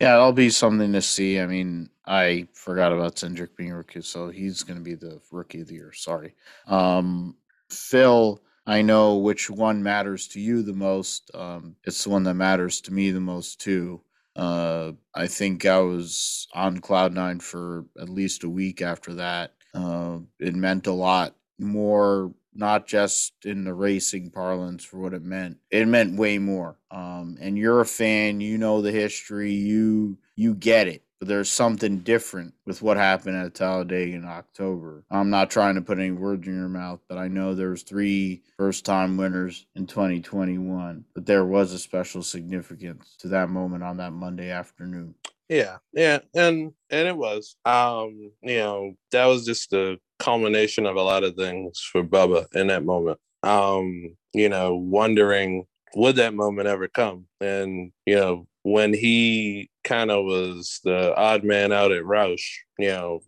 Yeah, that'll be something to see. I mean, I forgot about Cindric being a rookie, so he's going to be the rookie of the year. Sorry, um, Phil. I know which one matters to you the most. Um, it's the one that matters to me the most too. Uh, I think I was on cloud nine for at least a week after that. Uh, it meant a lot more not just in the racing parlance for what it meant. It meant way more. Um, and you're a fan, you know the history, you you get it. But there's something different with what happened at Talladega in October. I'm not trying to put any words in your mouth, but I know there's three first time winners in 2021. But there was a special significance to that moment on that Monday afternoon. Yeah, yeah, and and it was. Um, you know, that was just the culmination of a lot of things for Bubba in that moment. Um, you know, wondering would that moment ever come? And, you know, when he kind of was the odd man out at Roush, you know,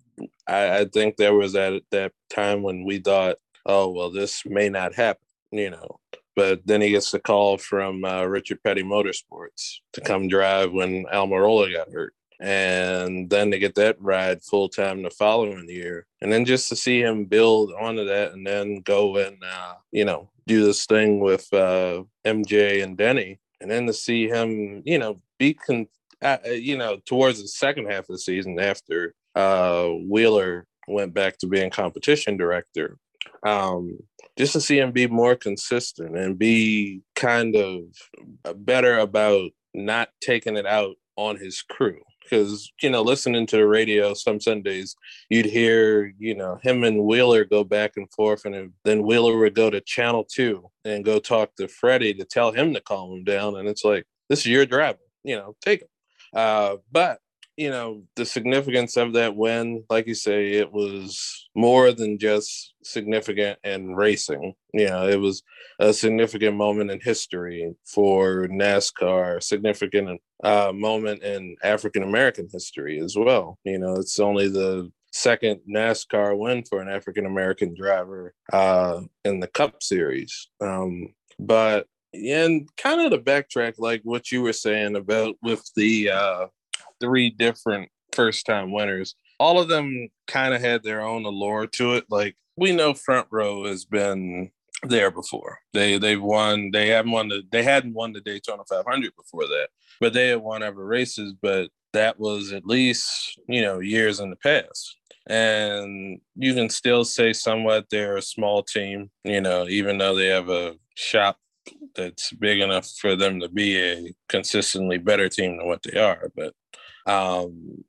I, I think there was at that time when we thought, oh, well, this may not happen, you know. But then he gets the call from uh, Richard Petty Motorsports to come drive when Almirola got hurt. And then to get that ride full time the following year, and then just to see him build onto that, and then go and uh, you know do this thing with uh, MJ and Denny, and then to see him you know be con- uh, uh, you know towards the second half of the season after uh, Wheeler went back to being competition director. Um, just to see him be more consistent and be kind of better about not taking it out on his crew because you know listening to the radio some sundays you'd hear you know him and wheeler go back and forth and then wheeler would go to channel two and go talk to freddie to tell him to calm him down and it's like this is your driver you know take him uh, but you know the significance of that win like you say it was more than just significant and racing. You know it was a significant moment in history for nascar significant uh, moment in african american history as well. You know it's only the second nascar win for an african american driver uh, in the cup series. Um, but and kind of to backtrack like what you were saying about with the uh, three different first time winners. All of them kind of had their own allure to it. Like we know front row has been there before. They they've won. They haven't won the. They hadn't won the Daytona 500 before that, but they had won other races. But that was at least you know years in the past. And you can still say somewhat they're a small team, you know, even though they have a shop that's big enough for them to be a consistently better team than what they are. But um,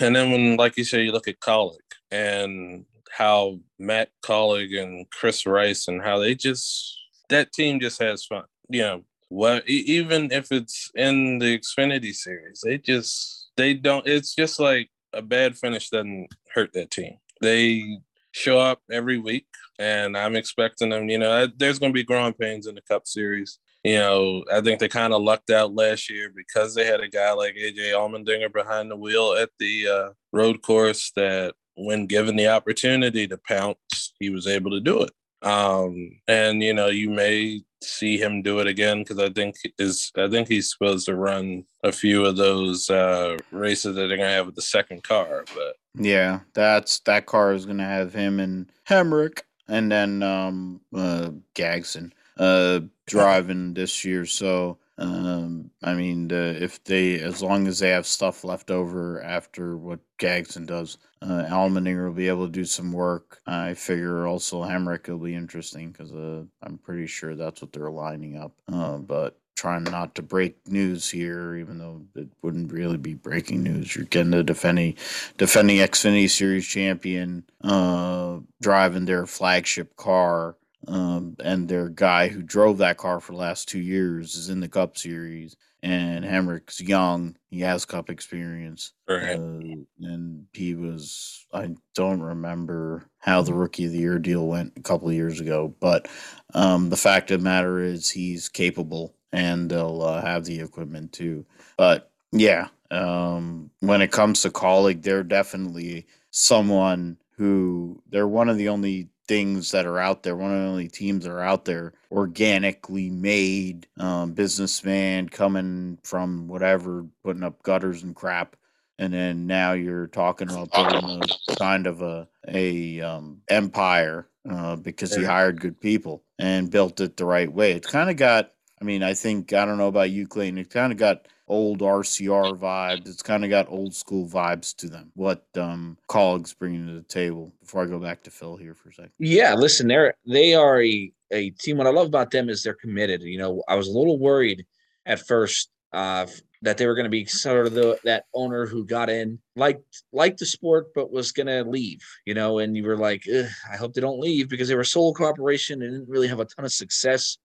and then when, like you say, you look at Kaulig and how Matt Kaulig and Chris Rice and how they just that team just has fun. You know, well, even if it's in the Xfinity series, they just they don't. It's just like a bad finish doesn't hurt that team. They show up every week, and I'm expecting them. You know, there's going to be growing pains in the Cup Series. You know, I think they kind of lucked out last year because they had a guy like AJ Allmendinger behind the wheel at the uh, road course that, when given the opportunity to pounce, he was able to do it. Um, and you know, you may see him do it again because I think is I think he's supposed to run a few of those uh, races that they're gonna have with the second car. But yeah, that's that car is gonna have him and Hemric and then um uh Gragson uh, driving this year. So, um, I mean, the, if they, as long as they have stuff left over after what Gragson does, uh, will be able to do some work. I figure also Hemric will be interesting because uh, I'm pretty sure that's what they're lining up. Uh, but trying not to break news here, even though it wouldn't really be breaking news. You're getting the defending defending Xfinity Series champion uh, driving their flagship car um, and their guy who drove that car for the last two years is in the Cup Series. And Hemric's young; he has Cup experience, right. uh, and he was. I don't remember how the Rookie of the Year deal went a couple of years ago, but um, the fact of the matter is he's capable, and they'll uh, have the equipment too. But yeah, um, when it comes to Kaulig, they're definitely someone who they're one of the only things that are out there, one of the only teams that are out there organically made um, businessman coming from whatever, putting up gutters and crap. And then now you're talking about building a kind of a a um, empire uh, because he hired good people and built it the right way. It's kind of got I mean, I think I don't know about you, Clayton. It kind of got old RCR vibes. It's kind of got old school vibes to them. What um Kaulig's bringing to the table. Before I go back to Phil here for a second. Yeah, listen, they're they are a, a team. What I love about them is they're committed. You know, I was a little worried at first uh, that they were going to be sort of the that owner who got in liked liked the sport but was going to leave. You know, and you were like, I hope they don't leave because they were a sole corporation and didn't really have a ton of success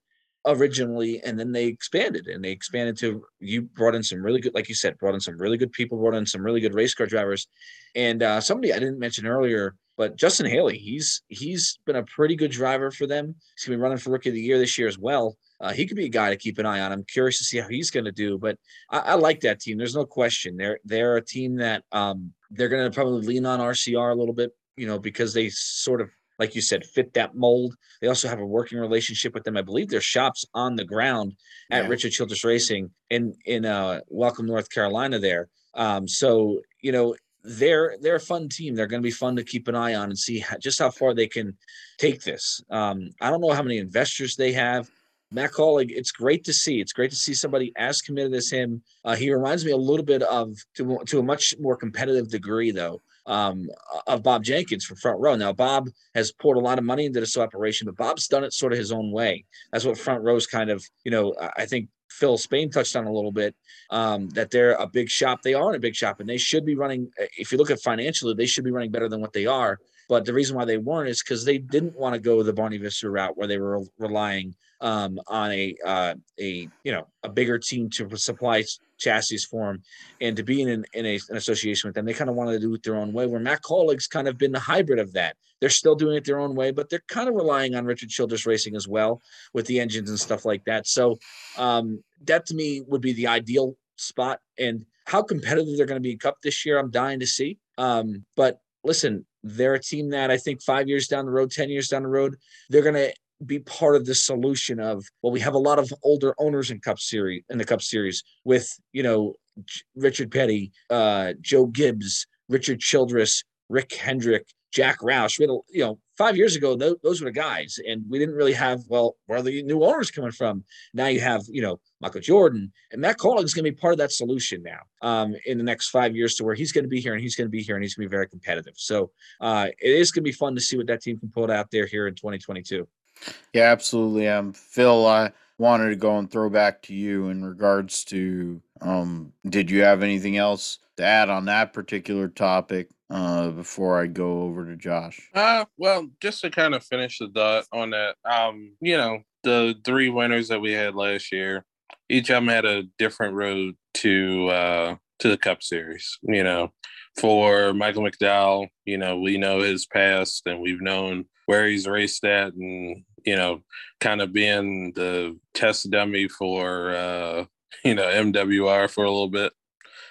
originally and then they expanded and they expanded to you brought in some really good like you said brought in some really good people brought in some really good race car drivers. And uh, somebody i didn't mention earlier but justin haley he's he's been a pretty good driver for them. He's going to be running for rookie of the year this year as well. Uh, he could be a guy to keep an eye on. I'm curious to see how he's going to do but I, I, like that team. There's no question. They're they're a team that um, they're going to probably lean on rcr a little bit you know because they sort of like you said, fit that mold. They also have a working relationship with them. I believe their shops on the ground at yeah. Richard Childress Racing in in uh, Welcome, North Carolina. There, um, so you know they're they're a fun team. They're going to be fun to keep an eye on and see how, just how far they can take this. Um, I don't know how many investors they have. Matt Kaulig, it's great to see. It's great to see somebody as committed as him. Uh, he reminds me a little bit of to to a much more competitive degree, though um, of Bob Jenkins from Front Row. Now, Bob has poured a lot of money into this operation, but Bob's done it sort of his own way. That's what Front Row's kind of, you know, I think Phil Spain touched on a little bit um, that they're a big shop. They are a big shop, and they should be running. If you look at financially, they should be running better than what they are. But the reason why they weren't is because they didn't want to go the Barney Visser route, where they were relying um, on a uh, a you know a bigger team to supply chassis for them and to be in, an, in a, an association with them. They kind of wanted to do it their own way, where Matt Kaulig's kind of been the hybrid of that. They're still doing it their own way, but they're kind of relying on Richard Childress Racing as well with the engines and stuff like that. So um, that to me would be the ideal spot. And how competitive they're going to be in Cup this year, I'm dying to see. Um, but listen, they're a team that I think five years down the road, 10 years down the road, they're going to be part of the solution of well we have a lot of older owners in cup series in the cup series with you know richard petty uh joe gibbs richard childress rick hendrick jack roush. We had a, you know five years ago those, those were the guys and we didn't really have well where are the new owners coming from? Now you have you know michael jordan and matt Kaulig is going to be part of that solution now um, in the next five years to where he's going to be here and he's going to be here and he's going to be very competitive. So uh, it is going to be fun to see what that team can put out there here in 2022 yeah, absolutely. Um, Phil, I wanted to go and throw back to you in regards to um, did you have anything else to add on that particular topic uh, before I go over to Josh? Uh, well, just to kind of finish the dot on that, um, you know, the three winners that we had last year, each of them had a different road to uh, to the Cup Series. You know, for Michael McDowell, you know, we know his past and we've known where he's raced at and, you know, kind of being the test dummy for, uh, you know, MWR for a little bit.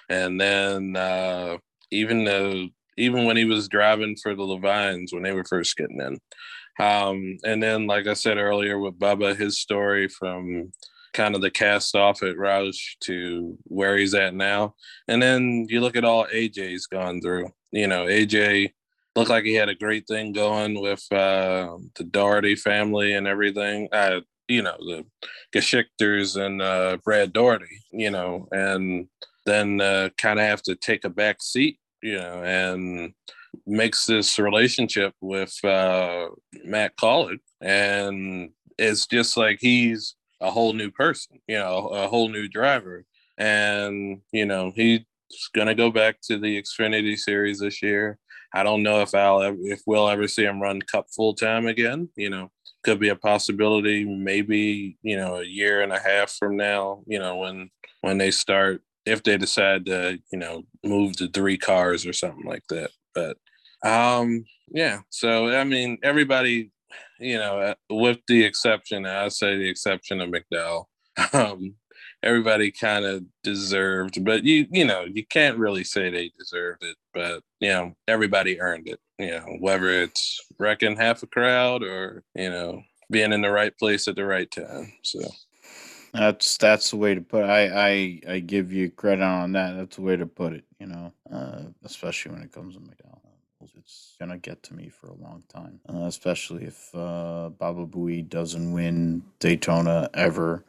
And then uh, even the, even when he was driving for the Leavines when they were first getting in. Um, and then, like I said earlier with Bubba, his story from kind of the cast off at Roush to where he's at now. And then you look at all AJ's gone through. You know, AJ looked like he had a great thing going with uh, the Daugherty family and everything. Uh, you know, the Geschickters and uh, Brad Daugherty, you know, and then uh, kind of have to take a back seat, you know, and makes this relationship with uh, Matt Kaulig. And it's just like he's a whole new person, you know, a whole new driver. And, you know, he's going to go back to the Xfinity series this year. I don't know if I'll if we'll ever see him run Cup full time again. You know, could be a possibility. Maybe you know a year and a half from now. You know when when they start if they decide to you know move to three cars or something like that. But um yeah, so I mean everybody you know, uh, with the exception, I say the exception of McDowell, um, everybody kind of deserved, but you, you know, you can't really say they deserved it, but you know, everybody earned it. You know, whether it's wrecking half a crowd or you know, being in the right place at the right time. So. That's that's the way to put it. I, I I give you credit on that. That's the way to put it. You know, uh, especially when it comes to McDowell it's gonna get to me for a long time, uh, especially if uh, Baba Booey doesn't win Daytona ever.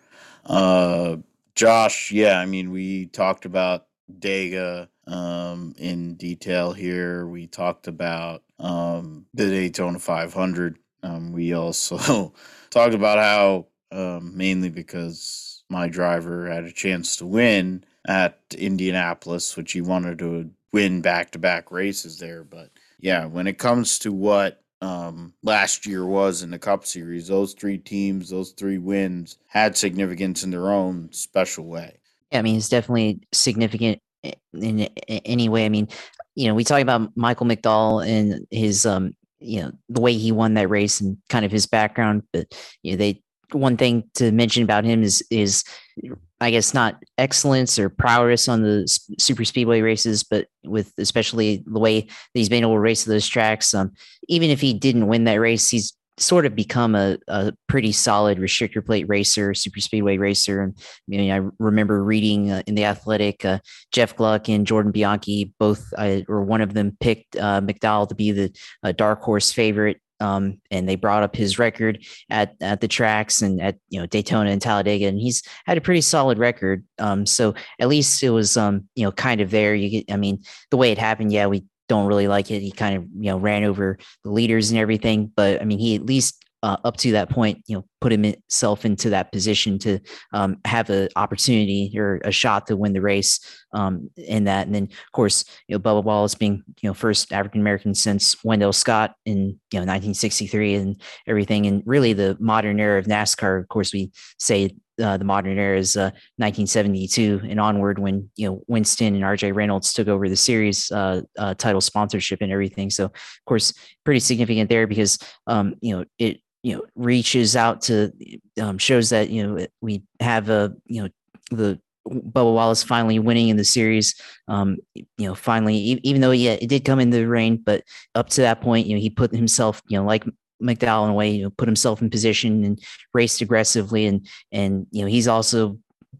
Uh, Josh, yeah, I mean, we talked about Dega um, in detail here. We talked about um, the Daytona 500. Um, we also talked about how, um, mainly because my driver had a chance to win at Indianapolis, which he wanted to win back to back races there. But yeah, when it comes to what um, last year was in the Cup Series, those three teams, those three wins had significance in their own special way. Yeah, I mean, it's definitely significant in, any way. I mean, you know, we talk about Michael McDowell and his, um, you know, the way he won that race and kind of his background, but you know, they one thing to mention about him is is I guess not excellence or prowess on the super speedway races, but with especially the way he's been able to race those tracks. Um, even if he didn't win that race, he's sort of become a, a pretty solid restrictor plate racer, super speedway racer. And I mean, I remember reading uh, in the Athletic, uh, Jeff Gluck and Jordan Bianchi, both uh, or one of them picked uh, McDowell to be the uh, dark horse favorite um, and they brought up his record at at the tracks and at you know Daytona and Talladega, and he's had a pretty solid record. Um, so at least it was um, you know kind of there. You get, I mean, the way it happened, yeah, we don't really like it. He kind of you know ran over the leaders and everything, but I mean, he at least uh, up to that point, you know, put himself into that position to um, have an opportunity or a shot to win the race um, in that. And then, of course, you know, Bubba Wallace being, you know, first African American since Wendell Scott in, you know, 1963 and everything. And really the modern era of NASCAR, of course, we say uh, the modern era is uh, 1972 and onward when you know Winston and RJ Reynolds took over the series uh, uh, title sponsorship and everything. So of course, pretty significant there because um, you know it you know reaches out to um, shows that you know we have a you know the Bubba Wallace finally winning in the series. Um, you know, finally, even though yeah, it did come in the rain, but up to that point, you know, he put himself, you know, like McDowell in a way, you know, put himself in position and raced aggressively, and and you know, he's also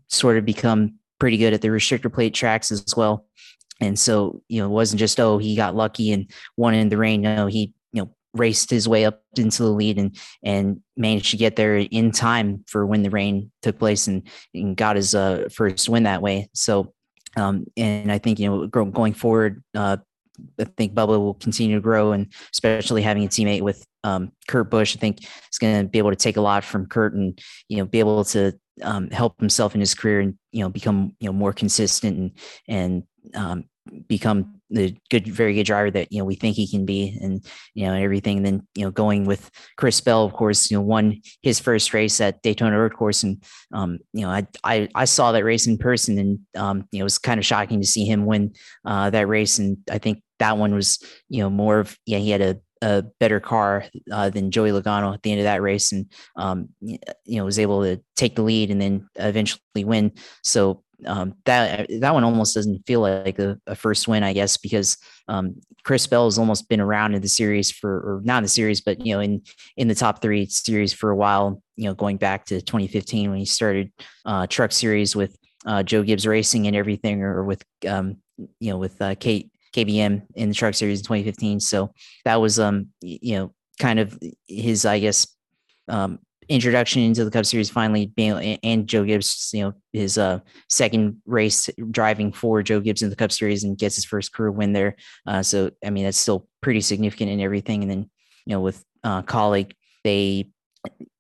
sort of become pretty good at the restrictor plate tracks as well. And so, you know, it wasn't just oh he got lucky and won in the rain. No, he raced his way up into the lead and and managed to get there in time for when the rain took place and, and got his uh, first win that way. So, um, and I think you know going forward, uh, I think Bubba will continue to grow, and especially having a teammate with um, Kurt Busch, I think is going to be able to take a lot from Kurt and you know be able to um, help himself in his career and you know become you know more consistent and and um, become the good, very good driver that you know we think he can be, and you know everything. And then you know going with Chris Bell, of course, you know won his first race at Daytona Road Course, and um, you know I, I I saw that race in person, and um, you know it was kind of shocking to see him win uh, that race, and I think that one was you know more of yeah he had a a better car uh, than Joey Logano at the end of that race, and um, you know was able to take the lead and then eventually win. So um, that that one almost doesn't feel like a, a first win, I guess, because um, Chris Bell has almost been around in the series for, or not in the series, but you know, in in the top three series for a while. You know, going back to 2015 when he started uh, Truck Series with uh, Joe Gibbs Racing and everything, or, with um, you know, with uh, Kate KBM in the Truck Series in 2015. So that was um, you know, kind of his, I guess, um, introduction into the Cup Series finally being and Joe Gibbs, you know, his uh second race driving for Joe Gibbs in the Cup Series and gets his first career win there. Uh, so I mean that's still pretty significant in everything. And then you know with uh, Kaulig, they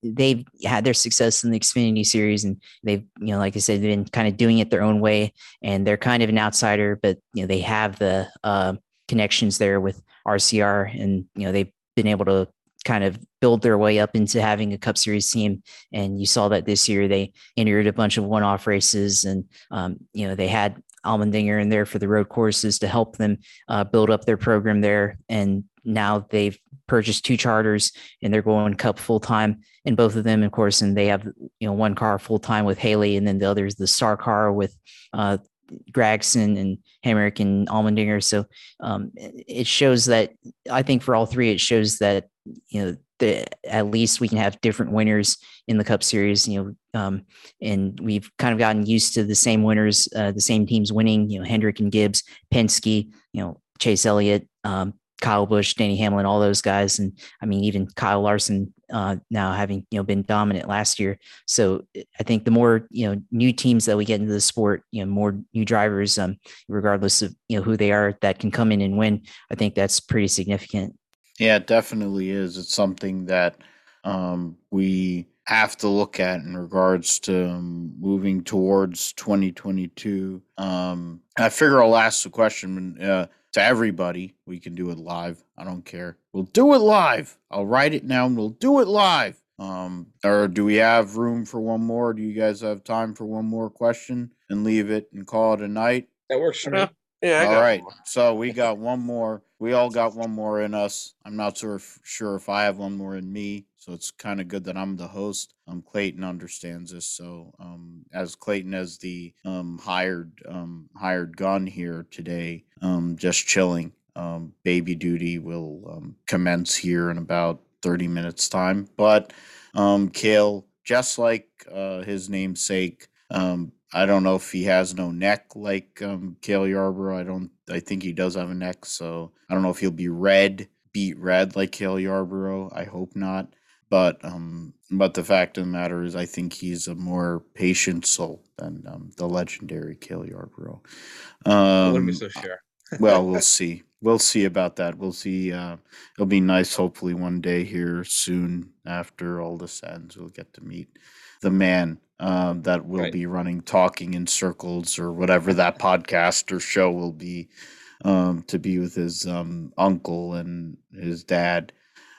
they've had their success in the Xfinity series and they've, you know, like I said, they've been kind of doing it their own way and they're kind of an outsider, but you know, they have the uh, connections there with RCR and, you know, they've been able to kind of build their way up into having a Cup Series team. And you saw that this year they entered a bunch of one-off races, and um, you know they had Allmendinger in there for the road courses to help them uh, build up their program there. And now they've purchased two charters and they're going Cup full time in both of them, of course. And they have you know one car full time with Haley, and then the other is the Star car with uh, Gragson and Hemric and Allmendinger. So um, it shows that I think for all three, it shows that you know the, at least we can have different winners in the Cup Series. You know, um, and we've kind of gotten used to the same winners, uh, the same teams winning. You know, Hendrick and Gibbs, Penske. You know, Chase Elliott. Um, Kyle Busch, Denny Hamlin, all those guys, and I mean even Kyle Larson uh, now having you know been dominant last year. So I think the more you know new teams that we get into the sport, you know more new drivers, um, regardless of you know who they are, that can come in and win. I think that's pretty significant. Yeah, it definitely is. It's something that um, we have to look at in regards to um, moving towards 2022. Um, I figure I'll ask the question uh, to everybody. We can do it live. I don't care. We'll do it live. I'll write it now and we'll do it live. Um, or do we have room for one more? Do you guys have time for one more question and leave it and call it a night? That works for me. Yeah. I All got right. one. So we got one more. We all got one more in us. I'm not sure if, sure if I have one more in me. So it's kind of good that I'm the host. Um, Clayton understands this. So um, as Clayton as the um hired um hired gun here today, um, just chilling. Um, baby duty will um, commence here in about 30 minutes time. But um, Cale, just like uh, his namesake, um, I don't know if he has no neck like um, Cale Yarborough. I don't. I think he does have a neck, so I don't know if he'll be red, beat red like Cale Yarborough. I hope not. But um, but the fact of the matter is, I think he's a more patient soul than um, the legendary Cale Yarborough. I wouldn't be Um, so sure. well, we'll see. We'll see about that. We'll see. Uh, it'll be nice. Hopefully, one day here soon after all this ends, we'll get to meet the man um, that will Right. be running talking in circles or whatever that podcast or show will be um, to be with his um, uncle and his dad.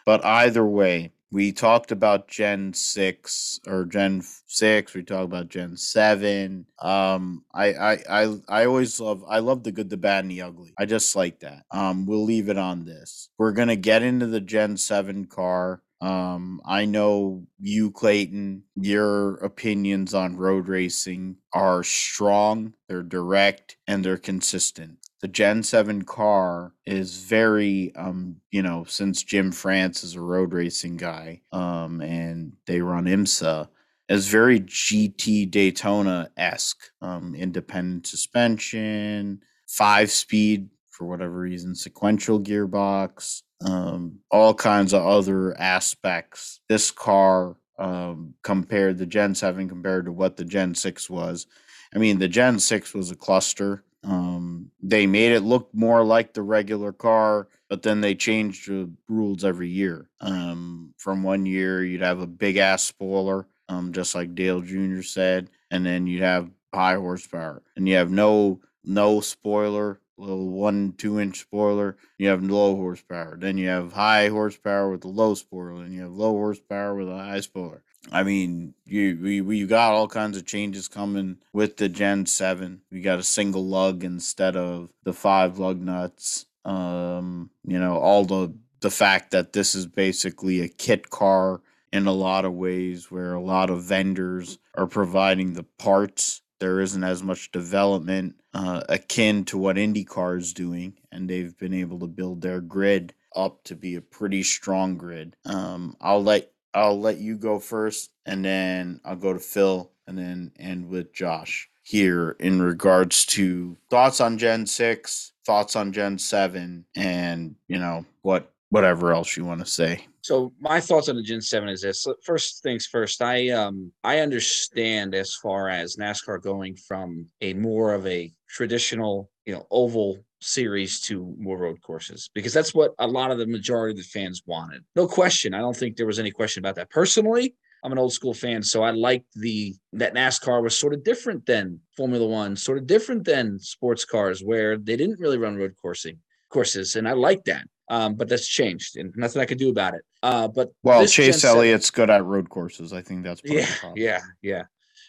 But either way, we talked about Gen six or Gen six. We talked about Gen seven. Um, I, I, I, I always love. I love the good, the bad, and the ugly. I just like that. Um, we'll leave it on this. We're gonna get into the Gen seven car. Um, I know you, Clayton. Your opinions on road racing are strong. They're direct and they're consistent the Gen 7 car is very um you know since Jim France is a road racing guy um and they run IMSA is very GT Daytona esque um independent suspension five speed for whatever reason sequential gearbox um all kinds of other aspects this car um compared the Gen 7 compared to what the Gen 6 was I mean the Gen 6 was a cluster um, they made it look more like the regular car, but then they changed the rules every year. Um, from one year, you'd have a big ass spoiler, um, just like Dale Jr. said, and then you'd have high horsepower, and you have no no spoiler, little one two inch spoiler. You have low horsepower. Then you have high horsepower with a low spoiler, and you have low horsepower with a high spoiler. I mean, you we, we got all kinds of changes coming with the Gen Seven. We got a single lug instead of the five lug nuts. Um, you know, all the the fact that this is basically a kit car in a lot of ways, where a lot of vendors are providing the parts. There isn't as much development uh, akin to what IndyCar is doing, and they've been able to build their grid up to be a pretty strong grid. Um, I'll let I'll let you go first, and then I'll go to Phil, and then end with Josh here in regards to thoughts on Gen six, thoughts on Gen seven, and you know what whatever else you want to say. So my thoughts on the Gen Seven is this: first things first, I um I understand as far as NASCAR going from a more of a traditional, you know, oval series to more road courses because that's what a lot of the majority of the fans wanted. No question. I don't think there was any question about that. Personally, I'm an old school fan, so I liked the that NASCAR was sort of different than Formula One, sort of different than sports cars, where they didn't really run road coursing courses, and I like that. Um, but that's changed, and nothing I could do about it. Uh, but Well, this Gen Chase 7 Elliott's good at road courses. I think that's part yeah, of the problem. yeah, yeah.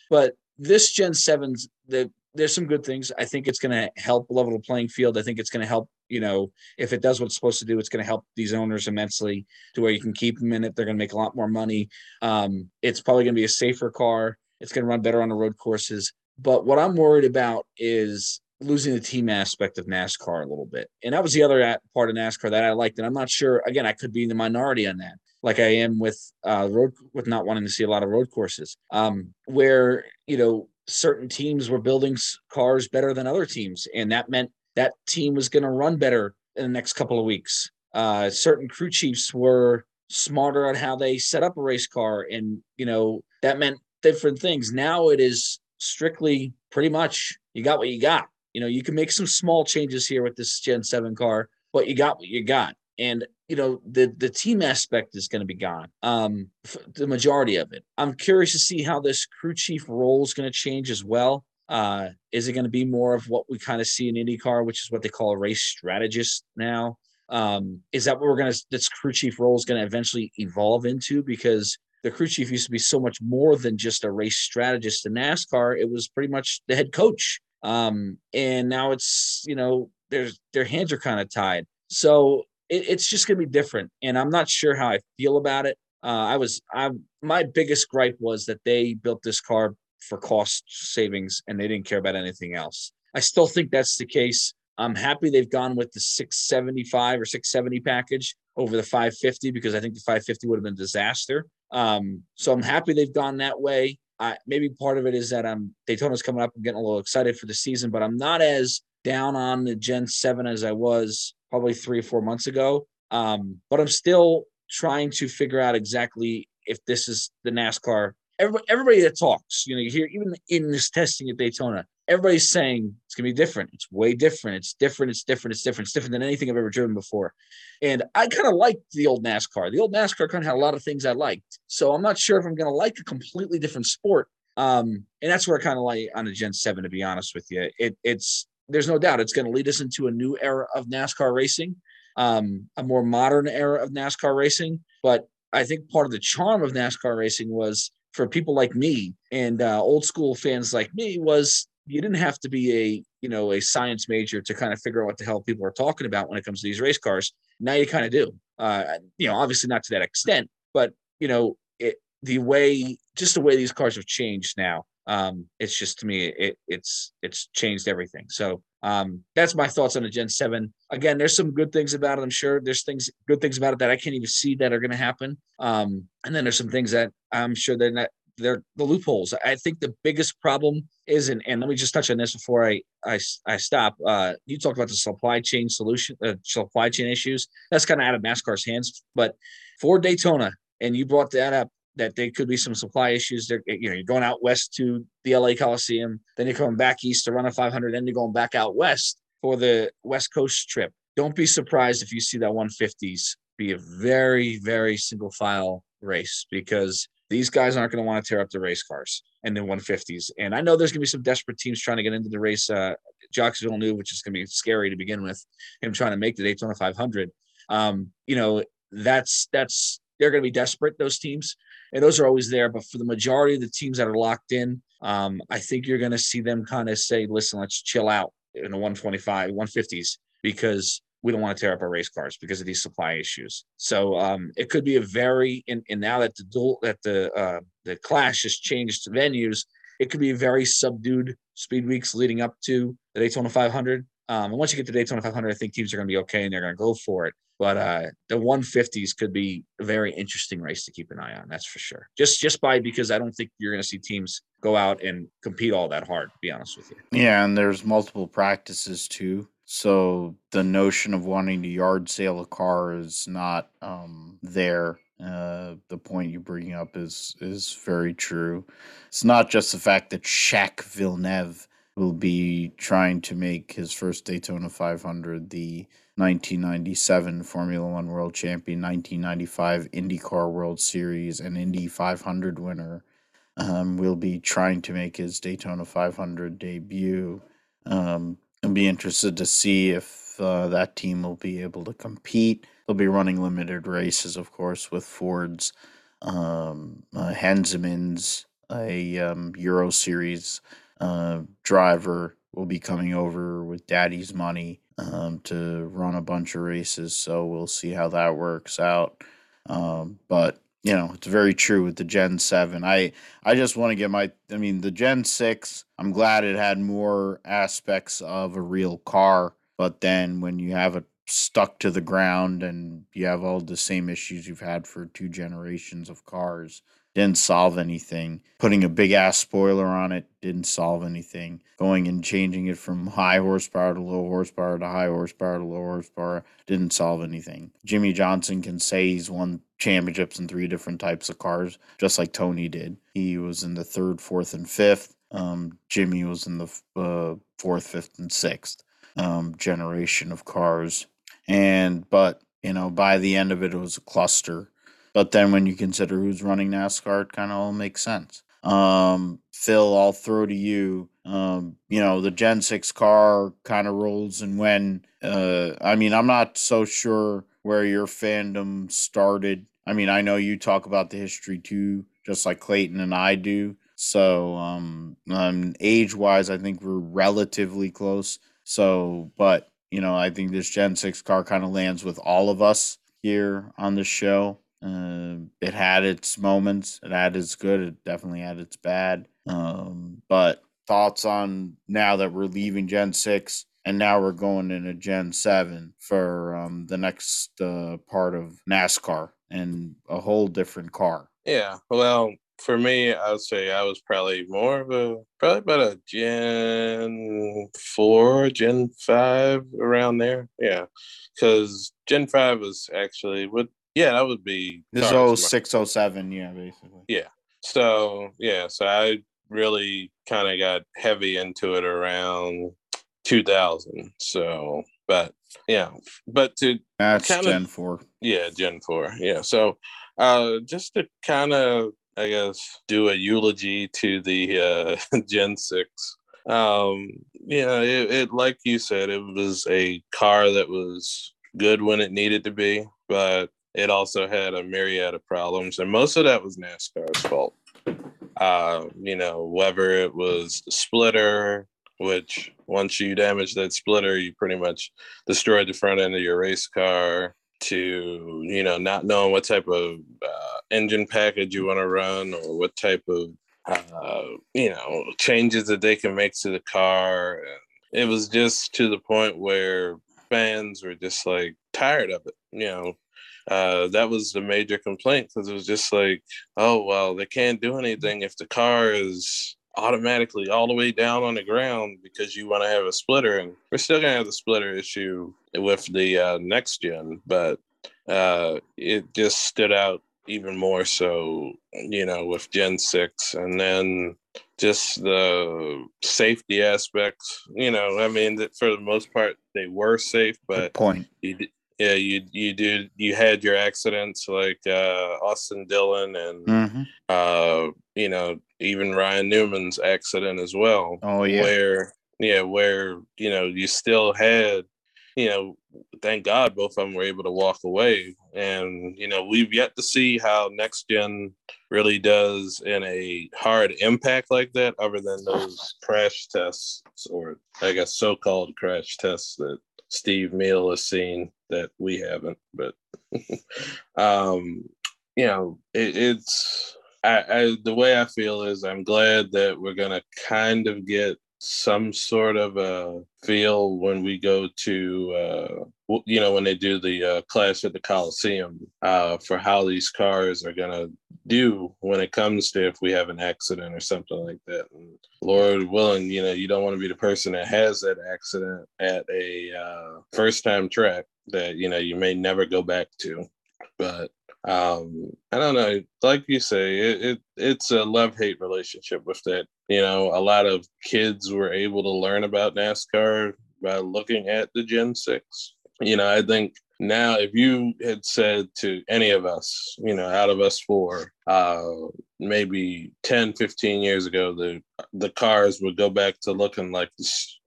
But this Gen 7's the there's some good things. I think it's going to help level the playing field. I think it's going to help, you know, if it does what it's supposed to do, it's going to help these owners immensely to where you can keep them in it. They're going to make a lot more money. Um, it's probably going to be a safer car. It's going to run better on the road courses. But what I'm worried about is losing the team aspect of NASCAR a little bit. And that was the other part of NASCAR that I liked. And I'm not sure, again, I could be in the minority on that, like I am with uh, road, with not wanting to see a lot of road courses, um, where, you know, certain teams were building cars better than other teams. And that meant that team was going to run better in the next couple of weeks. uh, certain crew chiefs were smarter on how they set up a race car, and you know that meant different things. Now it is strictly pretty much you got what you got. You know, you can make some small changes here with this Gen 7 car, but you got what you got. And you know, the the team aspect is going to be gone. Um, the majority of it. I'm curious to see how this crew chief role is going to change as well. Uh, is it going to be more of what we kind of see in IndyCar, which is what they call a race strategist now? Um, is that what we're going to, this crew chief role is going to eventually evolve into? Because the crew chief used to be so much more than just a race strategist in NASCAR. It was pretty much the head coach. Um, and now it's, you know, there's their hands are kind of tied. So it, it's just going to be different. And I'm not sure how I feel about it. Uh, I was, I, my biggest gripe was that they built this car for cost savings and they didn't care about anything else. I still think that's the case. I'm happy they've gone with the 675 or 670 package over the 550 because I think the 550 would have been a disaster. Um, so I'm happy they've gone that way. I, maybe part of it is that I'm Daytona's coming up. I'm getting a little excited for the season, but I'm not as down on the Gen 7 as I was probably three or four months ago. Um, but I'm still trying to figure out exactly if this is the NASCAR. Everybody, everybody that talks, you know, you hear even in this testing at Daytona, everybody's saying it's gonna be different. It's way different. It's different. It's different. It's different. It's different than anything I've ever driven before. And I kind of liked the old NASCAR. The old NASCAR kind of had a lot of things I liked. So I'm not sure if I'm gonna like a completely different sport. Um, and that's where I kind of like on the Gen 7, to be honest with you. It it's there's no doubt it's going to lead us into a new era of NASCAR racing, um, a more modern era of NASCAR racing. But I think part of the charm of NASCAR racing was for people like me and uh, old school fans like me was you didn't have to be a you know a science major to kind of figure out what the hell people are talking about when it comes to these race cars. Now you kind of do. Uh, you know, obviously not to that extent, but you know, it, the way just the way these cars have changed now. Um, it's just to me, it, it's it's changed everything. So um, that's my thoughts on the Gen Seven. Again, there's some good things about it. I'm sure there's things good things about it that I can't even see that are going to happen. Um, and then there's some things that I'm sure they're not they're the loopholes. I think the biggest problem is, and, and let me just touch on this before I I, I stop. Uh, you talked about the supply chain solution, uh, supply chain issues. That's kind of out of NASCAR's hands. But for Daytona, and you brought that up, that there could be some supply issues. There, you know, you're going out west to the LA Coliseum, then you're coming back east to run a 500, then you're going back out west for the West Coast trip. Don't be surprised if you see that 150s be a very, very single file race because these guys aren't going to want to tear up the race cars and the 150s. And I know there's going to be some desperate teams trying to get into the race. Uh, Jacques Villeneuve, which is going to be scary to begin with, him trying to make the Daytona 500. Um, you know, that's that's they're going to be desperate. Those teams, and those are always there. But for the majority of the teams that are locked in, um, I think you're going to see them kind of say, "Listen, let's chill out in the 125, 150s," because we don't want to tear up our race cars because of these supply issues. So um, it could be a very and, and now that the dual that the uh, the clash has changed venues, it could be a very subdued speed weeks leading up to the Daytona 500. Um, and once you get to Daytona 500, I think teams are going to be okay and they're going to go for it. But uh, the 150s could be a very interesting race to keep an eye on. That's for sure. Just just by because I don't think you're going to see teams go out and compete all that hard. To be honest with you. Yeah, and there's multiple practices too. So the notion of wanting to yard sale a car is not um, there. Uh, the point you bring up is is very true. It's not just the fact that Jacques Villeneuve will be trying to make his first Daytona 500, the 1997 Formula One World Champion, 1995 IndyCar World Series, and Indy 500 winner. Um, will be trying to make his Daytona 500 debut. Um, be interested to see if uh, that team will be able to compete. They'll be running limited races, of course, with Ford's um, uh, a um, Euro Series uh, driver, will be coming over with Daddy's money um, to run a bunch of races. So we'll see how that works out. Um, but you know, it's very true with the Gen 7. I I just want to get my I mean, the Gen 6, I'm glad it had more aspects of a real car, but then when you have it stuck to the ground and you have all the same issues you've had for two generations of cars, didn't solve anything. Putting a big ass spoiler on it didn't solve anything. Going and changing it from high horsepower to low horsepower to high horsepower to low horsepower didn't solve anything. Jimmie Johnson can say he's won championships in three different types of cars, just like Tony did. He was in the third, fourth, and fifth. Um, Jimmie was in the uh, fourth, fifth, and sixth um, generation of cars. And, but, you know, by the end of it, it was a cluster. But then when you consider who's running NASCAR, it kind of all makes sense. Um, Phil, I'll throw to you. Um, you know, the Gen 6 car kind of rolls and when, uh, I mean, I'm not so sure where your fandom started. I mean, I know you talk about the history too, just like Clayton and I do. So, um, um age wise, I think we're relatively close. So, but you know, I think this Gen 6 car kind of lands with all of us here on the show. Uh, it had its moments. It had its good. It definitely had its bad. Um, but thoughts on now that we're leaving Gen 6 and now we're going into Gen 7 for um, the next uh, part of NASCAR and a whole different car. Yeah. Well, for me, I would say I was probably more of a probably about a Gen four, Gen five around there. Yeah, because Gen five was actually what. Yeah, that would be this oh six oh seven. Yeah, basically. Yeah. So yeah, so I really kind of got heavy into it around 2000. So, but yeah, but to that's kinda, Gen four. Yeah, Gen four. Yeah. So, uh, just to kind of I guess, do a eulogy to the uh, Gen 6. Um, you know, it, it, like you said, it was a car that was good when it needed to be, but it also had a myriad of problems, and most of that was NASCAR's fault. Uh, you know, whether it was the splitter, which once you damage that splitter, you pretty much destroyed the front end of your race car to you know not knowing what type of uh, engine package you want to run or what type of uh, you know changes that they can make to the car it was just to the point where fans were just like tired of it you know uh, that was the major complaint because it was just like oh well they can't do anything if the car is automatically all the way down on the ground because you want to have a splitter and we're still going to have the splitter issue with the uh, next gen but uh, it just stood out even more so you know with gen 6 and then just the safety aspects you know i mean for the most part they were safe but Good point. you, yeah, you you did you had your accidents like uh, Austin Dillon and mm-hmm. uh, you know even Ryan Newman's accident as well. Oh yeah, where yeah where you know you still had you know thank God both of them were able to walk away and you know we've yet to see how next gen really does in a hard impact like that other than those crash tests or I guess so-called crash tests that Steve Meal has seen that we haven't. But um, you know, it, it's I, I the way I feel is I'm glad that we're gonna kind of get some sort of a feel when we go to uh, you know when they do the uh, clash at the coliseum uh, for how these cars are going to do when it comes to if we have an accident or something like that. And lord willing you know you don't want to be the person that has that accident at a uh, first time track that you know you may never go back to. But um i don't know. Like you say it, it it's a love hate relationship with that you know a lot of kids were able to learn about nascar by looking at the gen 6 you know i think now if you had said to any of us you know out of us four uh maybe 10 15 years ago the the cars would go back to looking like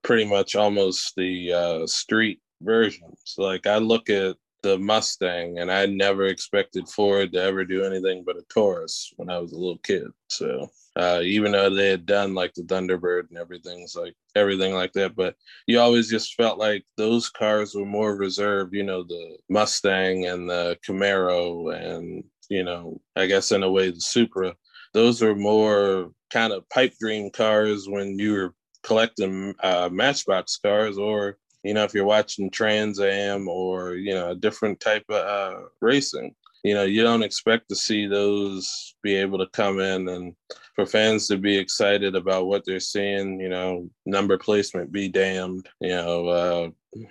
pretty much almost the uh street versions. Like i look at the Mustang, and I never expected Ford to ever do anything but a Taurus when I was a little kid. So uh, even though they had done like the Thunderbird and everything's like everything like that, but you always just felt like those cars were more reserved. You know, the Mustang and the Camaro, and you know, I guess in a way the Supra. Those are more kind of pipe dream cars when you were collecting uh, Matchbox cars or you know, if you're watching Trans Am or, you know, a different type of uh, racing. you know, you don't expect to see those be able to come in and for fans to be excited about what they're seeing, you know, number placement be damned. You know, uh,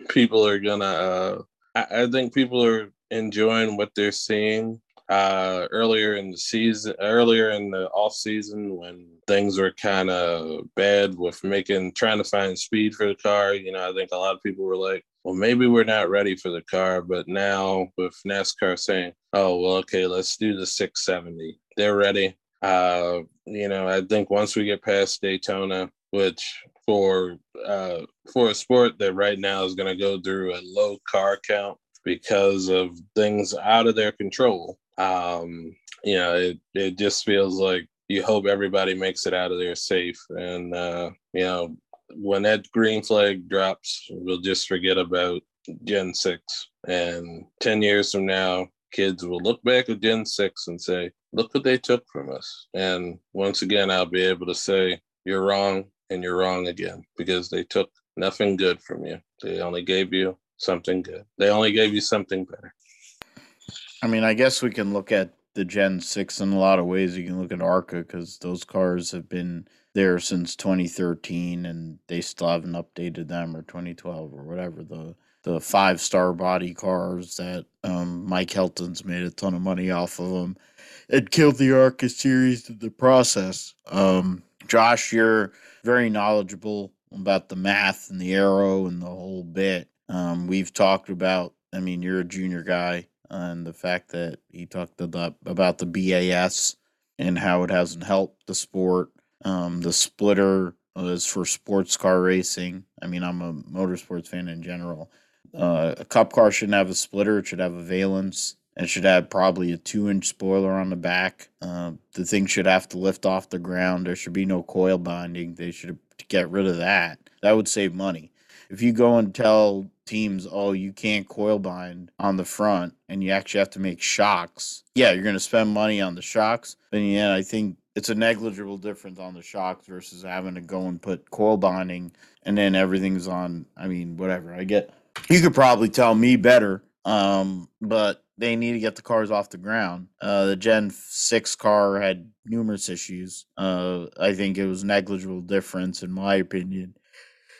people are gonna. Uh, I, I think people are enjoying what they're seeing uh, earlier in the season, earlier in the off season when things were kind of bad with making trying to find speed for the car. You know, I think a lot of people were like, well, maybe we're not ready for the car. But now with NASCAR saying, oh, well, okay, let's do the 670, they're ready. Uh, you know, I think once we get past Daytona, which for uh, for a sport that right now is going to go through a low car count because of things out of their control. Um, you know, it, it just feels like you hope everybody makes it out of there safe. And, uh, you know, when that green flag drops, we'll just forget about Gen 6. And 10 years from now, kids will look back at Gen 6 and say, look what they took from us. And once again, I'll be able to say, you're wrong and you're wrong again because they took nothing good from you. They only gave you something good. They only gave you something better. I mean, I guess we can look at the Gen 6 in a lot of ways. You can look at ARCA because those cars have been there since 2013 and they still haven't updated them or 2012 or whatever. The the five star body cars that um, Mike Helton's made a ton of money off of them. It killed the ARCA series in the process. Um, Josh, you're very knowledgeable about the math and the aero and the whole bit. Um, we've talked about, I mean, you're a junior guy and the fact that he talked about, the BAS and how it hasn't helped the sport. Um, the splitter is for sports car racing. I mean, I'm a motorsports fan in general. Uh, a cup car shouldn't have a splitter, it should have a valence. It should have probably a two inch spoiler on the back. Uh, the thing should have to lift off the ground. There should be no coil binding. They should get rid of that. That would save money. If you go and tell teams, oh, you can't coil bind on the front and you actually have to make shocks, yeah, you're going to spend money on the shocks. But yeah, I think it's a negligible difference on the shocks versus having to go and put coil binding and then everything's on. I mean, whatever. I get you could probably tell me better, um, but they need to get the cars off the ground. Uh, the Gen 6 car had numerous issues. Uh, I think it was negligible difference, in my opinion.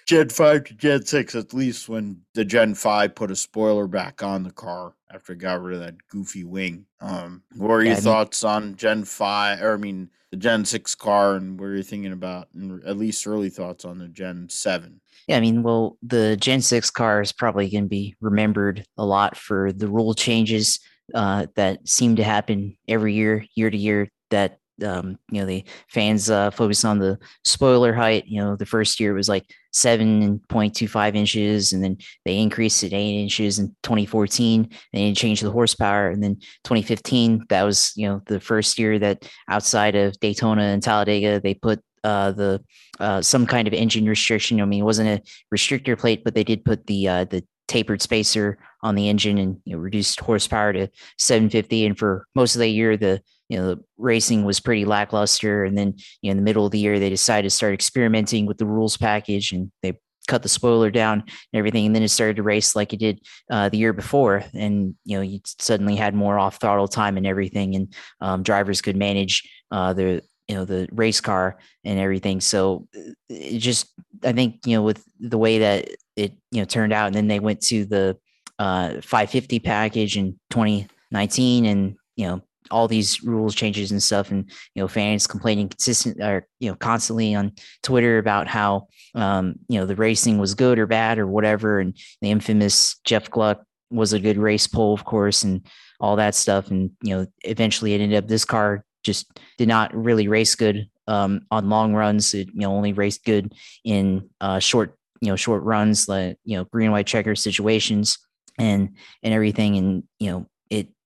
Gen 5 to Gen 6, at least when the Gen 5 put a spoiler back on the car after it got rid of that goofy wing. Um, what are your yeah, thoughts on Gen 5, or I mean, the Gen 6 car, and what are you thinking about, and at least early thoughts on the Gen 7? Yeah, I mean, well, the Gen 6 car is probably going to be remembered a lot for the rule changes uh, that seem to happen every year, year to year, that um, you know the fans uh, focus on the spoiler height. You know, the first year was like seven point two five inches, and then they increased it eight inches in 2014. And they changed the horsepower, and then 2015 that was you know the first year that outside of Daytona and Talladega they put uh, the uh, some kind of engine restriction. I mean, it wasn't a restrictor plate, but they did put the uh, the tapered spacer on the engine and you know, reduced horsepower to 750. And for most of the year, the you know the racing was pretty lackluster. And then you know in the middle of the year, they decided to start experimenting with the rules package, and they cut the spoiler down and everything. And then it started to race like it did uh, the year before. And, you know, you suddenly had more off throttle time and everything. And um, drivers could manage uh, the, you know, the race car and everything. So uh, it just, I think, you know, with the way that it, you know, turned out, and then they went to the uh, 550 package in 2019 and, you know, all these rules changes and stuff and you know fans complaining consistent or you know constantly on twitter about how um you know the racing was good or bad or whatever and the infamous jeff gluck was a good race poll of course and all that stuff and you know eventually it ended up this car just did not really race good um on long runs. It you know only raced good in uh short you know short runs like you know green white checker situations and and everything and you know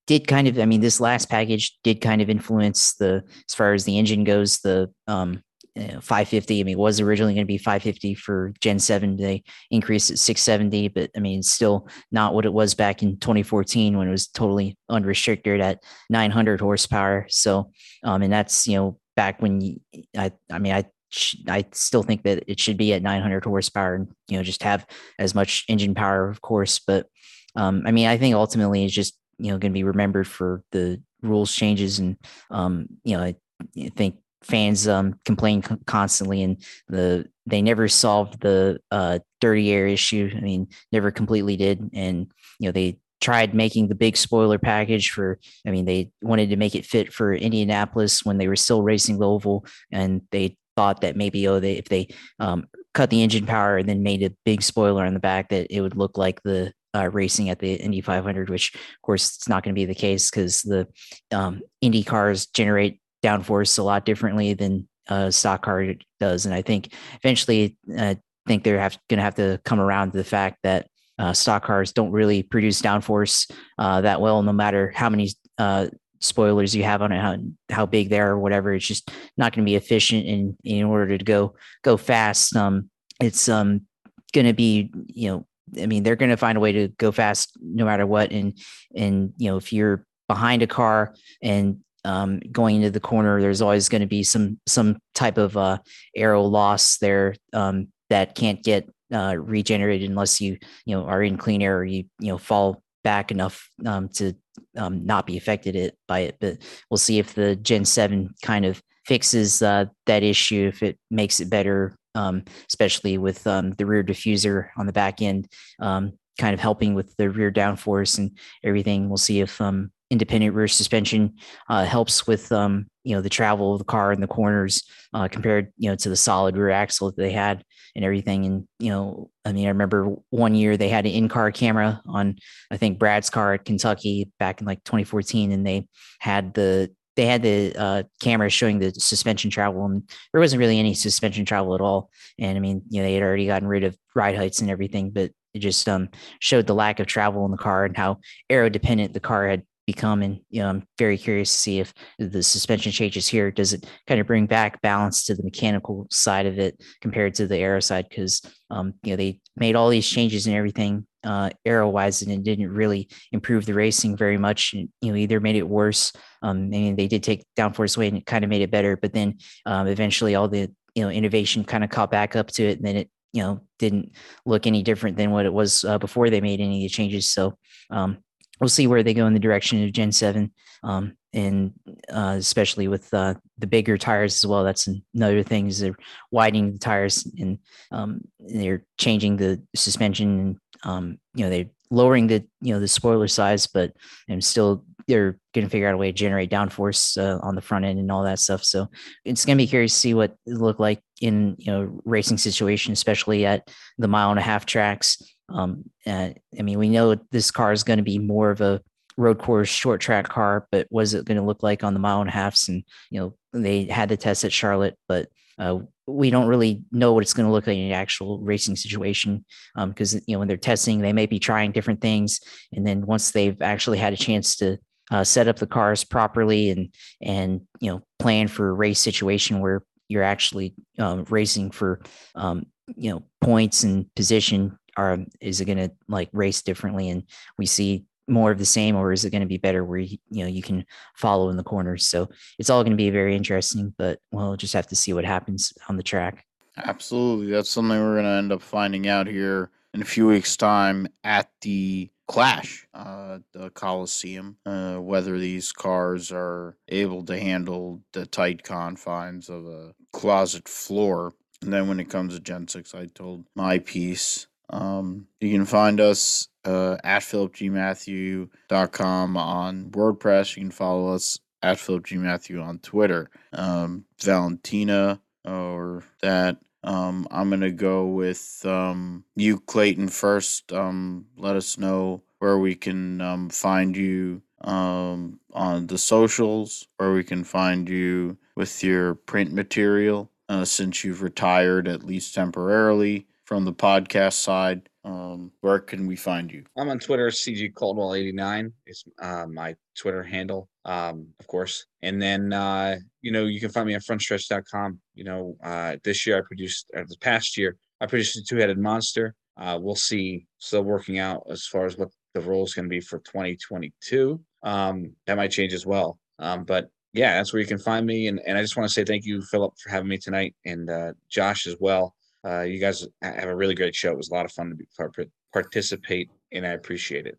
did kind of, I mean, this last package did kind of influence the, as far as the engine goes, the um, you know, 550. I mean, it was originally going to be 550 for Gen 7. They increased it 670, but I mean, still not what it was back in 2014 when it was totally unrestricted at 900 horsepower. So, um, and that's, you know, back when I, I mean, I, I still think that it should be at 900 horsepower and, you know, just have as much engine power, of course. But, um, I mean, I think ultimately it's just you know going to be remembered for the rules changes and um, you know I, I think fans um, complain constantly and the they never solved the uh, dirty air issue. I mean, never completely did, and you know they tried making the big spoiler package for i mean they wanted to make it fit for indianapolis when they were still racing the oval and they thought that maybe oh they if they um, cut the engine power and then made a big spoiler on the back that it would look like the uh, racing at the Indy 500, which of course it's not going to be the case because the um, Indy cars generate downforce a lot differently than a stock car does, and I think eventually I uh, think they're going to have to come around to the fact that uh, stock cars don't really produce downforce uh, that well, no matter how many uh, spoilers you have on it, how, how big they are or whatever. It's just not going to be efficient in in order to go go fast. Um, it's um going to be you know I mean they're going to find a way to go fast no matter what. And and you know if you're behind a car and um, going into the corner, there's always going to be some some type of uh, aero loss there um, that can't get uh, regenerated unless you you know are in clean air or you you know fall back enough um, to um, not be affected it by it. But we'll see if the Gen Seven kind of fixes uh, that issue, if it makes it better, um, especially with um, the rear diffuser on the back end, um, kind of helping with the rear downforce and everything. We'll see if um, independent rear suspension uh, helps with um, you know the travel of the car in the corners uh, compared you know to the solid rear axle that they had and everything and you know i mean i remember one year they had an in-car camera on i think brad's car at kentucky back in like 2014 and they had the they had the uh, camera showing the suspension travel and there wasn't really any suspension travel at all and i mean you know they had already gotten rid of ride heights and everything but it just um, showed the lack of travel in the car and how aero dependent the car had become. And you know, I'm very curious to see if the suspension changes here. Does it kind of bring back balance to the mechanical side of it compared to the aero side? Because um, you know they made all these changes and everything uh, aero wise, and it didn't really improve the racing very much. You know, either made it worse. Um, I mean, they did take downforce away and it kind of made it better, but then um, eventually all the you know innovation kind of caught back up to it, and then it you know didn't look any different than what it was uh, before they made any of the changes. So um, we'll see where they go in the direction of Gen 7. Um, and uh, especially with uh, the bigger tires as well. That's another thing is they're widening the tires and um, they're changing the suspension and um, you know they're lowering the you know the spoiler size, but and still they're going to figure out a way to generate downforce uh, on the front end and all that stuff. So it's going to be curious to see what it look like in you know racing situation, especially at the mile and a half tracks. Um, I mean, we know this car is going to be more of a road course short track car, but what is it going to look like on the mile and a halfs? And you know, they had the test at Charlotte, but uh, we don't really know what it's going to look like in an actual racing situation because um, you know when they're testing, they may be trying different things, and then once they've actually had a chance to uh, set up the cars properly and and you know plan for a race situation where you're actually um, racing for um, you know points and position are is it going to like race differently? And we see more of the same or is it going to be better where you, you know you can follow in the corners? So it's all going to be very interesting but we'll just have to see what happens on the track. Absolutely. That's something we're going to end up finding out here in a few weeks time at the clash uh the coliseum uh whether these cars are able to handle the tight confines of a closet floor. And then when it comes to gen 6 i told my piece um, you can find us uh, at philipgmatthew.com on WordPress. You can follow us at philipgmatthew on Twitter. Um, Valentina or that. Um, I'm gonna go with um, you, Clayton, first. Um, let us know where we can um, find you um, on the socials, where we can find you with your print material, uh, since you've retired at least temporarily from the podcast side, um, where can we find you? I'm on Twitter, CG Caldwell89 is uh, my Twitter handle, um, of course. And then, uh, you know, you can find me at frontstretch.com. You know, uh, this year I produced, or the past year, I produced a two headed monster. Uh, we'll see, still working out as far as what the role is going to be for 2022. Um, that might change as well. Um, but yeah, that's where you can find me. And, and I just want to say thank you, Philip, for having me tonight and uh, Josh as well. Uh, you guys have a really great show. It was a lot of fun to be, participate, and I appreciate it.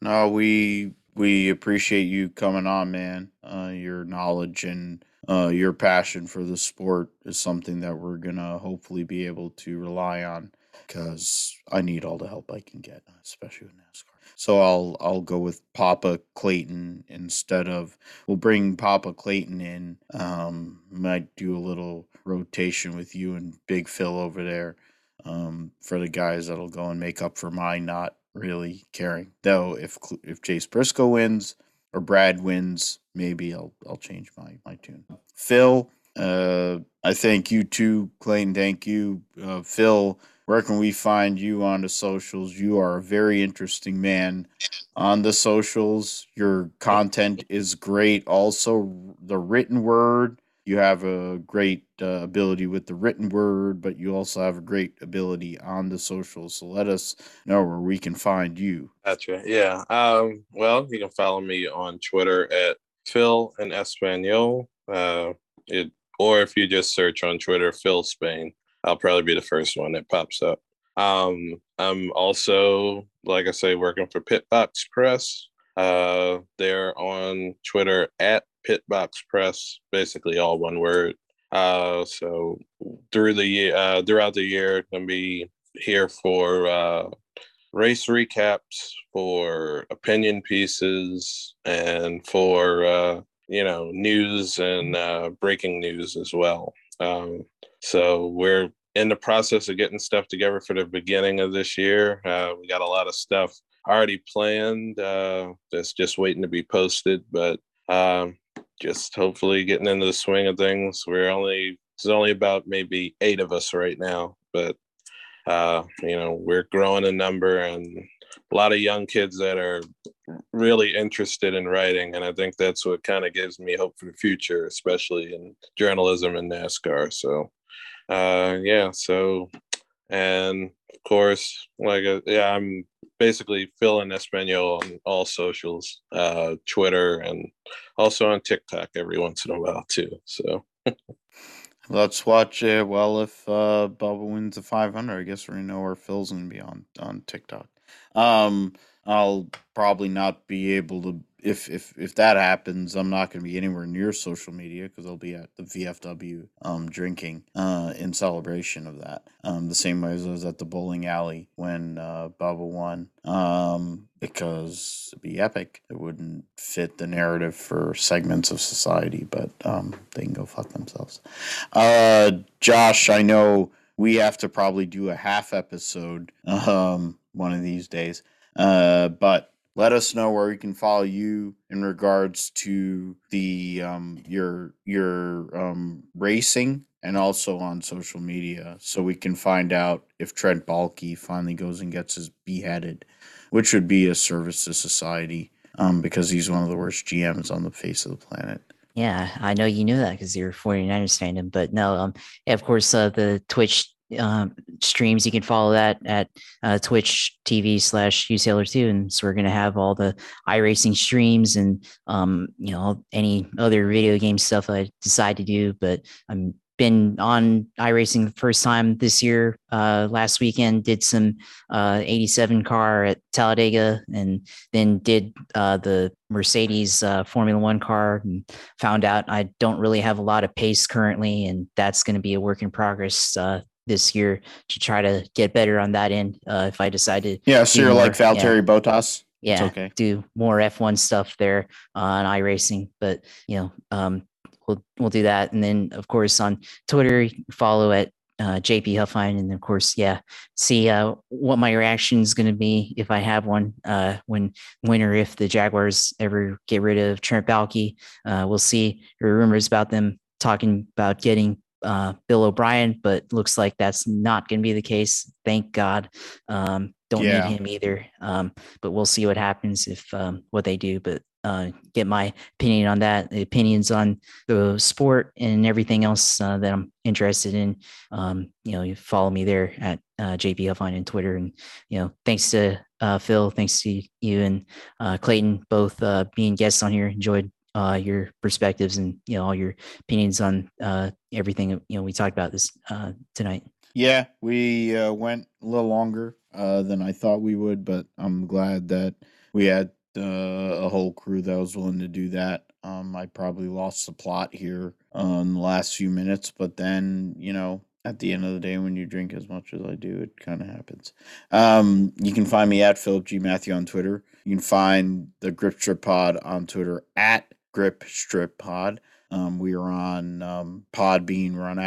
No, we we appreciate you coming on, man. Uh, your knowledge and uh, your passion for the sport is something that we're gonna hopefully be able to rely on because I need all the help I can get, especially with NASCAR. So I'll I'll go with Papa Clayton instead of we'll bring Papa Clayton in. Um, might do a little rotation with you and Big Phil over there um, for the guys that'll go and make up for my not really caring. Though if if Chase Briscoe wins or Brad wins, maybe I'll I'll change my my tune. Phil, uh, I thank you too, Clayton. Thank you, uh, Phil. Where can we find you on the socials? You are a very interesting man on the socials. Your content is great. Also, the written word you have a great uh, ability with the written word, but you also have a great ability on the social. So let us know where we can find you. That's Gotcha. Yeah. Um, well, you can follow me on Twitter at Phil and Espanol. Uh, it, or if you just search on Twitter, Phil Spain, I'll probably be the first one that pops up. Um, I'm also, like I say, working for Pitbox Press. Uh, they're on Twitter at Pitbox Press, basically all one word. Uh, so through the year, uh, throughout the year, gonna be here for uh, race recaps, for opinion pieces, and for uh, you know news and uh, breaking news as well. Um, so we're in the process of getting stuff together for the beginning of this year. Uh, we got a lot of stuff already planned uh, that's just waiting to be posted, but um, just hopefully getting into the swing of things. We're only there's only about maybe eight of us right now, but uh, you know we're growing in number and a lot of young kids that are really interested in writing, and I think that's what kind of gives me hope for the future, especially in journalism and NASCAR. So uh, yeah, so and of course, like uh, yeah, I'm basically Phil and Espanol on all socials, uh, Twitter, and also on TikTok every once in a while too. So let's watch it. Well, if uh, Bubba wins the 500, I guess we know where Phil's gonna be on on TikTok. Um, I'll probably not be able to if if if that happens, I'm not going to be anywhere near social media because I'll be at the VFW um, drinking uh, in celebration of that. Um, the same way as I was at the bowling alley when uh, Bubba won, um, because it'd be epic. It wouldn't fit the narrative for segments of society, but um, they can go fuck themselves. Uh, Josh, I know we have to probably do a half episode um, one of these days, uh, but let us know where we can follow you in regards to the um, your your um, racing and also on social media so we can find out if Trent Baalke finally goes and gets his beheaded, which would be a service to society um, because he's one of the worst GMs on the face of the planet. Yeah, I know you knew that because you're 49ers fan, but no, um, yeah, of course, uh, the Twitch um, streams. You can follow that at uh, Twitch TV slash USailor two, and so we're gonna have all the iRacing streams and um, you know any other video game stuff I decide to do. But I'm been on iRacing the first time this year. Uh, last weekend, did some uh, 87 car at Talladega, and then did uh, the Mercedes uh, Formula One car. And found out I don't really have a lot of pace currently, and that's going to be a work in progress uh, this year to try to get better on that end. Uh, if I decided, yeah, so you're more, like Valtteri yeah. Bottas. Yeah, okay. Do more F1 stuff there on iRacing, but you know, um, we'll we'll do that, and then of course on Twitter, follow at uh, JP Huffine, and of course, yeah, see uh, what my reaction is going to be if I have one uh, when when or if the Jaguars ever get rid of Trent Baalke. Uh, we'll see. There are rumors about them talking about getting uh, Bill O'Brien, but looks like that's not going to be the case. Thank God. Um, don't yeah. need him either. Um, but we'll see what happens if um, what they do. But uh, get my opinion on that, the opinions on the sport and everything else uh, that I'm interested in. Um, you know, you follow me there at uh, JP Huffine on Twitter. And, you know, thanks to uh, Phil, thanks to you and uh, Clayton, both uh, being guests on here. Enjoyed uh, your perspectives and you know all your opinions on uh, everything you know we talked about this uh, tonight. Yeah, we uh, went a little longer uh, than I thought we would, but I'm glad that we had uh, a whole crew that was willing to do that. Um, I probably lost the plot here in the last few minutes, but then you know, at the end of the day, when you drink as much as I do, it kind of happens. Um, you can find me at Philip G Matthew on Twitter. You can find the Grip Strip Pod on Twitter at Grip Strip Pod. Um, we are on um, Podbean. We're on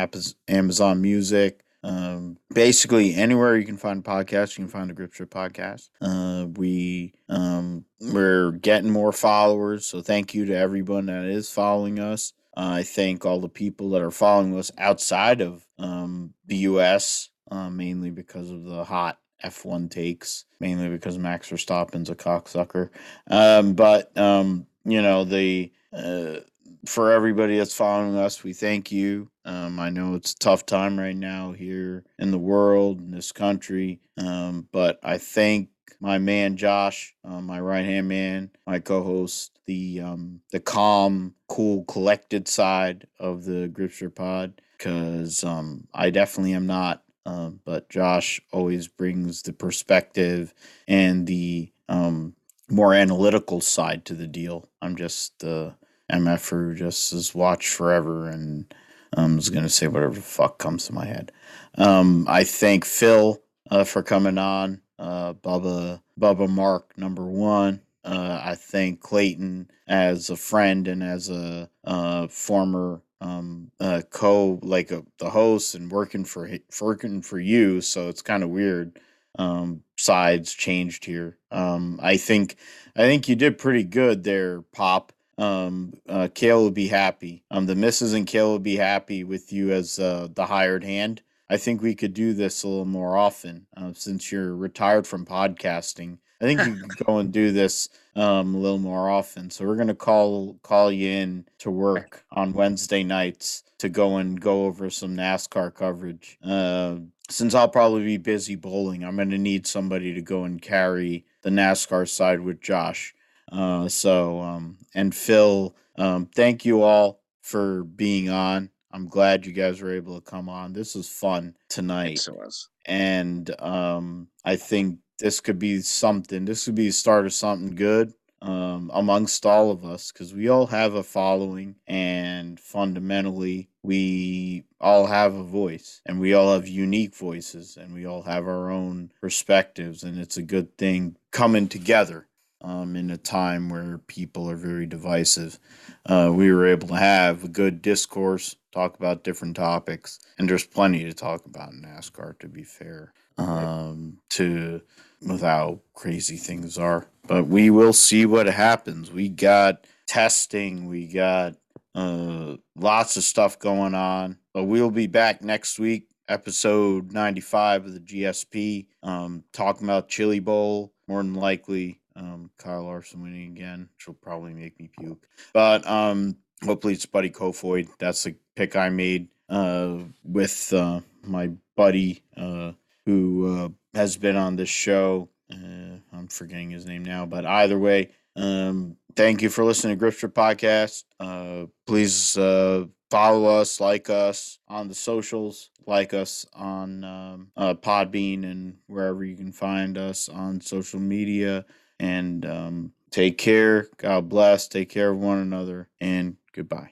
Amazon Music. Um, basically, anywhere you can find podcasts, you can find the Grip Strip podcast. Uh, we um, we're getting more followers, so thank you to everyone that is following us. Uh, I thank all the people that are following us outside of um, the U.S. Uh, mainly because of the hot F1 takes, mainly because Max Verstappen's a cocksucker. Um, but um, you know the uh, for everybody that's following us, we thank you. Um, I know it's a tough time right now here in the world, in this country, um, but I thank my man Josh, uh, my right hand man, my co-host, the um, the calm, cool, collected side of the Grip Strip Pod, because um, I definitely am not. Uh, but Josh always brings the perspective and the um, more analytical side to the deal. I'm just uh, MF who just is watch forever and I'm just gonna say whatever the fuck comes to my head. Um, I thank Phil uh, for coming on. Uh, Bubba Bubba Mark number one. Uh, I thank Clayton as a friend and as a uh, former um, uh, co like a, the host and working for working for you. So it's kind of weird. Um, sides changed here. Um, I think I think you did pretty good there, Pop um, uh, Kale will be happy. Um, the missus and Kale will be happy with you as uh, the hired hand. I think we could do this a little more often uh, since you're retired from podcasting. I think you could go and do this um, a little more often. So we're gonna call call you in to work on Wednesday nights to go and go over some NASCAR coverage. Uh, since I'll probably be busy bowling, I'm gonna need somebody to go and carry the NASCAR side with Josh. Uh, so, um, and Phil, um, thank you all for being on. I'm glad you guys were able to come on. This was fun tonight. Was. And um, I think this could be something. This could be the start of something good um, amongst all of us because we all have a following, and fundamentally, we all have a voice, and we all have unique voices, and we all have our own perspectives, and it's a good thing coming together um, in a time where people are very divisive. Uh, we were able to have a good discourse, talk about different topics, and there's plenty to talk about in NASCAR. To be fair, um, to with how crazy things are, but we will see what happens. We got testing, we got uh, lots of stuff going on, but we'll be back next week. Episode 95 of the GSP, um, talking about Chili Bowl, more than likely um, Kyle Larson winning again, which will probably make me puke. But um, hopefully it's Buddy Kofoid. That's the pick I made uh, with uh, my buddy uh, who uh, has been on this show. Uh, I'm forgetting his name now, but either way, um, thank you for listening to Grip Strip Podcast. Uh, please uh, follow us, like us on the socials, like us on um, uh, Podbean and wherever you can find us on social media. And um, take care. God bless. Take care of one another. And goodbye.